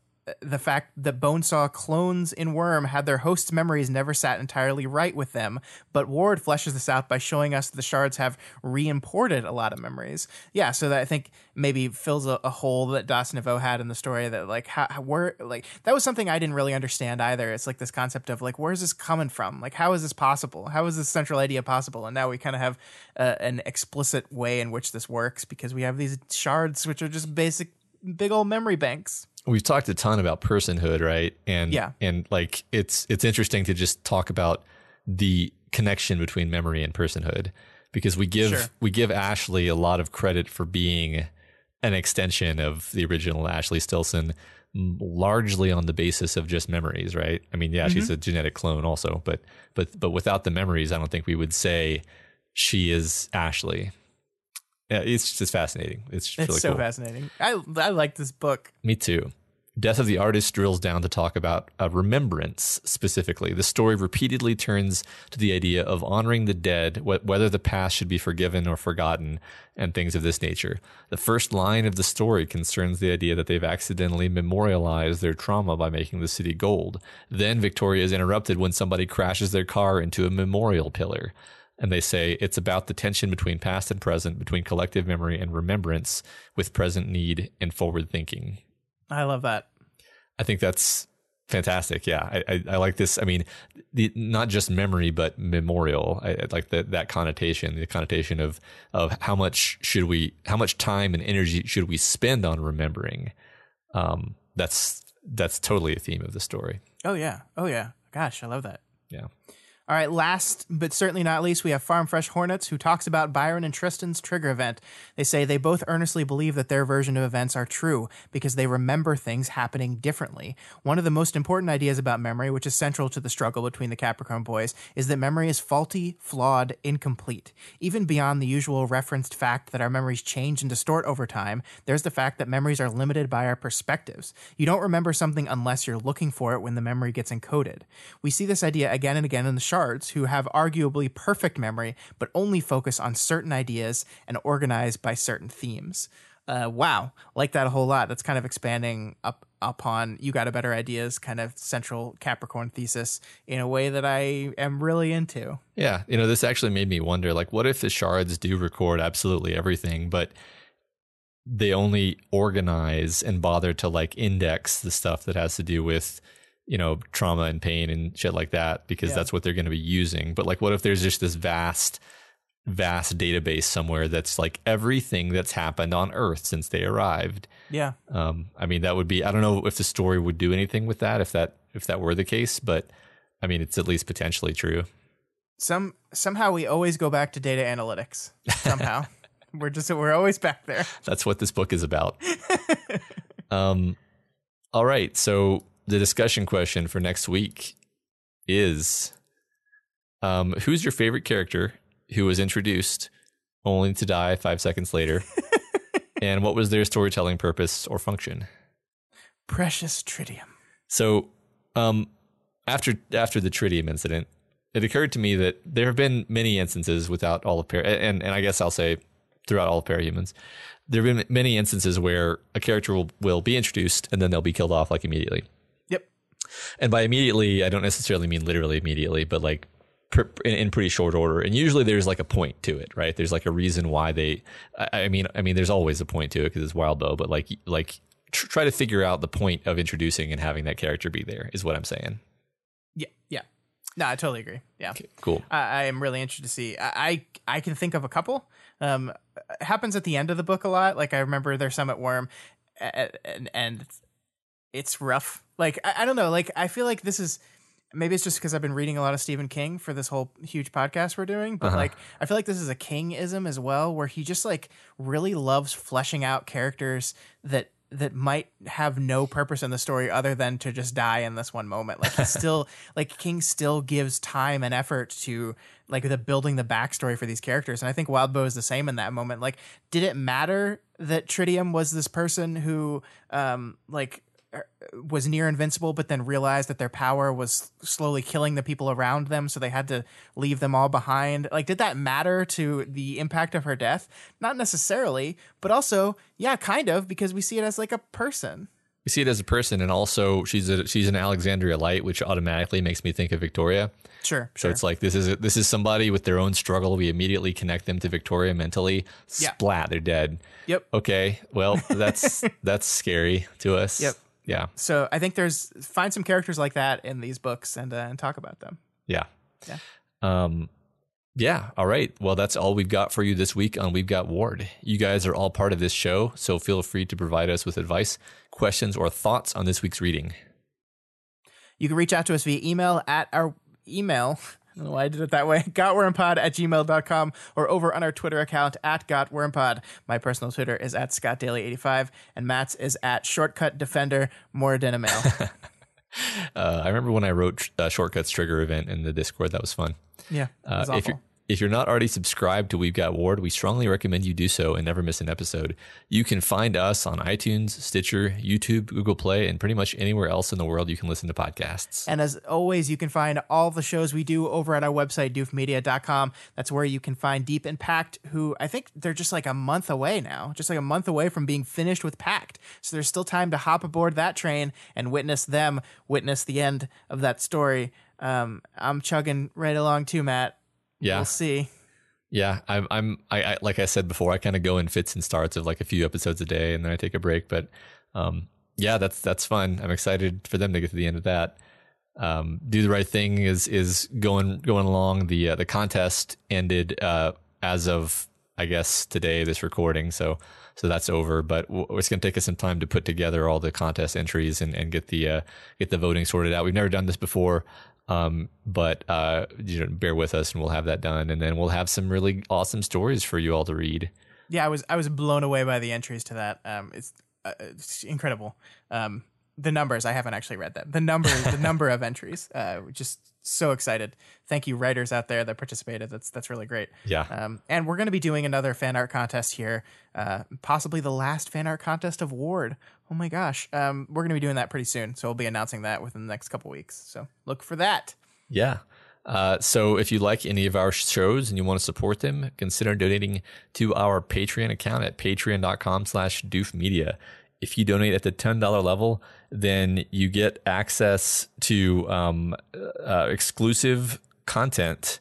the fact that Bonesaw clones in Worm had their host's memories never sat entirely right with them, but Ward fleshes this out by showing us that the shards have re-imported a lot of memories. Yeah, so that I think maybe fills a, a hole that Das Nouveau had in the story that like how, how where like that was something I didn't really understand either. It's like this concept of like where's this coming from? Like how is this possible? How is this central idea possible? And now we kind of have uh, an explicit way in which this works because we have these shards which are just basic big old memory banks. We've talked a ton about personhood, right? And Yeah. and like it's it's interesting to just talk about the connection between memory and personhood because we give Sure. we give Ashley a lot of credit for being an extension of the original Ashley Stilson largely on the basis of just memories, right? I mean, yeah, she's mm-hmm. a genetic clone also, but but but without the memories, I don't think we would say she is Ashley. Yeah, it's just fascinating. It's It's really so cool. fascinating. I I like this book. Me too. Death of the Artist drills down to talk about uh, remembrance specifically. The story repeatedly turns to the idea of honoring the dead, wh- whether the past should be forgiven or forgotten, and things of this nature. The first line of the story concerns the idea that they've accidentally memorialized their trauma by making the city gold. Then Victoria is interrupted when somebody crashes their car into a memorial pillar. And they say it's about the tension between past and present, between collective memory and remembrance, with present need and forward thinking. I love that. I think that's fantastic. Yeah, I, I, I like this. I mean, the, not just memory, but memorial. I, I like that that connotation, the connotation of of how much should we, how much time and energy should we spend on remembering. Um, that's that's totally a theme of the story. Oh yeah. Oh yeah. Gosh, I love that. Yeah. All right, last but certainly not least, we have Farm Fresh Hornets, who talks about Byron and Tristan's trigger event. They say they both earnestly believe that their version of events are true because they remember things happening differently. One of the most important ideas about memory, which is central to the struggle between the Capricorn boys, is that memory is faulty, flawed, incomplete. Even beyond the usual referenced fact that our memories change and distort over time, there's the fact that memories are limited by our perspectives. You don't remember something unless you're looking for it when the memory gets encoded. We see this idea again and again in the shards, who have arguably perfect memory, but only focus on certain ideas and organize by certain themes. Uh, wow, like that a whole lot. That's kind of expanding up upon you got a better ideas kind of central Capricorn thesis in a way that I am really into. Yeah, you know, this actually made me wonder like what if the shards do record absolutely everything, but they only organize and bother to like index the stuff that has to do with you know, trauma and pain and shit like that because Yeah. that's what they're going to be using. But like, what if there's just this vast, vast database somewhere that's like everything that's happened on Earth since they arrived? Yeah. Um, I mean, that would be. I don't know if the story would do anything with that if that if that were the case, but I mean, it's at least potentially true. Some somehow we always go back to data analytics. Somehow. we're just we're always back there. That's what this book is about. um, all right. So the discussion question for next week is um, Who's your favorite character who was introduced only to die five seconds later? and what was their storytelling purpose or function? Precious tritium. So, um, after after the tritium incident, it occurred to me that there have been many instances without all of and and I guess I'll say throughout all of parahumans, there have been many instances where a character will will be introduced and then they'll be killed off like immediately. And by immediately, I don't necessarily mean literally immediately, but like in, pretty short order. And usually there's like a point to it, right? There's like a reason why they. I, mean, I mean, there's always a point to it because it's Wildbow, but like like tr- try to figure out the point of introducing and having that character be there is what I'm saying. Yeah. Yeah. No, I totally agree. Yeah. Cool. I, I am really interested to see. I, I I can think of a couple. Um, it happens at the end of the book a lot. Like I remember there's some at Worm, and and it's rough. Like I, I don't know. Like I feel like this is maybe it's just because I've been reading a lot of Stephen King for this whole huge podcast we're doing. But Uh-huh. like I feel like this is a Kingism as well, where he just like really loves fleshing out characters that that might have no purpose in the story other than to just die in this one moment. Like he still like King still gives time and effort to like the building the backstory for these characters. And I think Wildbow is the same in that moment. Like, did it matter that Tritium was this person who um like Er, was near invincible but then realized that their power was slowly killing the people around them so they had to leave them all behind like did that matter to the impact of her death not necessarily but also yeah kind of because we see it as like a person We see it as a person, and also she's a she's an Alexandria Light, which automatically makes me think of Victoria. sure So sure it's like this is a, this is somebody with their own struggle. We immediately connect them to Victoria mentally. Yeah. Splat, they're dead. yep Okay, well that's that's scary to us. Yep. Yeah. so i think there's find some characters like that in these books and uh, and talk about them Yeah. Yeah. Um, yeah. All right. Well, that's all we've got for you this week on We've Got Ward. You guys are all part of this show, so feel free to provide us with advice, questions, or thoughts on this week's reading. You can reach out to us via email at our email. I don't know why I did it that way. Gotwormpod at gmail.com or over on our Twitter account at Gotwormpod. My personal Twitter is at ScottDaily85 and Matt's is at Shortcut Defender more than a mail. Uh, I remember when I wrote uh, Shortcuts Trigger event in the Discord. That was fun. yeah. Uh, if you're if you're not already subscribed to We've Got Ward, we strongly recommend you do so and never miss an episode. You can find us on iTunes, Stitcher, YouTube, Google Play, and pretty much anywhere else in the world you can listen to podcasts. And as always, you can find all the shows we do over at our website, doofmedia.com. That's where you can find Deep Impact, who I think they're just like a month away now, just like a month away from being finished with Pact. So there's still time to hop aboard that train and witness them witness the end of that story. Um, I'm chugging right along too, Matt. Yeah, We'll see. yeah. I'm, I'm, I, I like I said before, I kind of go in fits and starts of like a few episodes a day, and then I take a break. But, um, yeah, that's that's fun. I'm excited for them to get to the end of that. Um, do the right thing is is going going along. The uh, the contest ended uh, as of I guess today this recording. So so that's over. But it's going to take us some time to put together all the contest entries and, and get the uh, get the voting sorted out. We've never done this before. Um, but uh, you know, bear with us, and we'll have that done, and then we'll have some really awesome stories for you all to read. Yeah, I was I was blown away by the entries to that. Um, it's, uh, it's incredible. Um, the numbers I haven't actually read that. The number the number of entries. Uh, just so excited. Thank you, writers out there that participated. That's that's really great. Yeah. Um, and we're going to be doing another fan art contest here. Uh, possibly the last fan art contest of Ward. Oh my gosh. Um, we're going to be doing that pretty soon. So we'll be announcing that within the next couple weeks. So look for that. Yeah. Uh, so if you like any of our shows and you want to support them, consider donating to our Patreon account at patreon.com slash doofmedia. If you donate at the $10 level, then you get access to um, uh, exclusive content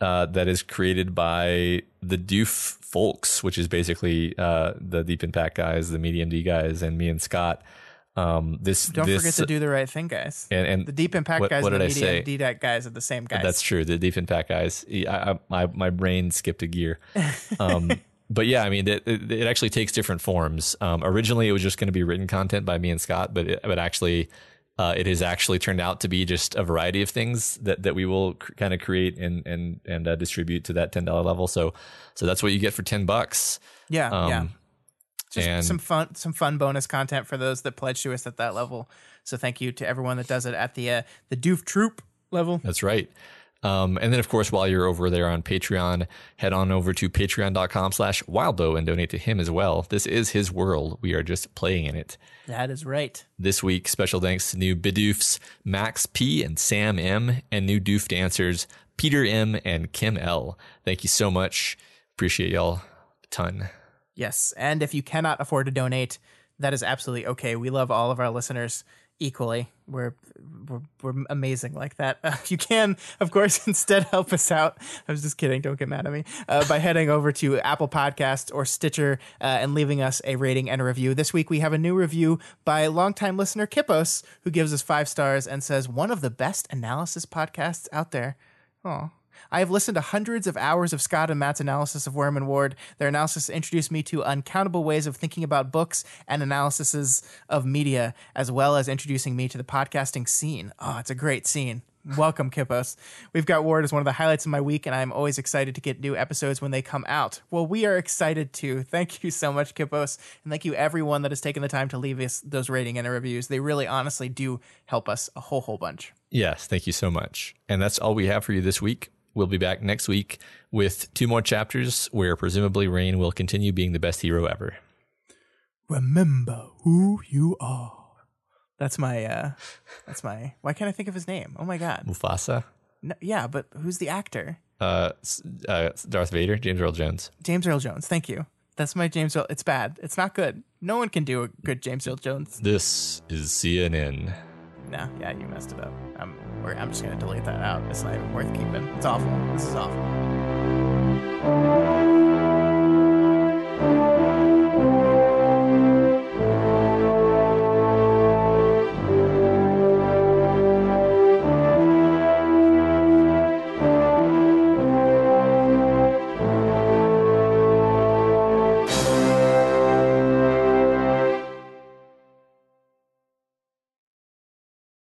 uh, that is created by the Doof folks, which is basically uh, the Deep Impact guys, the Medium D guys, and me and Scott. Um, this Don't this, forget to do the right thing, guys. and, and The Deep Impact what- guys what and the did I Media say? and DDAC guys are the same guys. That's true. The deep impact guys. I, I, my my brain skipped a gear. Um, but yeah, I mean, it, it, it actually takes different forms. Um, originally, it was just going to be written content by me and Scott, but it, but actually, uh, it has actually turned out to be just a variety of things that that we will cr- kind of create and and and uh, distribute to that ten dollar level. So so that's what you get for ten bucks. yeah, Um, yeah. Just and some fun, some fun bonus content for those that pledge to us at that level. So thank you to everyone that does it at the uh, the Doof Troop level. That's right. Um, and then, of course, while you're over there on Patreon, head on over to patreon.com slash wildbow and donate to him as well. This is his world. We are just playing in it. That is right. This week, special thanks to new Bidoofs, Max P and Sam M, and new Doof dancers, Peter M and Kim L. Thank you so much. Appreciate y'all a ton. Yes, and if you cannot afford to donate, that is absolutely okay. We love all of our listeners equally. We're we're, we're amazing like that. Uh, you can, of course, instead help us out. I was just kidding. Don't get mad at me. Uh, by heading over to Apple Podcast or Stitcher uh, and leaving us a rating and a review. This week we have a new review by longtime listener Kippos, who gives us five stars and says one of the best analysis podcasts out there. Oh. I have listened to hundreds of hours of Scott and Matt's analysis of Worm and Ward. Their analysis introduced me to uncountable ways of thinking about books and analyses of media, as well as introducing me to the podcasting scene. Oh, it's a great scene. Welcome, Kippos. We've got Ward as one of the highlights of my week, and I'm always excited to get new episodes when they come out. Well, we are excited too. Thank you so much, Kippos, and thank you everyone that has taken the time to leave us those rating and reviews. They really, honestly do help us a whole, whole bunch. Yes, thank you so much. And that's all we have for you this week. We'll be back next week with two more chapters where presumably Rain will continue being the best hero ever. remember who you are. That's my uh that's my why can't I think of his name? Oh my god. Mufasa, No, yeah, but who's the actor? uh, uh, Darth Vader, James Earl Jones. James Earl Jones. Thank you. That's my James Earl. It's bad. It's not good. No one can do a good James Earl Jones. This is CNN. No, yeah, you messed it up. I'm I'm just gonna delete that out. It's not even worth keeping. It's awful. This is awful.